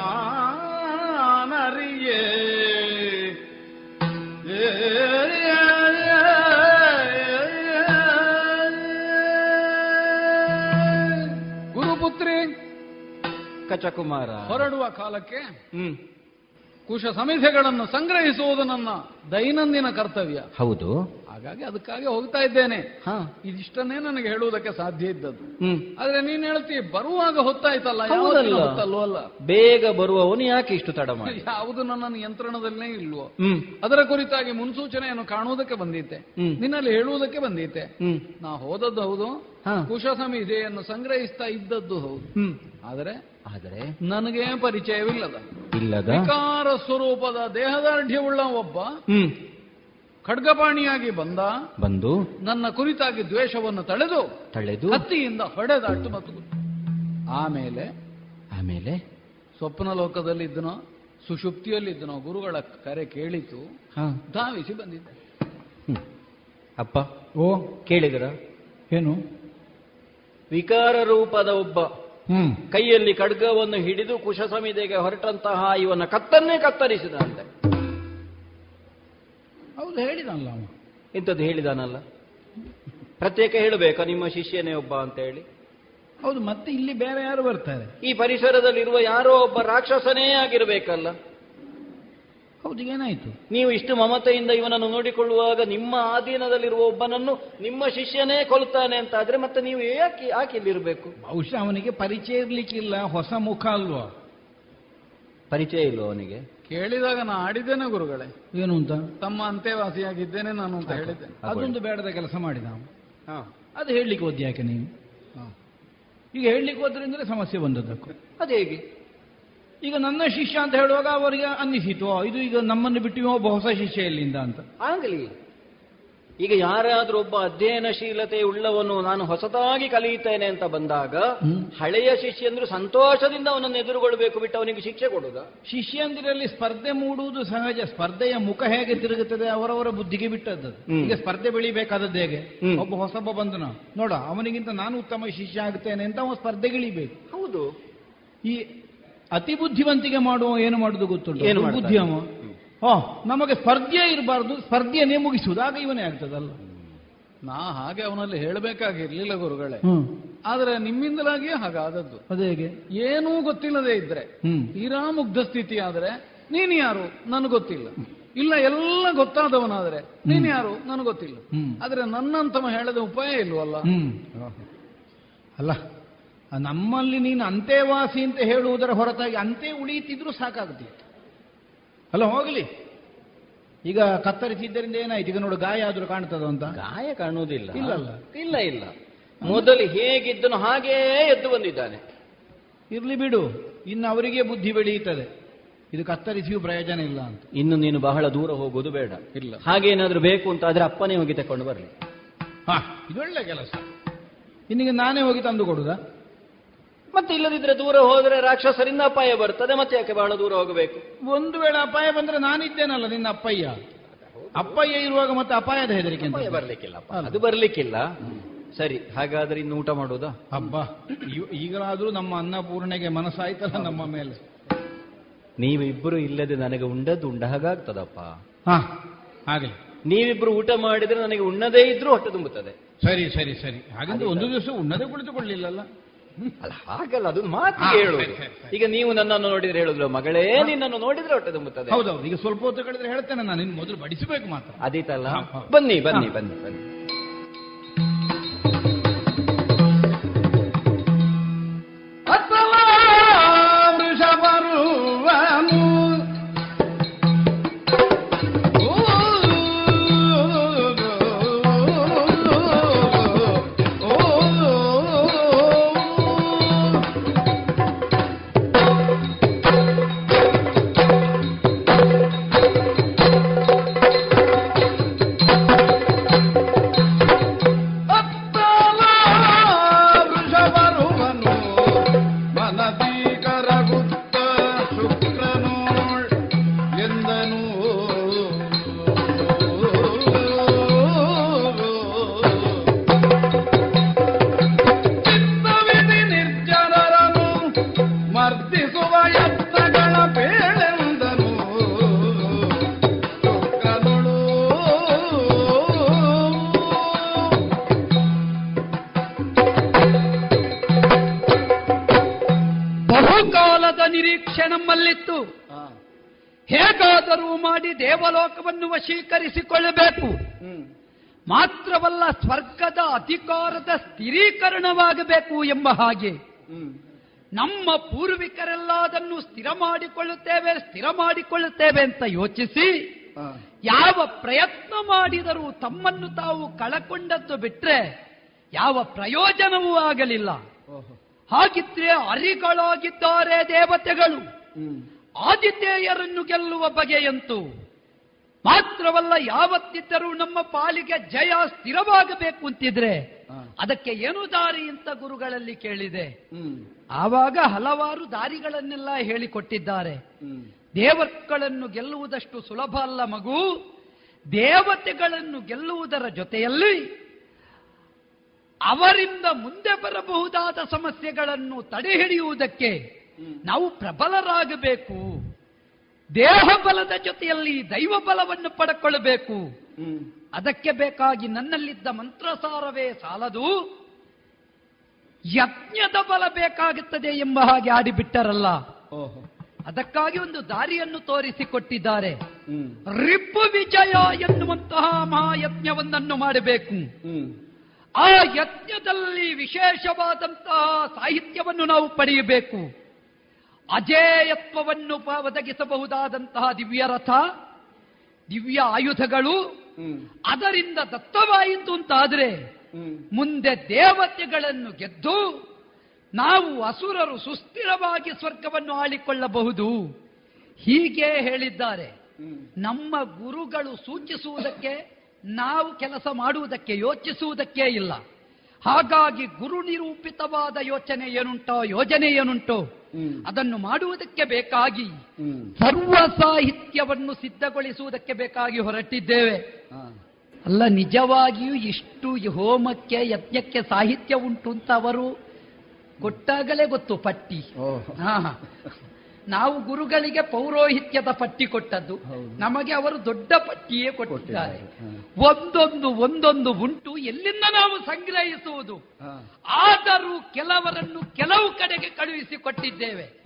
ಕಚಕುಮಾರ ಹೊರಡುವ ಕಾಲಕ್ಕೆ ಹ್ಮ್. ಕುಶ ಸಮಿತಿಗಳನ್ನು ಸಂಗ್ರಹಿಸುವುದು ನನ್ನ ದೈನಂದಿನ ಕರ್ತವ್ಯ. ಹೌದು. ಹಾಗಾಗಿ ಅದಕ್ಕಾಗಿ ಹೋಗ್ತಾ ಇದ್ದೇನೆ. ಹಾ. ಇದಿಷ್ಟನ್ನೇ ನನಗೆ ಹೇಳುವುದಕ್ಕೆ ಸಾಧ್ಯ ಇದ್ದದ್ದು. ಆದ್ರೆ ನೀನ್ ಹೇಳ್ತಿ ಬರುವಾಗ ಹೊತ್ತಾಯ್ತಲ್ಲ ಹೊತ್ತಲ್ವೋ ಅಲ್ಲ. ಬೇಗ ಬರುವವನು ಯಾಕೆ ಇಷ್ಟು ತಡ ಮಾಡಿ? ಯಾವುದು ನನ್ನ ನಿಯಂತ್ರಣದಲ್ಲೇ ಇಲ್ವೋ. ಅದರ ಕುರಿತಾಗಿ ಮುನ್ಸೂಚನೆಯನ್ನು ಕಾಣುವುದಕ್ಕೆ ಬಂದಿತ್ತೆ ನಿನ್ನಲ್ಲಿ ಹೇಳುವುದಕ್ಕೆ ಬಂದಿತ್ತೆ ನಾ ಹೋದದ್ದು ಹೌದು. ಕುಶ ಸಮಿತಿಯನ್ನು ಸಂಗ್ರಹಿಸ್ತಾ ಇದ್ದದ್ದು ಹೌದು. ಆದರೆ ಆದರೆ ನನಗೆ ಪರಿಚಯವಿಲ್ಲದ. ಇಲ್ಲದ? ವಿಕಾರ ಸ್ವರೂಪದ ದೇಹದಾರ್ಢ್ಯವುಳ್ಳ ಒಬ್ಬ ಖಡ್ಗಪಾಣಿಯಾಗಿ ಬಂದ ಬಂದು ನನ್ನ ಕುರಿತಾಗಿ ದ್ವೇಷವನ್ನು ತಳೆದು ತಳೆದು ಕತ್ತಿಯಿಂದ ಹೊಡೆದಾಟು ಮತ್ತು ಆಮೇಲೆ ಆಮೇಲೆ ಸ್ವಪ್ನ ಲೋಕದಲ್ಲಿ ಇದ್ದನೋ ಸುಷುಪ್ತಿಯಲ್ಲಿ ಇದ್ದನೋ ಗುರುಗಳ ಕರೆ ಕೇಳಿತು ಹಾ. ಧಾವಿಸಿ ಬಂದಿದ್ದೆ. ಅಪ್ಪ ಓ ಕೇಳಿದರ? ಏನು? ವಿಕಾರ ರೂಪದ ಒಬ್ಬ. ಹ್ಮ್. ಕೈಯಲ್ಲಿ ಖಡ್ಗವನ್ನು ಹಿಡಿದು ಕುಶ ಸಮಿತಿಗೆ ಹೊರಟಂತಹ ಇವನ ಕತ್ತನ್ನೇ ಕತ್ತರಿಸಿದಂತೆ. ಹೌದು ಹೇಳಿದಾನಲ್ಲ ಅವನು ಇಂಥದ್ದು ಹೇಳಿದಾನಲ್ಲ? ಪ್ರತ್ಯೇಕ ಹೇಳಬೇಕಾ ನಿಮ್ಮ ಶಿಷ್ಯನೇ ಒಬ್ಬ ಅಂತ ಹೇಳಿ? ಹೌದು ಮತ್ತೆ ಇಲ್ಲಿ ಬೇರೆ ಯಾರು ಬರ್ತಾರೆ? ಈ ಪರಿಸರದಲ್ಲಿರುವ ಯಾರೋ ಒಬ್ಬ ರಾಕ್ಷಸನೇ ಆಗಿರಬೇಕಲ್ಲ? ಹೌದು ಏನಾಯ್ತು? ನೀವು ಇಷ್ಟು ಮಮತೆಯಿಂದ ಇವನನ್ನು ನೋಡಿಕೊಳ್ಳುವಾಗ ನಿಮ್ಮ ಆಧೀನದಲ್ಲಿರುವ ಒಬ್ಬನನ್ನು ನಿಮ್ಮ ಶಿಷ್ಯನೇ ಕೊಲ್ತಾನೆ ಅಂತ ಆದ್ರೆ ಮತ್ತೆ ನೀವು ಯಾಕೆ ಯಾಕೆ ಇಲ್ಲಿರಬೇಕು? ಬಹುಶಃ ಅವನಿಗೆ ಪರಿಚಯ ಇರ್ಲಿಕ್ಕಿಲ್ಲ ಹೊಸ ಮುಖ ಅಲ್ವಾ? ಪರಿಚಯ ಇಲ್ವ ಅವನಿಗೆ. ಕೇಳಿದಾಗ ನಾ ಆಡಿದ್ದೇನೆ ಗುರುಗಳೇ. ಏನು ಅಂತ? ತಮ್ಮ ಅಂತೆವಾಸಿಯಾಗಿದ್ದೇನೆ ನಾನು ಅಂತ ಹೇಳಿದ್ದೆ ಅದೊಂದು ಬೇಡದ ಕೆಲಸ ಮಾಡಿದ ನಾವು ಹಾ. ಅದು ಹೇಳಲಿಕ್ಕೆ ಹೋದ್ ಯಾಕೆ ನೀನು? ಈಗ ಹೇಳಲಿಕ್ಕೆ ಹೋದ್ರಿಂದಲೇ ಸಮಸ್ಯೆ ಬಂದದ್ದಕ್ಕೂ. ಅದು ಹೇಗೆ? ಈಗ ನನ್ನ ಶಿಷ್ಯ ಅಂತ ಹೇಳುವಾಗ ಅವರಿಗೆ ಅನ್ನಿಸಿತು ಇದು ಈಗ ನಮ್ಮನ್ನು ಬಿಟ್ಟು ಒಬ್ಬ ಹೊಸ ಶಿಷ್ಯ ಎಲ್ಲಿಂದ? ಅಂತ. ಆಗಲಿ. ಈಗ ಯಾರಾದ್ರೂ ಒಬ್ಬ ಅಧ್ಯಯನಶೀಲತೆ ಉಳ್ಳವನು ನಾನು ಹೊಸದಾಗಿ ಕಲಿಯುತ್ತೇನೆ ಅಂತ ಬಂದಾಗ ಹಳೆಯ ಶಿಷ್ಯಂದ್ರು ಸಂತೋಷದಿಂದ ಅವನನ್ನು ಎದುರುಗೊಳ್ಳಬೇಕು ಬಿಟ್ಟು ಅವನಿಗೆ ಶಿಕ್ಷೆ ಕೊಡುದ ಶಿಷ್ಯಂದಿರಲ್ಲಿ ಸ್ಪರ್ಧೆ ಮೂಡುವುದು ಸಹಜ. ಸ್ಪರ್ಧೆಯ ಮುಖ ಹೇಗೆ ತಿರುಗುತ್ತದೆ ಅವರವರ ಬುದ್ಧಿಗೆ ಬಿಟ್ಟದ್ದು. ಈಗ ಸ್ಪರ್ಧೆ ಬೆಳಿಬೇಕಾದದ್ದು ಹೇಗೆ. ಒಬ್ಬ ಹೊಸಬ್ಬ ಬಂದನ ನೋಡ ಅವನಿಗಿಂತ ನಾನು ಉತ್ತಮ ಶಿಷ್ಯ ಆಗ್ತೇನೆ ಅಂತ ಅವನು ಸ್ಪರ್ಧೆಗಿಳಿಬೇಕು. ಹೌದು. ಈ ಅತಿ ಬುದ್ಧಿವಂತಿಗೆ ಮಾಡುವ ಏನು ಮಾಡುದು ಗೊತ್ತುಂಟು? ಬುದ್ಧಿ ಅವ ಓ ನಮಗೆ ಸ್ಪರ್ಧೆ ಇರಬಾರ್ದು ಸ್ಪರ್ಧೆಯನ್ನೇ ಮುಗಿಸುವುದಾಗ ಇವನೇ ಆಗ್ತದಲ್ಲ. ನಾ ಹಾಗೆ ಅವನಲ್ಲಿ ಹೇಳಬೇಕಾಗಿರ್ಲಿಲ್ಲ ಗುರುಗಳೇ. ಆದ್ರೆ ನಿಮ್ಮಿಂದಲಾಗಿಯೇ ಹಾಗಾದದ್ದು. ಅದೇ ಹೇಗೆ? ಏನೂ ಗೊತ್ತಿಲ್ಲದೆ ಇದ್ರೆ. ತೀರಾ ಮುಗ್ಧ ಸ್ಥಿತಿ ಆದ್ರೆ ನೀನು ಯಾರು? ನನಗೆ ಗೊತ್ತಿಲ್ಲ. ಇಲ್ಲ ಎಲ್ಲ ಗೊತ್ತಾದವನಾದ್ರೆ ನೀನ್ ಯಾರು? ನನಗೆ ಗೊತ್ತಿಲ್ಲ. ಆದ್ರೆ ನನ್ನಂತವ ಹೇಳದ ಉಪಾಯ ಇಲ್ವಲ್ಲ? ಅಲ್ಲ ನಮ್ಮಲ್ಲಿ ನೀನು ಅಂತೆವಾಸಿ ಅಂತ ಹೇಳುವುದರ ಹೊರತಾಗಿ ಅಂತೆ ಉಳಿಯುತ್ತಿದ್ರು ಸಾಕಾಗುತ್ತಿತ್ತು ಅಲ್ಲ ಹೋಗಲಿ. ಈಗ ಕತ್ತರಿಸಿದ್ದರಿಂದ ಏನಾಯ್ತು? ಈಗ ನೋಡು ಗಾಯ ಆದ್ರೂ ಕಾಣ್ತದ ಅಂತ? ಗಾಯ ಕಾಣುವುದಿಲ್ಲ. ಇಲ್ಲಲ್ಲ. ಇಲ್ಲ ಇಲ್ಲ. ಮೊದಲು ಹೇಗಿದ್ದನು ಹಾಗೇ ಎದ್ದು ಬಂದಿದ್ದಾನೆ. ಇರ್ಲಿ ಬಿಡು. ಇನ್ನು ಅವರಿಗೆ ಬುದ್ಧಿ ಬೆಳೆಯುತ್ತದೆ. ಇದು ಕತ್ತರಿಸಿಯೂ ಪ್ರಯೋಜನ ಇಲ್ಲ ಅಂತ. ಇನ್ನು ನೀನು ಬಹಳ ದೂರ ಹೋಗೋದು ಬೇಡ. ಇಲ್ಲ. ಹಾಗೇನಾದ್ರೂ ಬೇಕು ಅಂತ ಆದ್ರೆ ಅಪ್ಪನೇ ಹೋಗಿ ತಕೊಂಡು ಬರಲಿ. ಹಾ ಇದೊಳ್ಳೆ ಕೆಲಸ. ಇನ್ನಿಗೆ ನಾನೇ ಹೋಗಿ ತಂದು ಕೊಡುದಾ? ಮತ್ತೆ ಇಲ್ಲದಿದ್ರೆ ದೂರ ಹೋದ್ರೆ ರಾಕ್ಷಸರಿಂದ ಅಪಾಯ ಬರ್ತದೆ ಮತ್ತೆ ಯಾಕೆ ಬಹಳ ದೂರ ಹೋಗಬೇಕು? ಒಂದು ವೇಳೆ ಅಪಾಯ ಬಂದ್ರೆ ನಾನಿದ್ದೇನಲ್ಲ ನಿನ್ನ ಅಪ್ಪಯ್ಯ? ಅಪ್ಪಯ್ಯ ಇರುವಾಗ ಮತ್ತೆ ಅಪಾಯದ ಹೆದರಿಕೆ ಅಪಾಯ ಬರ್ಲಿಕ್ಕಿಲ್ಲ ಅದು ಬರ್ಲಿಕ್ಕಿಲ್ಲ. ಸರಿ ಹಾಗಾದ್ರೆ ಇನ್ನು ಊಟ ಮಾಡೋದಾ? ಹಬ್ಬ ಈಗಲಾದ್ರೂ ನಮ್ಮ ಅನ್ನಪೂರ್ಣೆಗೆ ಮನಸ್ಸಾಯ್ತಲ್ಲ ನಮ್ಮ ಮೇಲೆ. ನೀವಿಬ್ಬರು ಇಲ್ಲದೆ ನನಗೆ ಉಂಡದ್ದು ಉಂಡ ಹಾಗಾಗ್ತದಪ್ಪ. ಹಾ ಹಾಗೆ ನೀವಿಬ್ರು ಊಟ ಮಾಡಿದ್ರೆ ನನಗೆ ಉಣ್ಣದೇ ಇದ್ರೂ ಹೊಟ್ಟೆ ತುಂಬುತ್ತದೆ. ಸರಿ ಸರಿ ಸರಿ. ಹಾಗಂದ್ರೆ ಒಂದು ದಿವಸ ಉಣ್ಣದೆ ಕುಳಿತುಕೊಳ್ಳಿಲ್ಲಲ್ಲ ಅಲ್ಲ ಹಾಗಲ್ಲ ಅದು ಮಾತು ಹೇಳುದು ಈಗ ನೀವು ನನ್ನನ್ನು ನೋಡಿದ್ರೆ ಹೇಳುದ್ರು ಮಗಳೇ ನಿನ್ನನ್ನು ನೋಡಿದ್ರೆ ಹೊಟ್ಟೆ ತುಂಬುತ್ತದೆ. ಹೌದೌದು. ಈಗ ಸ್ವಲ್ಪ ಹೊತ್ತು ಕಳೆದ್ರೆ ಹೇಳ್ತೇನೆ ನಾನು. ಇನ್ನು ಮೊದಲು ಬಡಿಸಬೇಕು ಮಾತ್ರ. ಹಾ. ಬನ್ನಿ ಬನ್ನಿ ಬನ್ನಿ ಬನ್ನಿ. ಸ್ಥಿರೀಕರಣವಾಗಬೇಕು ಎಂಬ ಹಾಗೆ. ನಮ್ಮ ಪೂರ್ವಿಕರೆಲ್ಲ ಅದನ್ನು ಸ್ಥಿರ ಮಾಡಿಕೊಳ್ಳುತ್ತೇವೆ ಸ್ಥಿರ ಮಾಡಿಕೊಳ್ಳುತ್ತೇವೆ ಅಂತ ಯೋಚಿಸಿ ಯಾವ ಪ್ರಯತ್ನ ಮಾಡಿದರೂ ತಮ್ಮನ್ನು ತಾವು ಕಳಕೊಂಡದ್ದು ಬಿಟ್ರೆ ಯಾವ ಪ್ರಯೋಜನವೂ ಆಗಲಿಲ್ಲ. ಹಾಗಿದ್ರೆ ಅರಿಗಳಾಗಿದ್ದಾರೆ ದೇವತೆಗಳು. ಆದಿತೇಯರನ್ನು ಗೆಲ್ಲುವ ಬಗೆಯಂತೂ ಮಾತ್ರವಲ್ಲ ಯಾವತ್ತಿದ್ದರೂ ನಮ್ಮ ಪಾಲಿಗೆ ಜಯ ಸ್ಥಿರವಾಗಬೇಕು ಅಂತಿದ್ರೆ ಅದಕ್ಕೆ ಏನು ದಾರಿ ಅಂತ ಗುರುಗಳಲ್ಲಿ ಕೇಳಿದೆ. ಆವಾಗ ಹಲವಾರು ದಾರಿಗಳನ್ನೆಲ್ಲ ಹೇಳಿಕೊಟ್ಟಿದ್ದಾರೆ. ದೇವರುಗಳನ್ನು ಗೆಲ್ಲುವುದಷ್ಟು ಸುಲಭ ಅಲ್ಲ ಮಗು. ದೇವತೆಗಳನ್ನು ಗೆಲ್ಲುವುದರ ಜೊತೆಯಲ್ಲಿ ಅವರಿಂದ ಮುಂದೆ ಬರಬಹುದಾದ ಸಮಸ್ಯೆಗಳನ್ನು ತಡೆಹಿಡಿಯುವುದಕ್ಕೆ ನಾವು ಪ್ರಬಲರಾಗಬೇಕು. ದೇಹ ಬಲದ ಜೊತೆಯಲ್ಲಿ ದೈವ ಬಲವನ್ನು ಪಡ್ಕೊಳ್ಬೇಕು ಅದಕ್ಕೆ ಬೇಕಾಗಿ ನನ್ನಲ್ಲಿದ್ದ ಮಂತ್ರಸಾರವೇ ಸಾಲದು. ಯಜ್ಞದ ಬಲ ಬೇಕಾಗುತ್ತದೆ ಎಂಬ ಹಾಗೆ ಆಡಿಬಿಟ್ಟರಲ್ಲ. ಅದಕ್ಕಾಗಿ ಒಂದು ದಾರಿಯನ್ನು ತೋರಿಸಿಕೊಟ್ಟಿದ್ದಾರೆ. ರಿಪ್ಪು ವಿಜಯ ಎನ್ನುವಂತಹ ಮಹಾಯಜ್ಞವೊಂದನ್ನು ಮಾಡಬೇಕು. ಆ ಯಜ್ಞದಲ್ಲಿ ವಿಶೇಷವಾದಂತಹ ಸಾಹಿತ್ಯವನ್ನು ನಾವು ಪಡೆಯಬೇಕು. ಅಜೇಯತ್ವವನ್ನು ಒದಗಿಸಬಹುದಾದಂತಹ ದಿವ್ಯ ರಥ ದಿವ್ಯ ಆಯುಧಗಳು. ಅದರಿಂದ ದತ್ತವಾಯಿತು ಅಂತಾದ್ರೆ ಮುಂದೆ ದೇವತೆಗಳನ್ನು ಗೆದ್ದು ನಾವು ಅಸುರರು ಸುಸ್ಥಿರವಾಗಿ ಸ್ವರ್ಗವನ್ನು ಆಳಿಕೊಳ್ಳಬಹುದು. ಹೀಗೆ ಹೇಳಿದ್ದಾರೆ. ನಮ್ಮ ಗುರುಗಳು ಸೂಚಿಸುವುದಕ್ಕೆ ನಾವು ಕೆಲಸ ಮಾಡುವುದಕ್ಕೆ ಯೋಚಿಸುವುದಕ್ಕೆ ಇಲ್ಲ. ಹಾಗಾಗಿ ಗುರು ನಿರೂಪಿತವಾದ ಯೋಚನೆ ಏನುಂಟೋ ಯೋಜನೆ ಏನುಂಟೋ ಅದನ್ನು ಮಾಡುವುದಕ್ಕೆ ಬೇಕಾಗಿ ಸರ್ವ ಸಾಹಿತ್ಯವನ್ನು ಸಿದ್ಧಗೊಳಿಸುವುದಕ್ಕೆ ಬೇಕಾಗಿ ಹೊರಟಿದ್ದೇವೆ. ಅಲ್ಲ ನಿಜವಾಗಿಯೂ ಇಷ್ಟು ಹೋಮಕ್ಕೆ ಯಜ್ಞಕ್ಕೆ ಸಾಹಿತ್ಯ ಉಂಟು ಅಂತ ಅವರು ಕೊಟ್ಟಾಗಲೇ ಗೊತ್ತು ಪಟ್ಟಿ. ನಾವು ಗುರುಗಳಿಗೆ ಪೌರೋಹಿತ್ಯದ ಪಟ್ಟಿ ಕೊಟ್ಟದ್ದು. ನಮಗೆ ಅವರು ದೊಡ್ಡ ಪಟ್ಟಿಯೇ ಕೊಟ್ಟಿದ್ದಾರೆ. ಒಂದೊಂದು ಒಂದೊಂದು ಉಂಟು ಎಲ್ಲಿಂದ ನಾವು ಸಂಗ್ರಹಿಸುವುದು? ಆದರೂ ಕೆಲವರನ್ನು ಕೆಲವು ಕಡೆಗೆ ಕಳುಹಿಸಿ ಕೊಟ್ಟಿದ್ದೇವೆ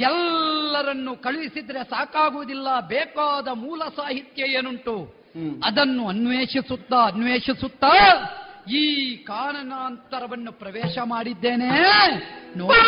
ಎಲ್ಲರನ್ನು ಕಳುಹಿಸಿದ್ರೆ ಸಾಕಾಗುವುದಿಲ್ಲ ಬೇಕಾದ ಮೂಲ ಸಾಹಿತ್ಯ ಏನುಂಟು? ಅದನ್ನು ಅನ್ವೇಷಿಸುತ್ತಾ ಅನ್ವೇಷಿಸುತ್ತಾ ಈ ಕಾನನಾಂತರವನ್ನು ಪ್ರವೇಶ ಮಾಡಿದ್ದೇನೆ. ನೋಡಿ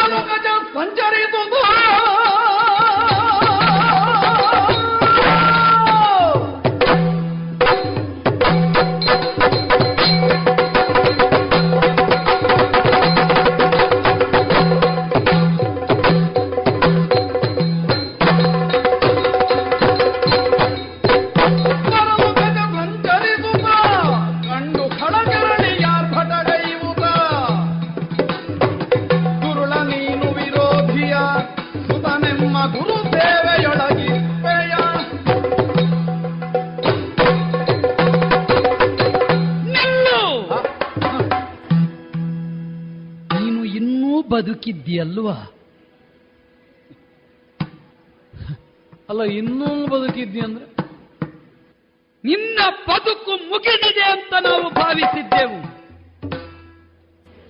ಬದುಕಿದ್ದೀಯಲ್ವಾ ಅಲ್ಲ ಇನ್ನೂ ಬದುಕಿದ್ದಿ ಅಂದ್ರೆ? ನಿನ್ನ ಬದುಕು ಮುಗಿದಿದೆ ಅಂತ ನಾವು ಭಾವಿಸಿದ್ದೆವು.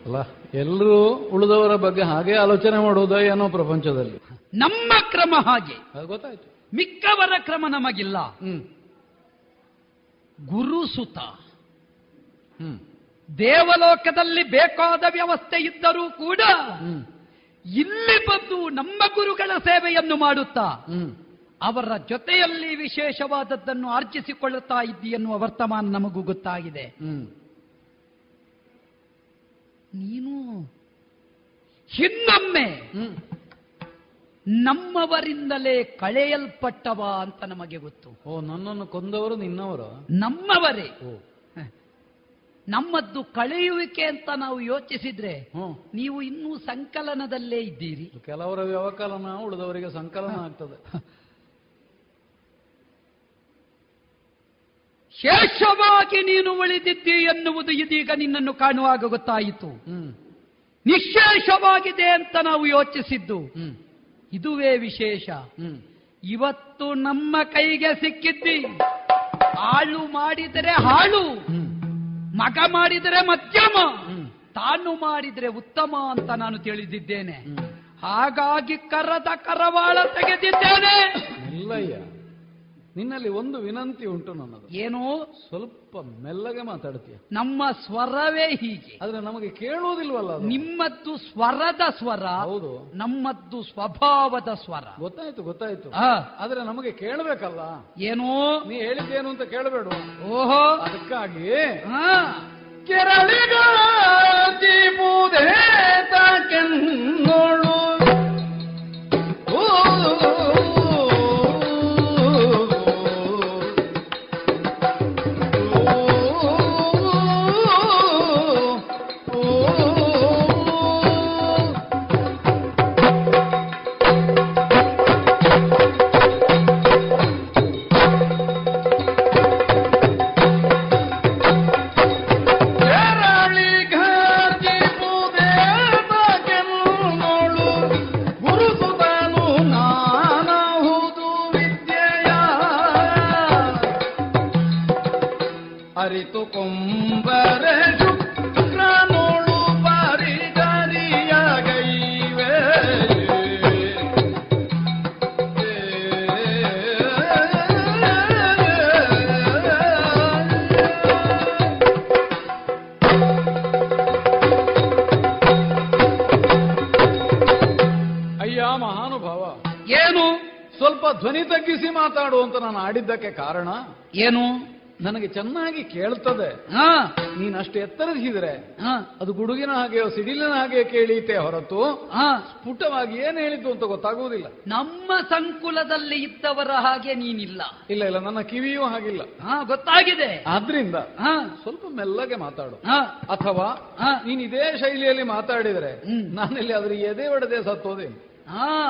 ಅಲ್ಲ ಎಲ್ಲರೂ ಉಳಿದವರ ಬಗ್ಗೆ ಹಾಗೆ ಆಲೋಚನೆ ಮಾಡುವುದ ಏನೋ ಪ್ರಪಂಚದಲ್ಲಿ? ನಮ್ಮ ಕ್ರಮ ಹಾಗೆ. ಗೊತ್ತಾಯ್ತು. ಮಿಕ್ಕವರ ಕ್ರಮ ನಮಗಿಲ್ಲ. ಗುರುಸುತ ದೇವಲೋಕದಲ್ಲಿ ಬೇಕಾದ ವ್ಯವಸ್ಥೆ ಇದ್ದರೂ ಕೂಡ ಇಲ್ಲಿ ಬಂದು ನಮ್ಮ ಗುರುಗಳ ಸೇವೆಯನ್ನು ಮಾಡುತ್ತಾ ಅವರ ಜೊತೆಯಲ್ಲಿ ವಿಶೇಷವಾದದ್ದನ್ನು ಆರ್ಜಿಸಿಕೊಳ್ಳುತ್ತಾ ಇದ್ದಿ ಎನ್ನುವ ವರ್ತಮಾನ ನಮಗೂ ಗೊತ್ತಾಗಿದೆ. ನೀನು ಇನ್ನೊಮ್ಮೆ ನಮ್ಮವರಿಂದಲೇ ಕಳೆಯಲ್ಪಟ್ಟವ ಅಂತ ನಮಗೆ ಗೊತ್ತು. ಓ ನನ್ನನ್ನು ಕೊಂದವರು ನಿನ್ನವರು? ನಮ್ಮವರೇ. ನಮ್ಮದ್ದು ಕಳೆಯುವಿಕೆ ಅಂತ ನಾವು ಯೋಚಿಸಿದ್ರೆ ನೀವು ಇನ್ನೂ ಸಂಕಲನದಲ್ಲೇ ಇದ್ದೀರಿ. ಕೆಲವರ ವ್ಯವಕಲನ ಉಳಿದವರಿಗೆ ಸಂಕಲನ ಆಗ್ತದೆ. ಶೇಷವಾಗಿ ನೀನು ಉಳಿದಿದ್ದಿ ಎನ್ನುವುದು ಇದೀಗ ನಿನ್ನನ್ನು ಕಾಣುವಾಗ ಗೊತ್ತಾಯಿತು. ನಿಶೇಷವಾಗಿದೆ ಅಂತ ನಾವು ಯೋಚಿಸಿದ್ದು. ಇದುವೇ ವಿಶೇಷ. ಇವತ್ತು ನಮ್ಮ ಕೈಗೆ ಸಿಕ್ಕಿದ್ದಿ. ಹಾಳು ಮಾಡಿದರೆ ಹಾಳು. ಮಗ ಮಾಡಿದರೆ ಮಧ್ಯಮ. ತಾನು ಮಾಡಿದರೆ ಉತ್ತಮ ಅಂತ ನಾನು ತಿಳಿದಿದ್ದೇನೆ. ಹಾಗಾಗಿ ಕರದ ಕರವಾಳ ತೆಗೆದಿದ್ದೇನೆ. ನಿನ್ನಲ್ಲಿ ಒಂದು ವಿನಂತಿ ಉಂಟು ನನ್ನದು. ಏನೋ? ಸ್ವಲ್ಪ ಮೆಲ್ಲಗೆ ಮಾತಾಡ್ತೀಯ. ನಮ್ಮ ಸ್ವರವೇ ಹೀಗೆ. ಆದ್ರೆ ನಮಗೆ ಕೇಳುವುದಿಲ್ವಲ್ಲ? ನಿಮ್ಮದ್ದು ಸ್ವರದ ಸ್ವರ ಹೌದು. ನಮ್ಮದ್ದು ಸ್ವಭಾವದ ಸ್ವರ. ಗೊತ್ತಾಯ್ತು ಗೊತ್ತಾಯ್ತು. ಆದ್ರೆ ನಮಗೆ ಕೇಳಬೇಕಲ್ಲ? ಏನೋ? ನೀ ಹೇಳಿದ್ದೇನು ಅಂತ ಕೇಳಬೇಡ ಓಹೋ. ಅದಕ್ಕಾಗಿ ಹಾ. ಕೆನ್ನೋಳು ಓ. ಆಡಿದ್ದಕ್ಕೆ ಕಾರಣ? ಏನು? ನನಗೆ ಚೆನ್ನಾಗಿ ಕೇಳ್ತದೆ. ಹಾ. ನೀನ್ ಅಷ್ಟು ಎತ್ತರಿಸಿದ್ರೆ ಹಾ. ಅದು ಗುಡುಗಿನ ಹಾಗೆಯೋ ಸಿಡಿಲಿನ ಹಾಗೆ ಕೇಳೀತೆ ಹೊರತು ಹಾ. ಸ್ಫುಟವಾಗಿ ಏನ್ ಹೇಳಿದ್ದು ಅಂತ ಗೊತ್ತಾಗುವುದಿಲ್ಲ. ನಮ್ಮ ಸಂಕುಲದಲ್ಲಿ ಇದ್ದವರ ಹಾಗೆ ನೀನಿಲ್ಲ. ಇಲ್ಲ ಇಲ್ಲ ನನ್ನ ಕಿವಿಯೂ ಹಾಗಿಲ್ಲ. ಹಾ ಗೊತ್ತಾಗಿದೆ. ಆದ್ರಿಂದ ಹಾ. ಸ್ವಲ್ಪ ಮೆಲ್ಲಗೆ ಮಾತಾಡು. ಹಾ. ಅಥವಾ ಹಾ. ನೀನ್ ಇದೇ ಶೈಲಿಯಲ್ಲಿ ಮಾತಾಡಿದ್ರೆ. ನಾನಿಲ್ಲಿ ಅದ್ರ ಎದೆ ಒಡೆದೆ ಸತ್ತೋದೇನು? ಹಾ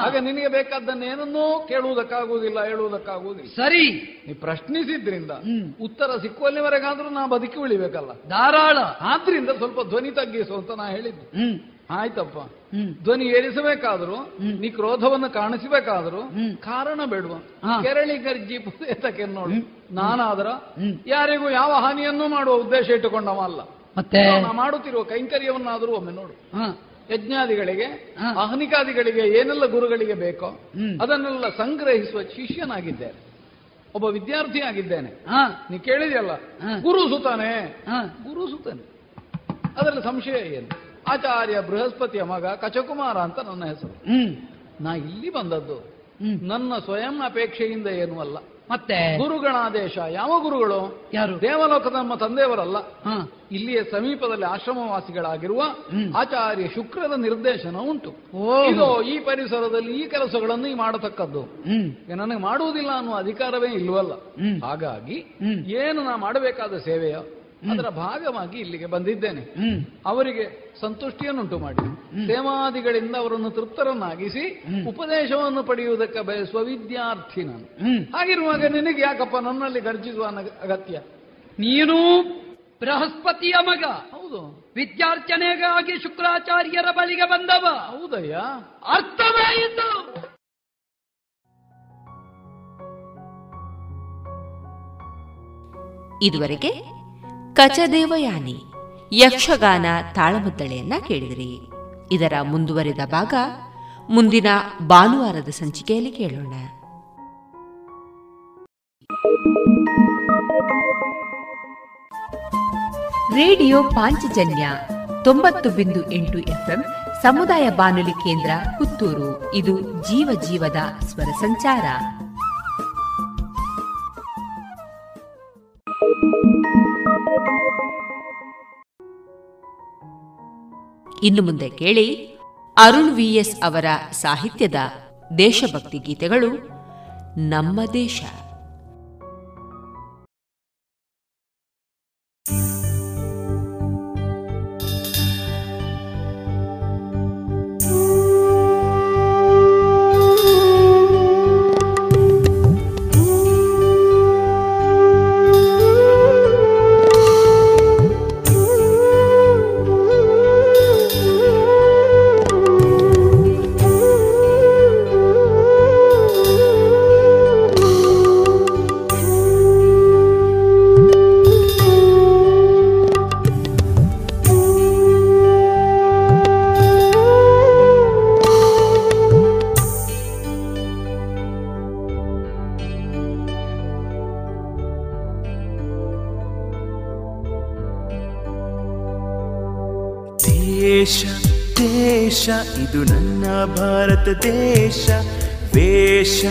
ಆಗ ನಿನಗೆ ಬೇಕಾದ್ದನ್ನೇನನ್ನೂ ಕೇಳುವುದಕ್ಕಾಗುವುದಿಲ್ಲ ಹೇಳುವುದಕ್ಕಾಗುವುದಿಲ್ಲ. ಸರಿ. ನೀ ಪ್ರಶ್ನಿಸಿದ್ರಿಂದ. ಉತ್ತರ ಸಿಕ್ಕುವಲ್ಲಿವರೆಗಾದ್ರೂ ನಾ ಬದುಕಿ ಉಳಿಬೇಕಲ್ಲ ಧಾರಾಳ. ಆದ್ರಿಂದ ಸ್ವಲ್ಪ ಧ್ವನಿ ತಗ್ಗಿಸು ಅಂತ ನಾ ಹೇಳಿದ್ದು. ಆಯ್ತಪ್ಪ. ಧ್ವನಿ ಏರಿಸಬೇಕಾದ್ರೂ ನೀ ಕ್ರೋಧವನ್ನು ಕಾಣಿಸಬೇಕಾದ್ರೂ. ಕಾರಣ ಬೇಡುವ. ಕೆರಳಿ ಗರ್ಜಿ ಪುಸ್ತಕಕ್ಕೆ ನೋಡು. ನಾನಾದ್ರ. ಯಾರಿಗೂ ಯಾವ ಹಾನಿಯನ್ನೂ ಮಾಡುವ ಉದ್ದೇಶ ಇಟ್ಟುಕೊಂಡವ ಅಲ್ಲ ಮತ್ತೆ ಮಾಡುತ್ತಿರುವ ಕೈಂಕರ್ಯವನ್ನಾದರೂ ಒಮ್ಮೆ ನೋಡು. ಯಜ್ಞಾದಿಗಳಿಗೆ. ಅಹನಿಕಾದಿಗಳಿಗೆ ಏನೆಲ್ಲ ಗುರುಗಳಿಗೆ ಬೇಕೋ. ಅದನ್ನೆಲ್ಲ ಸಂಗ್ರಹಿಸುವ ಶಿಷ್ಯನಾಗಿದ್ದೇನೆ ಒಬ್ಬ ವಿದ್ಯಾರ್ಥಿ ಆಗಿದ್ದೇನೆ. ನೀ ಕೇಳಿದೆಯಲ್ಲ. ಗುರು ಸುತಾನೆ. ಗುರು ಸುತಾನೆ. ಅದರಲ್ಲಿ ಸಂಶಯ ಏನು? ಆಚಾರ್ಯ ಬೃಹಸ್ಪತಿಯ ಮಗ ಕಚಕುಮಾರ ಅಂತ ನನ್ನ ಹೆಸರು. ನಾ ಇಲ್ಲಿ ಬಂದದ್ದು. ನನ್ನ ಸ್ವಯಂ ಅಪೇಕ್ಷೆಯಿಂದ ಏನೂ ಅಲ್ಲ. ಮತ್ತೆ ಗುರುಗಣಾದೇಶ ಯಾವ ಗುರುಗಳು? ಯಾರು? ದೇವಲೋಕದ ನಮ್ಮ ತಂದೆಯವರಲ್ಲ ಇಲ್ಲಿಯ ಸಮೀಪದಲ್ಲಿ ಆಶ್ರಮವಾಸಿಗಳಾಗಿರುವ ಆಚಾರ್ಯ ಶುಕ್ರದ ನಿರ್ದೇಶನ ಉಂಟು. ಇದು ಈ ಪರಿಸರದಲ್ಲಿ ಈ ಕೆಲಸಗಳನ್ನು ಈ ಮಾಡತಕ್ಕದ್ದು. ನನಗೆ ಮಾಡುವುದಿಲ್ಲ ಅನ್ನುವ ಅಧಿಕಾರವೇ ಇಲ್ವಲ್ಲ. ಹಾಗಾಗಿ ಏನು ನಾ ಮಾಡಬೇಕಾದ ಸೇವೆಯ? ಅದರ ಭಾಗವಾಗಿ ಇಲ್ಲಿಗೆ ಬಂದಿದ್ದೇನೆ. ಹ್ಮ್. ಅವರಿಗೆ ಸಂತುಷ್ಟಿಯನ್ನುಂಟು ಮಾಡಿ ಸೇವಾದಿಗಳಿಂದ ಅವರನ್ನು ತೃಪ್ತರನ್ನಾಗಿಸಿ ಉಪದೇಶವನ್ನು ಪಡೆಯುವುದಕ್ಕೆ ಬಯಸುವ ವಿದ್ಯಾರ್ಥಿ ನಾನು. ಹ್ಮ್. ಹಾಗಿರುವಾಗ ನಿನಗೆ ಯಾಕಪ್ಪ ನನ್ನಲ್ಲಿ ಗರ್ಜಿಸುವ ಅಗತ್ಯ? ನೀನು ಬೃಹಸ್ಪತಿಯ ಮಗ. ಹೌದು. ವಿದ್ಯಾರ್ಚನೆಗಾಗಿ ಶುಕ್ರಾಚಾರ್ಯರ ಬಳಿಗೆ ಬಂದವ. ಹೌದಯ್ಯ. ಅರ್ಥವಾಯಿತು ಇದುವರೆಗೆ ಕಚದೇವಯಾನಿ, ಯಕ್ಷಗಾನ ತಾಳಮದ್ದಳೆಯನ್ನ ಕೇಳಿದಿರಿ. ಇದರ ಮುಂದುವರಿದ ಭಾಗ ಮುಂದಿನ ಭಾನುವಾರದ ಸಂಚಿಕೆಯಲ್ಲಿ ಕೇಳೋಣ. ರೇಡಿಯೋ ಪಾಂಚಜನ್ಯ ತೊಂಬತ್ತು ಬಿಂದು ಎಂಟು ಎಫ್ಎಂ ಸಮುದಾಯ ಬಾನುಲಿ ಕೇಂದ್ರ ಪುತ್ತೂರು. ಇದು ಜೀವ ಜೀವದ ಸ್ವರ ಸಂಚಾರ. ಇನ್ನು ಮುಂದೆ ಕೇಳಿ ಅರುಣ್ ವಿಎಸ್ ಅವರ ಸಾಹಿತ್ಯದ ದೇಶಭಕ್ತಿ ಗೀತೆಗಳು ನಮ್ಮ ದೇಶ. ಇದು ನನ್ನ ಭಾರತ ದೇಶ. ವೇಷ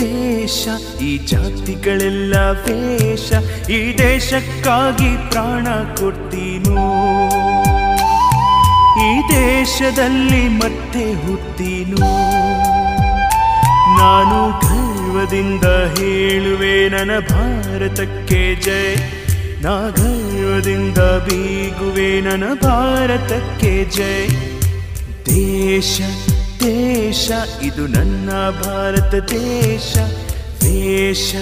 ವೇಷ, ಈ ಜಾತಿಗಳೆಲ್ಲ ವೇಷ. ಈ ದೇಶಕ್ಕಾಗಿ ಪ್ರಾಣ ಕೊಡ್ತೀನೋ? ಈ ದೇಶದಲ್ಲಿ ಮತ್ತೆ ಹುಟ್ಟೀನು? ನಾನು ಗರ್ವದಿಂದ ಹೇಳುವೆ, ನನ್ನ ಭಾರತಕ್ಕೆ ಜಯ. ನಾ ಗರ್ವದಿಂದ ಬೀಗುವೆ, ನನ್ನ ಭಾರತಕ್ಕೆ ಜೈ ದೇಶ ದೇಶ, ಇದು ನನ್ನ ಭಾರತ ದೇಶ. ದೇಶ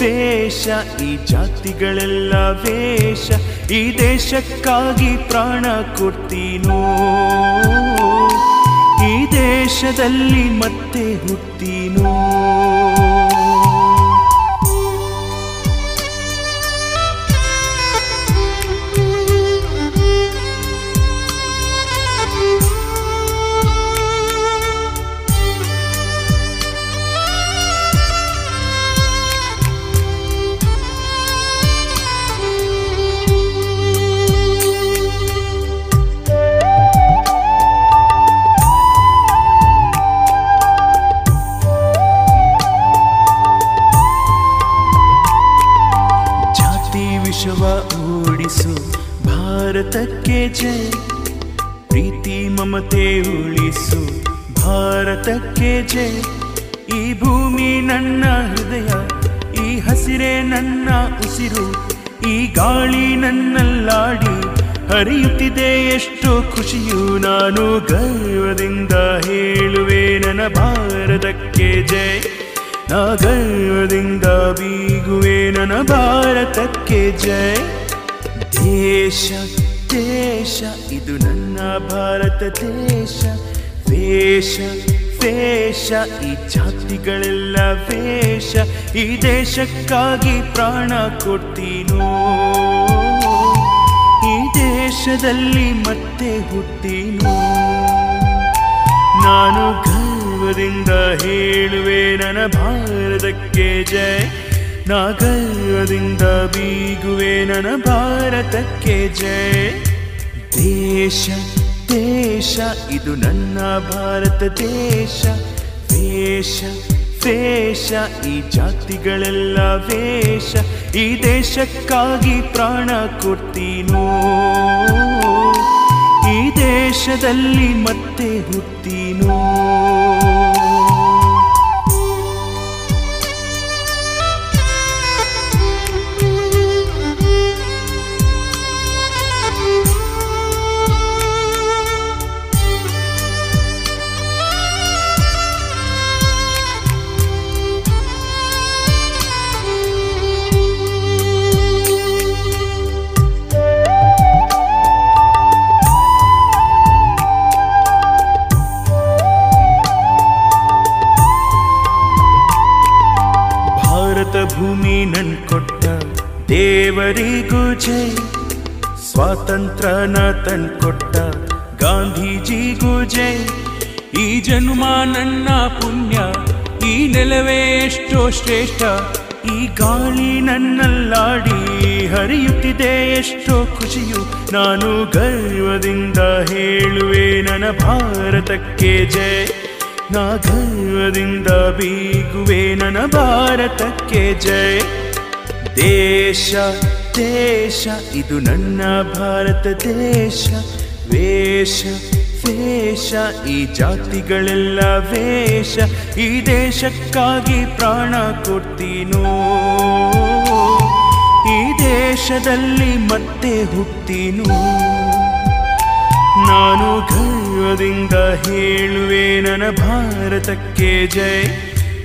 ದೇಶ ಈ ಜಾತಿಗಳೆಲ್ಲ ವೇಷ. ಈ ದೇಶಕ್ಕಾಗಿ ಪ್ರಾಣ ಕೊಡ್ತೀನೋ? ಈ ದೇಶದಲ್ಲಿ ಮತ್ತೆ ಹುಟ್ಟೀನೋ ಈ ಜಾತಿಗಳೆಲ್ಲ ವೇಷ, ಈ ದೇಶಕ್ಕಾಗಿ ಪ್ರಾಣ ಕೊಡ್ತೀನೋ? ಈ ದೇಶದಲ್ಲಿ ಮತ್ತೆ ಹುಟ್ಟೀನೋ? ನಾನು ಗರ್ವದಿಂದ ಹೇಳುವೆ, ನನ್ನ ಭಾರತಕ್ಕೆ ಜಯ. ನಾ ಗರ್ವದಿಂದ ಬೀಗುವೆ, ನನ್ನ ಭಾರತಕ್ಕೆ ಜಯ. ದೇಶ ದೇಶ, ಇದು ನನ್ನ ಭಾರತ ದೇಶ. ವೇಷ ವೇಷ ಈ ಜಾತಿಗಳೆಲ್ಲ ವೇಷ ಈ ದೇಶಕ್ಕಾಗಿ ಪ್ರಾಣ ಕೊಡ್ತೀನೋ? ಈ ದೇಶದಲ್ಲಿ ಮತ್ತೆ ಸ್ವಾತಂತ್ರ್ಯನ ತಂದ್ಕೊಟ್ಟ ಕೊಟ್ಟ ಗಾಂಧೀಜಿಗೂ ಜೈ ಈ ಜನ್ಮ ನನ್ನ ಪುಣ್ಯ, ಈ ನೆಲವೇ ಎಷ್ಟೋ ಶ್ರೇಷ್ಠ. ಈ ಗಾಳಿ ನನ್ನಲ್ಲಾಡಿ ಹರಿಯುತ್ತಿದೆ ಎಷ್ಟೋ ಖುಷಿಯು. ನಾನು ಗರ್ವದಿಂದ ಹೇಳುವೆ ನನ್ನ ಭಾರತಕ್ಕೆ ಜೈ ನಾ ಗರ್ವದಿಂದ ಬೀಗುವೆ ನನ್ನ ಭಾರತಕ್ಕೆ ಜೈ ದೇಶ ದೇಶ, ಇದು ನನ್ನ ಭಾರತ ದೇಶ. ವೇಷ ವೇಷ, ಈ ಜಾತಿಗಳೆಲ್ಲ ವೇಷ. ಈ ದೇಶಕ್ಕಾಗಿ ಪ್ರಾಣ ಕೊಡ್ತೀನೋ? ಈ ದೇಶದಲ್ಲಿ ಮತ್ತೆ ಹುಟ್ಟೀನು? ನಾನು ಗರ್ವದಿಂದ ಹೇಳುವೆ, ನನ್ನ ಭಾರತಕ್ಕೆ ಜೈ.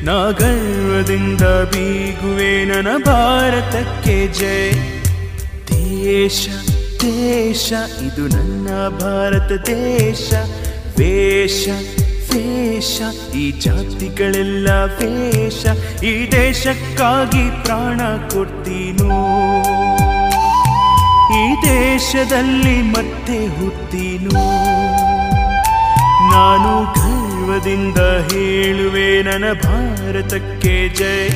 ನಾ ಗರ್ವದಿಂದ ಬೀಗುವೆ, ನನ್ನ ಭಾರತಕ್ಕೆ ಜೈ. ದೇಶ ದೇಶ, ಇದು ನನ್ನ ಭಾರತ ದೇಶ. ವೇಷ ವೇಷ, ಈ ಜಾತಿಗಳೆಲ್ಲ ವೇಷ. ಈ ದೇಶಕ್ಕಾಗಿ ಪ್ರಾಣ ಕೊಡ್ತೀನೋ? ಈ ದೇಶದಲ್ಲಿ ಮತ್ತೆ ಹುತ್ತೀನೋ ನಾನು ಗರ್ವದಿಂದ ಹೇಳುವೆ, ನನ್ನ ಭಾರತಕ್ಕೆ ಜೈ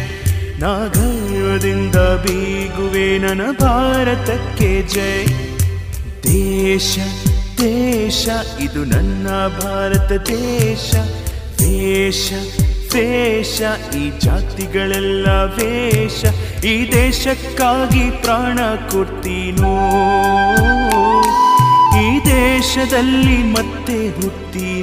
ನಾಗರ್ವದಿಂದ ಬೀಗುವೆ ನನ ಭಾರತಕ್ಕೆ ಜೈ. ದೇಶ ದೇಶ, ಇದು ನನ್ನ ಭಾರತ ದೇಶ. ದೇಶ ದೇಶ ಈ ಜಾತಿಗಳೆಲ್ಲ ವೇಷ. ಈ ದೇಶಕ್ಕಾಗಿ ಪ್ರಾಣ ಕೊಡ್ತೀನೋ? ಈ ದೇಶದಲ್ಲಿ ಮತ್ತೆ ಹುಟ್ಟಿ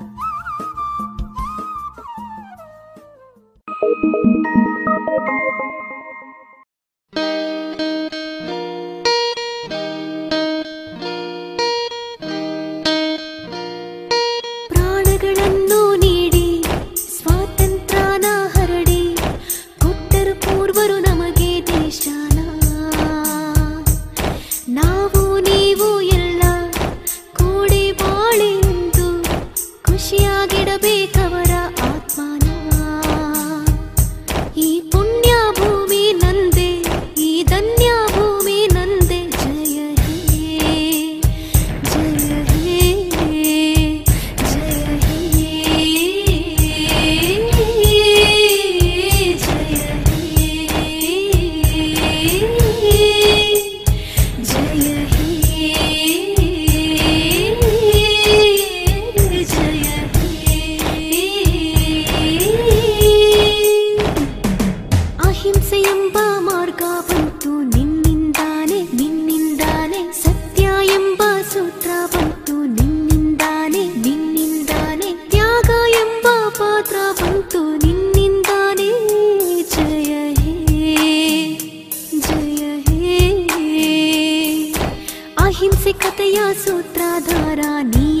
हिंसिकतया सूत्राधाराणि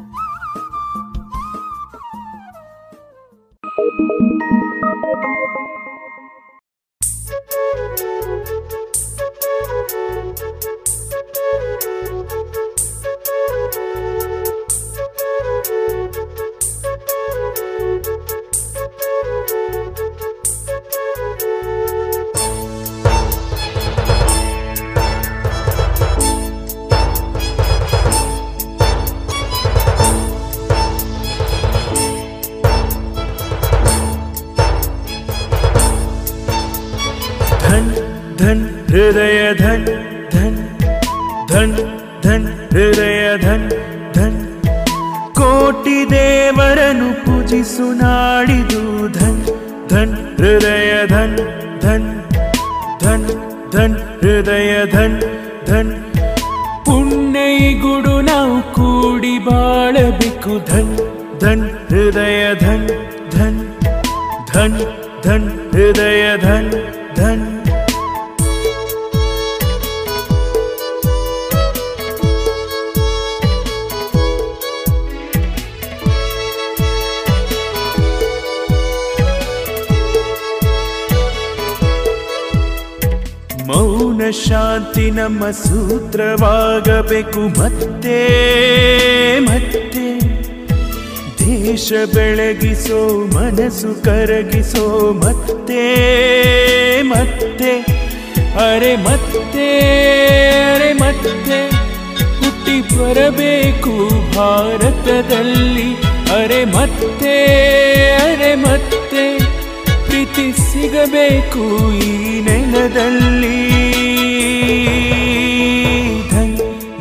ಧನ್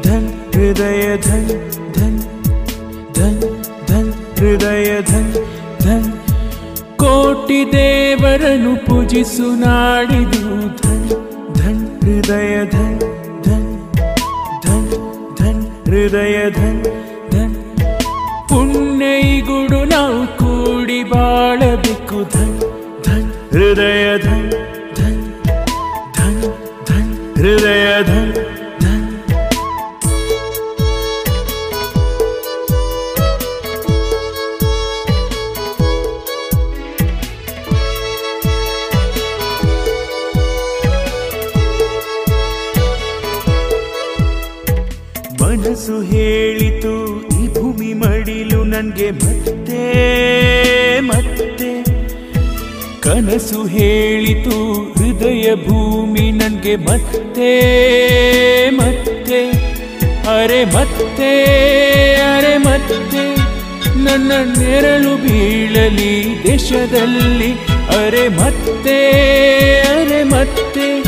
ಧನ್, ಹೃದಯ ಧನ್ ಧನ್ ಧನ್ ಹೃದಯ ಧನ್ ಧನ್. ಕೋಟಿ ದೇವರನ್ನು ಪೂಜಿಸು ನಾಡಿದು ಧನ್ ಹೃದಯ ಧನ್ ಧನ್ ಧನ್ ಹೃದಯ ಧನ್ ಧನ್. ಪುಣ್ಯೈಗುಡು ನಾವು ಬಾಳಬೇಕು ಧನ್, ಹೃದಯ ಮತ್ತೆ ಮತ್ತೆ. ಕನಸು ಹೇಳಿತು ಹೃದಯ ಭೂಮಿ ನನಗೆ ಮತ್ತೆ ಮತ್ತೆ. ಅರೆ ಮತ್ತೆ ಅರೆ ಮತ್ತೆ. ನನ್ನ ನೆರಳು ಬೀಳಲಿ ದೇಶದಲ್ಲಿ. ಅರೆ ಮತ್ತೆ ಅರೆ ಮತ್ತೆ.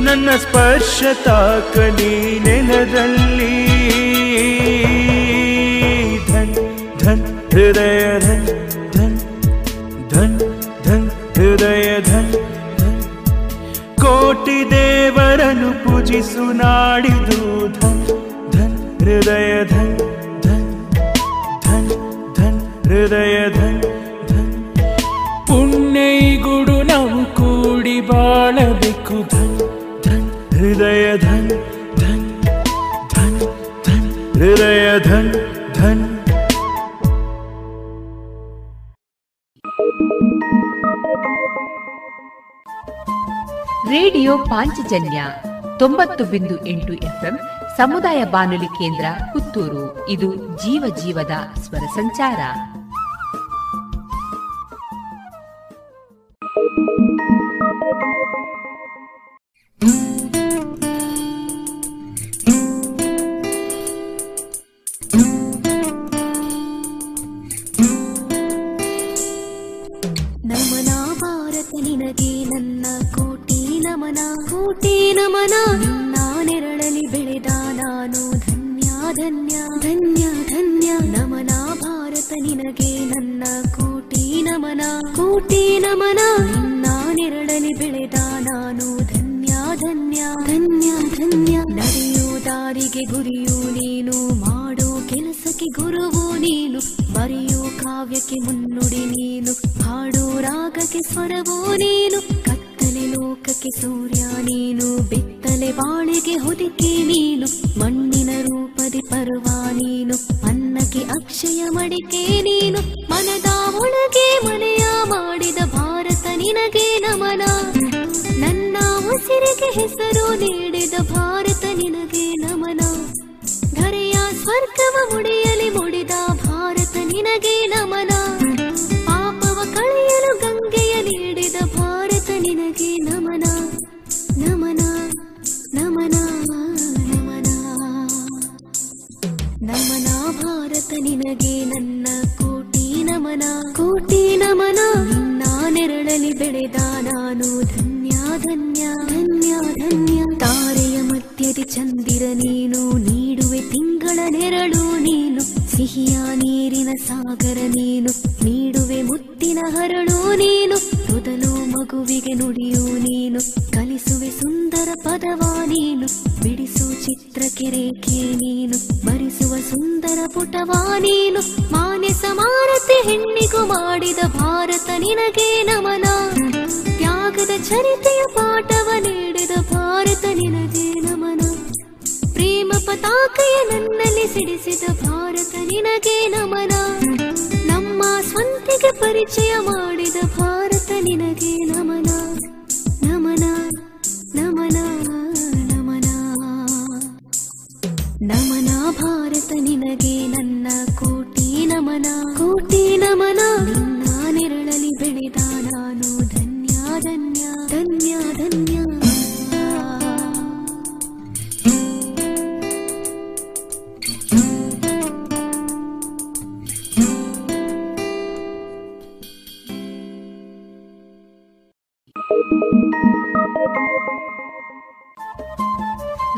ನನ್ನ ಸ್ಪರ್ಶ ತಾಕಲಿ ನೆಲದಲ್ಲಿ. ಹೃದಯ ಧನ್ ಧನ್ ಧನ್ ಧನ್ ಹೃದಯ ಧನ್. ಧನ್ ಕೋಟಿ ದೇವರನ್ನು ಪೂಜಿಸು, ನಾಡಿದು ಧನ್ ಧನ್ ಹೃದಯ ಧನ್ ಧನ್ ಧನ್ ಧನ್ ಹೃದಯ ಧನ್ ಧನ್. ಪುಣ್ಯೈಗುಡು ನಾವು ಕೂಡಿ ಬಾಳಬೇಕು, ಧನ್ ಧನ್ ಹೃದಯ ಧನ್. ರೇಡಿಯೋ ಪಾಂಚಜನ್ಯ ತೊಂಬತ್ತು ಬಿಂದು ಎಂಟು ಎಫ್ಎಂ ಸಮುದಾಯ ಬಾನುಲಿ ಕೇಂದ್ರ ಪುತ್ತೂರು. ಇದು ಜೀವ ಜೀವದ ಸ್ವರ ಸಂಚಾರ. ನಮನ ಭಾರತ ನಿನಗೆ ನನ್ನ ನಮನ, ಕೋಟಿ ನಮನ. ನಾನೆರಳಲಿ ನೆರಳಲಿ ಬೆಳೆದ ನಾನು ಧನ್ಯ ಧನ್ಯ ಧನ್ಯ ಧನ್ಯ. ನಮನ ಭಾರತ ನಿನಗೆ ನನ್ನ ಕೋಟಿ ನಮನ ಕೋಟಿ ನಮನ. ನಾನೆರಳಲಿ ನೆರಳಲಿ ಬೆಳೆದ ನಾನು ಧನ್ಯ ಧನ್ಯ ಧನ್ಯ ಧನ್ಯ. ನಡೆಯೋ ದಾರಿಗೆ ಗುರಿಯು ನೀನು, ಮಾಡೋ ಕೆಲಸಕ್ಕೆ ಗುರುವು ನೀನು. ಬರೆಯೋ ಕಾವ್ಯಕ್ಕೆ ಮುನ್ನುಡಿ ನೀನು, ಹಾಡೋ ರಾಗಕ್ಕೆ ಸ್ವರವೋ ನೀನು. ಲೋಕಕ್ಕೆ ಸೂರ್ಯ, ನೀನು ಬಿತ್ತಲೆ ಬಾಳಿಗೆ ಹೊದಿಕೆ, ನೀನು ಮಣ್ಣಿನ ರೂಪದಿ ಪರ್ವ, ನೀನು ಅನ್ನಕ್ಕೆ ಅಕ್ಷಯ ಮಡಿಕೆ, ನೀನು ಮನದ ಒಳಗೆ ಮನೆಯ ಮಾಡಿದ ಭಾರತ ನಿನಗೆ ನಮನ. ನನ್ನ ಉಸಿರಿಗೆ ಹೆಸರು ನೀಡಿದ ಭಾರತ ನಿನಗೆ ನಮನ. ಧರೆಯ ಸ್ವರ್ಗವ ಮುಡಿಯಲಿ ಮುಡಿದ ಭಾರತ ನಿನಗೆ ನಮನ. ಪಾಪವ ಕಳೆಯಲು ಭಾರತ ನಿನಗೆ ನಮನ ನಮನ ನಮನ ನಮನ. ನಮನ ಭಾರತ ನಿನಗೆ ನನ್ನ ಕೋಟಿ ನಮನ. ಕೋಟಿ ನಮನ. ನಿನ್ನ ನೆರಳಲಿ ಬೆಳೆದ ನಾನು ಧನ್ಯ ಧನ್ಯ ಧನ್ಯ ಧನ್ಯ. ತಾರೆಯ ಮಧ್ಯದಿ ಚಂದಿರ ನೀನು, ನೀಡುವೆ ತಿಂಗಳ ನೆರಳು ನೀನು. ಸಿಹಿಯ ನೀರಿನ ಸಾಗರ ನೀನು, ನೀಡುವೆ ಮುತ್ತಿನ ಹರಳು ನೀನು. ಮೊದಲು ಮಗುವಿಗೆ ನುಡಿಯು ನೀನು, ಕಲಿಸುವೆ ಸುಂದರ ಪದವ ನೀನು, ಬಿಡಿಸು ರೇಖೆ ನೀನು ಬರಿಸುವ ಸುಂದರ ಪುಟವ ನೀನು, ಮಾನ್ಯ ಸಮಾನತೆ ಹೆಣ್ಣಿಗೂ ಮಾಡಿದ ಭಾರತ ನಿನಗೆ ನಮನ. ತ್ಯಾಗದ ಚರಿತೆಯ ಪಾಠವ ನೀಡಿದ ಭಾರತ ನಿನಗೆ ನಮನ. ಪ್ರೇಮ ಪತಾಕೆಯ ನನ್ನಲ್ಲಿ ಸಿಡಿಸಿದ ಭಾರತ ನಿನಗೆ ನಮನ. ನಮ್ಮ ಸ್ವಂತಿಗೆ ಪರಿಚಯ ಮಾಡಿದ ಭಾರತ ನಿನಗೆ ನಮನ. ನಮನ ನಮನ ನಮನ. ನಮನ ಭಾರತ ನಿನಗೆ ನನ್ನ ಕೋಟಿ ನಮನ. ಕೋಟಿ ನಮನ, ನಿನ್ನ ನೆರಳಲಿ ಬೆಳೆದ ನಾನು ಧನ್ಯ ಧನ್ಯ ಧನ್ಯ ಧನ್ಯ.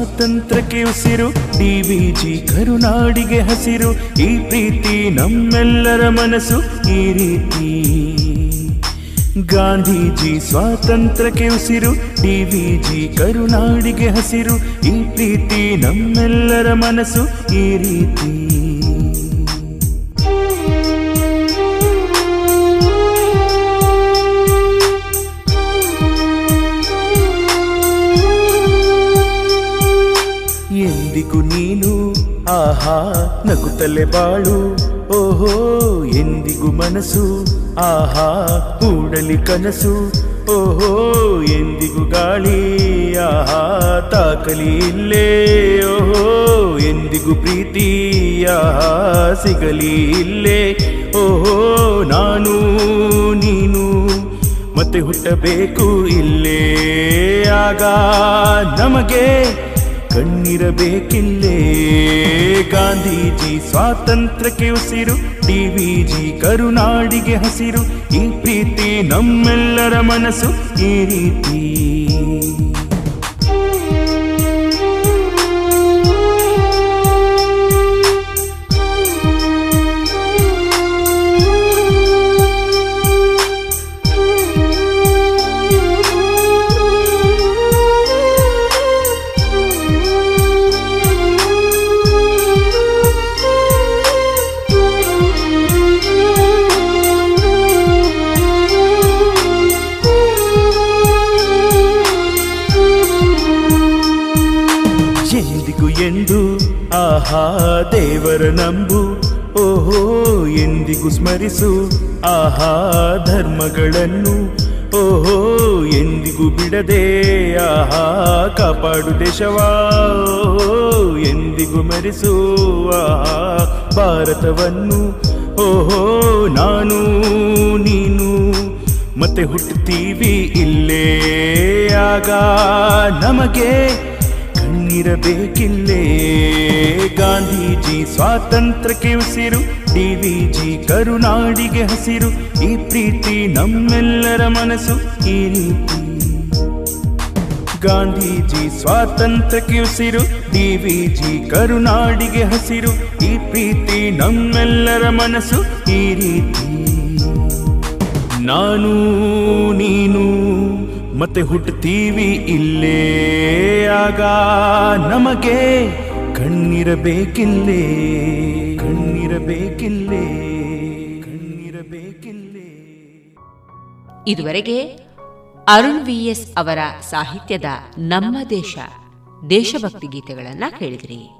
ಸ್ವಾತಂತ್ರ್ಯಕ್ಕೆ ಉಸಿರು ಡಿವಿಜಿ ಕರುನಾಡಿಗೆ ಹಸಿರು, ಈ ಪ್ರೀತಿ ನಮ್ಮೆಲ್ಲರ ಮನಸ್ಸು, ಈ ರೀತಿ. ಗಾಂಧೀಜಿ ಸ್ವಾತಂತ್ರ್ಯಕ್ಕೆ ಉಸಿರು ಡಿವಿಜಿ ಕರುನಾಡಿಗೆ ಹಸಿರು, ಈ ಪ್ರೀತಿ ನಮ್ಮೆಲ್ಲರ ಮನಸ್ಸು, ಈ ರೀತಿ. ಆಹಾ, ನಗುತ್ತಲೆ ಬಾಳು. ಓಹೋ, ಎಂದಿಗೂ ಮನಸ್ಸು. ಆಹಾ, ಕೂಡಲಿ ಕನಸು. ಓಹೋ, ಎಂದಿಗೂ ಗಾಳಿ. ಆಹಾ, ತಾಕಲಿ ಇಲ್ಲೇ. ಓಹೋ, ಎಂದಿಗೂ ಪ್ರೀತಿ. ಆಹಾ, ಸಿಗಲಿ ಇಲ್ಲೇ. ಓಹೋ, ನಾನು, ನೀನು. ಮತ್ತೆ ಹುಟ್ಟಬೇಕು ಇಲ್ಲೇ. ಆಗ ನಮಗೆ ಕಣ್ಣಿರಬೇಕಿಲ್ಲೇ. ಗಾಂಧೀಜಿ ಸ್ವಾತಂತ್ರ್ಯಕ್ಕೆ ಉಸಿರು ಡಿವಿಜಿ ಕರುನಾಡಿಗೆ ಹಸಿರು. ಈ ಪ್ರೀತಿ ನಮ್ಮೆಲ್ಲರ ಮನಸ್ಸು ಈ ರೀತಿ. ಆಹಾ ದೇವರ ನಂಬು. ಓಹೋ, ಎಂದಿಗೂ ಸ್ಮರಿಸು ಆಹಾ ಧರ್ಮಗಳನ್ನು. ಓಹೋ, ಎಂದಿಗೂ ಬಿಡದೆ ಆಹಾ ಕಾಪಾಡು ದೇಶವಾ. ಎಂದಿಗೂ ಮರಿಸು ಆಹಾ ಭಾರತವನ್ನು. ಓಹೋ, ನಾನು, ನೀನು, ಮತ್ತೆ ಹುಟ್ಟುತ್ತೀವಿ ಇಲ್ಲೇ. ಆಗ ನಮಗೆ ಕಣ್ಣಿರಬೇಕಿಲ್ಲೇ ಗಾಂಧೀಜಿ ಸ್ವಾತಂತ್ರ್ಯಕ್ಕೆ ಉಸಿರು ಡಿವಿಜಿ ಕರುನಾಡಿಗೆ ಹಸಿರು. ಈ ಪ್ರೀತಿ ನಮ್ಮೆಲ್ಲರ ಮನಸ್ಸು, ಈ ರೀತಿ. ಗಾಂಧೀಜಿ ಸ್ವಾತಂತ್ರ್ಯಕ್ಕೆ ಉಸಿರು ಡಿವಿಜಿ ಕರುನಾಡಿಗೆ ಹಸಿರು. ಈ ಪ್ರೀತಿ ನಮ್ಮೆಲ್ಲರ ಮನಸ್ಸು, ಈ ರೀತಿ. ನಾನು ನೀನು ಮತ್ತೆ ಹುಟ್ಟುತ್ತೀವಿ ಇಲ್ಲೇ ಆಗ ನಮಗೆ ಕಣ್ಣಿರಬೇಕಿಲ್ಲೇ ಕಣ್ಣಿರಬೇಕಿಲ್ಲೇ ಕಣ್ಣಿರಬೇಕಿಲ್ಲೇ. ಇದುವರೆಗೆ ಅರುಣ್ ವಿ ಎಸ್ ಅವರ ಸಾಹಿತ್ಯದ ನಮ್ಮ ದೇಶ, ದೇಶಭಕ್ತಿ ಗೀತೆಗಳನ್ನ ಕೇಳಿದ್ರಿ.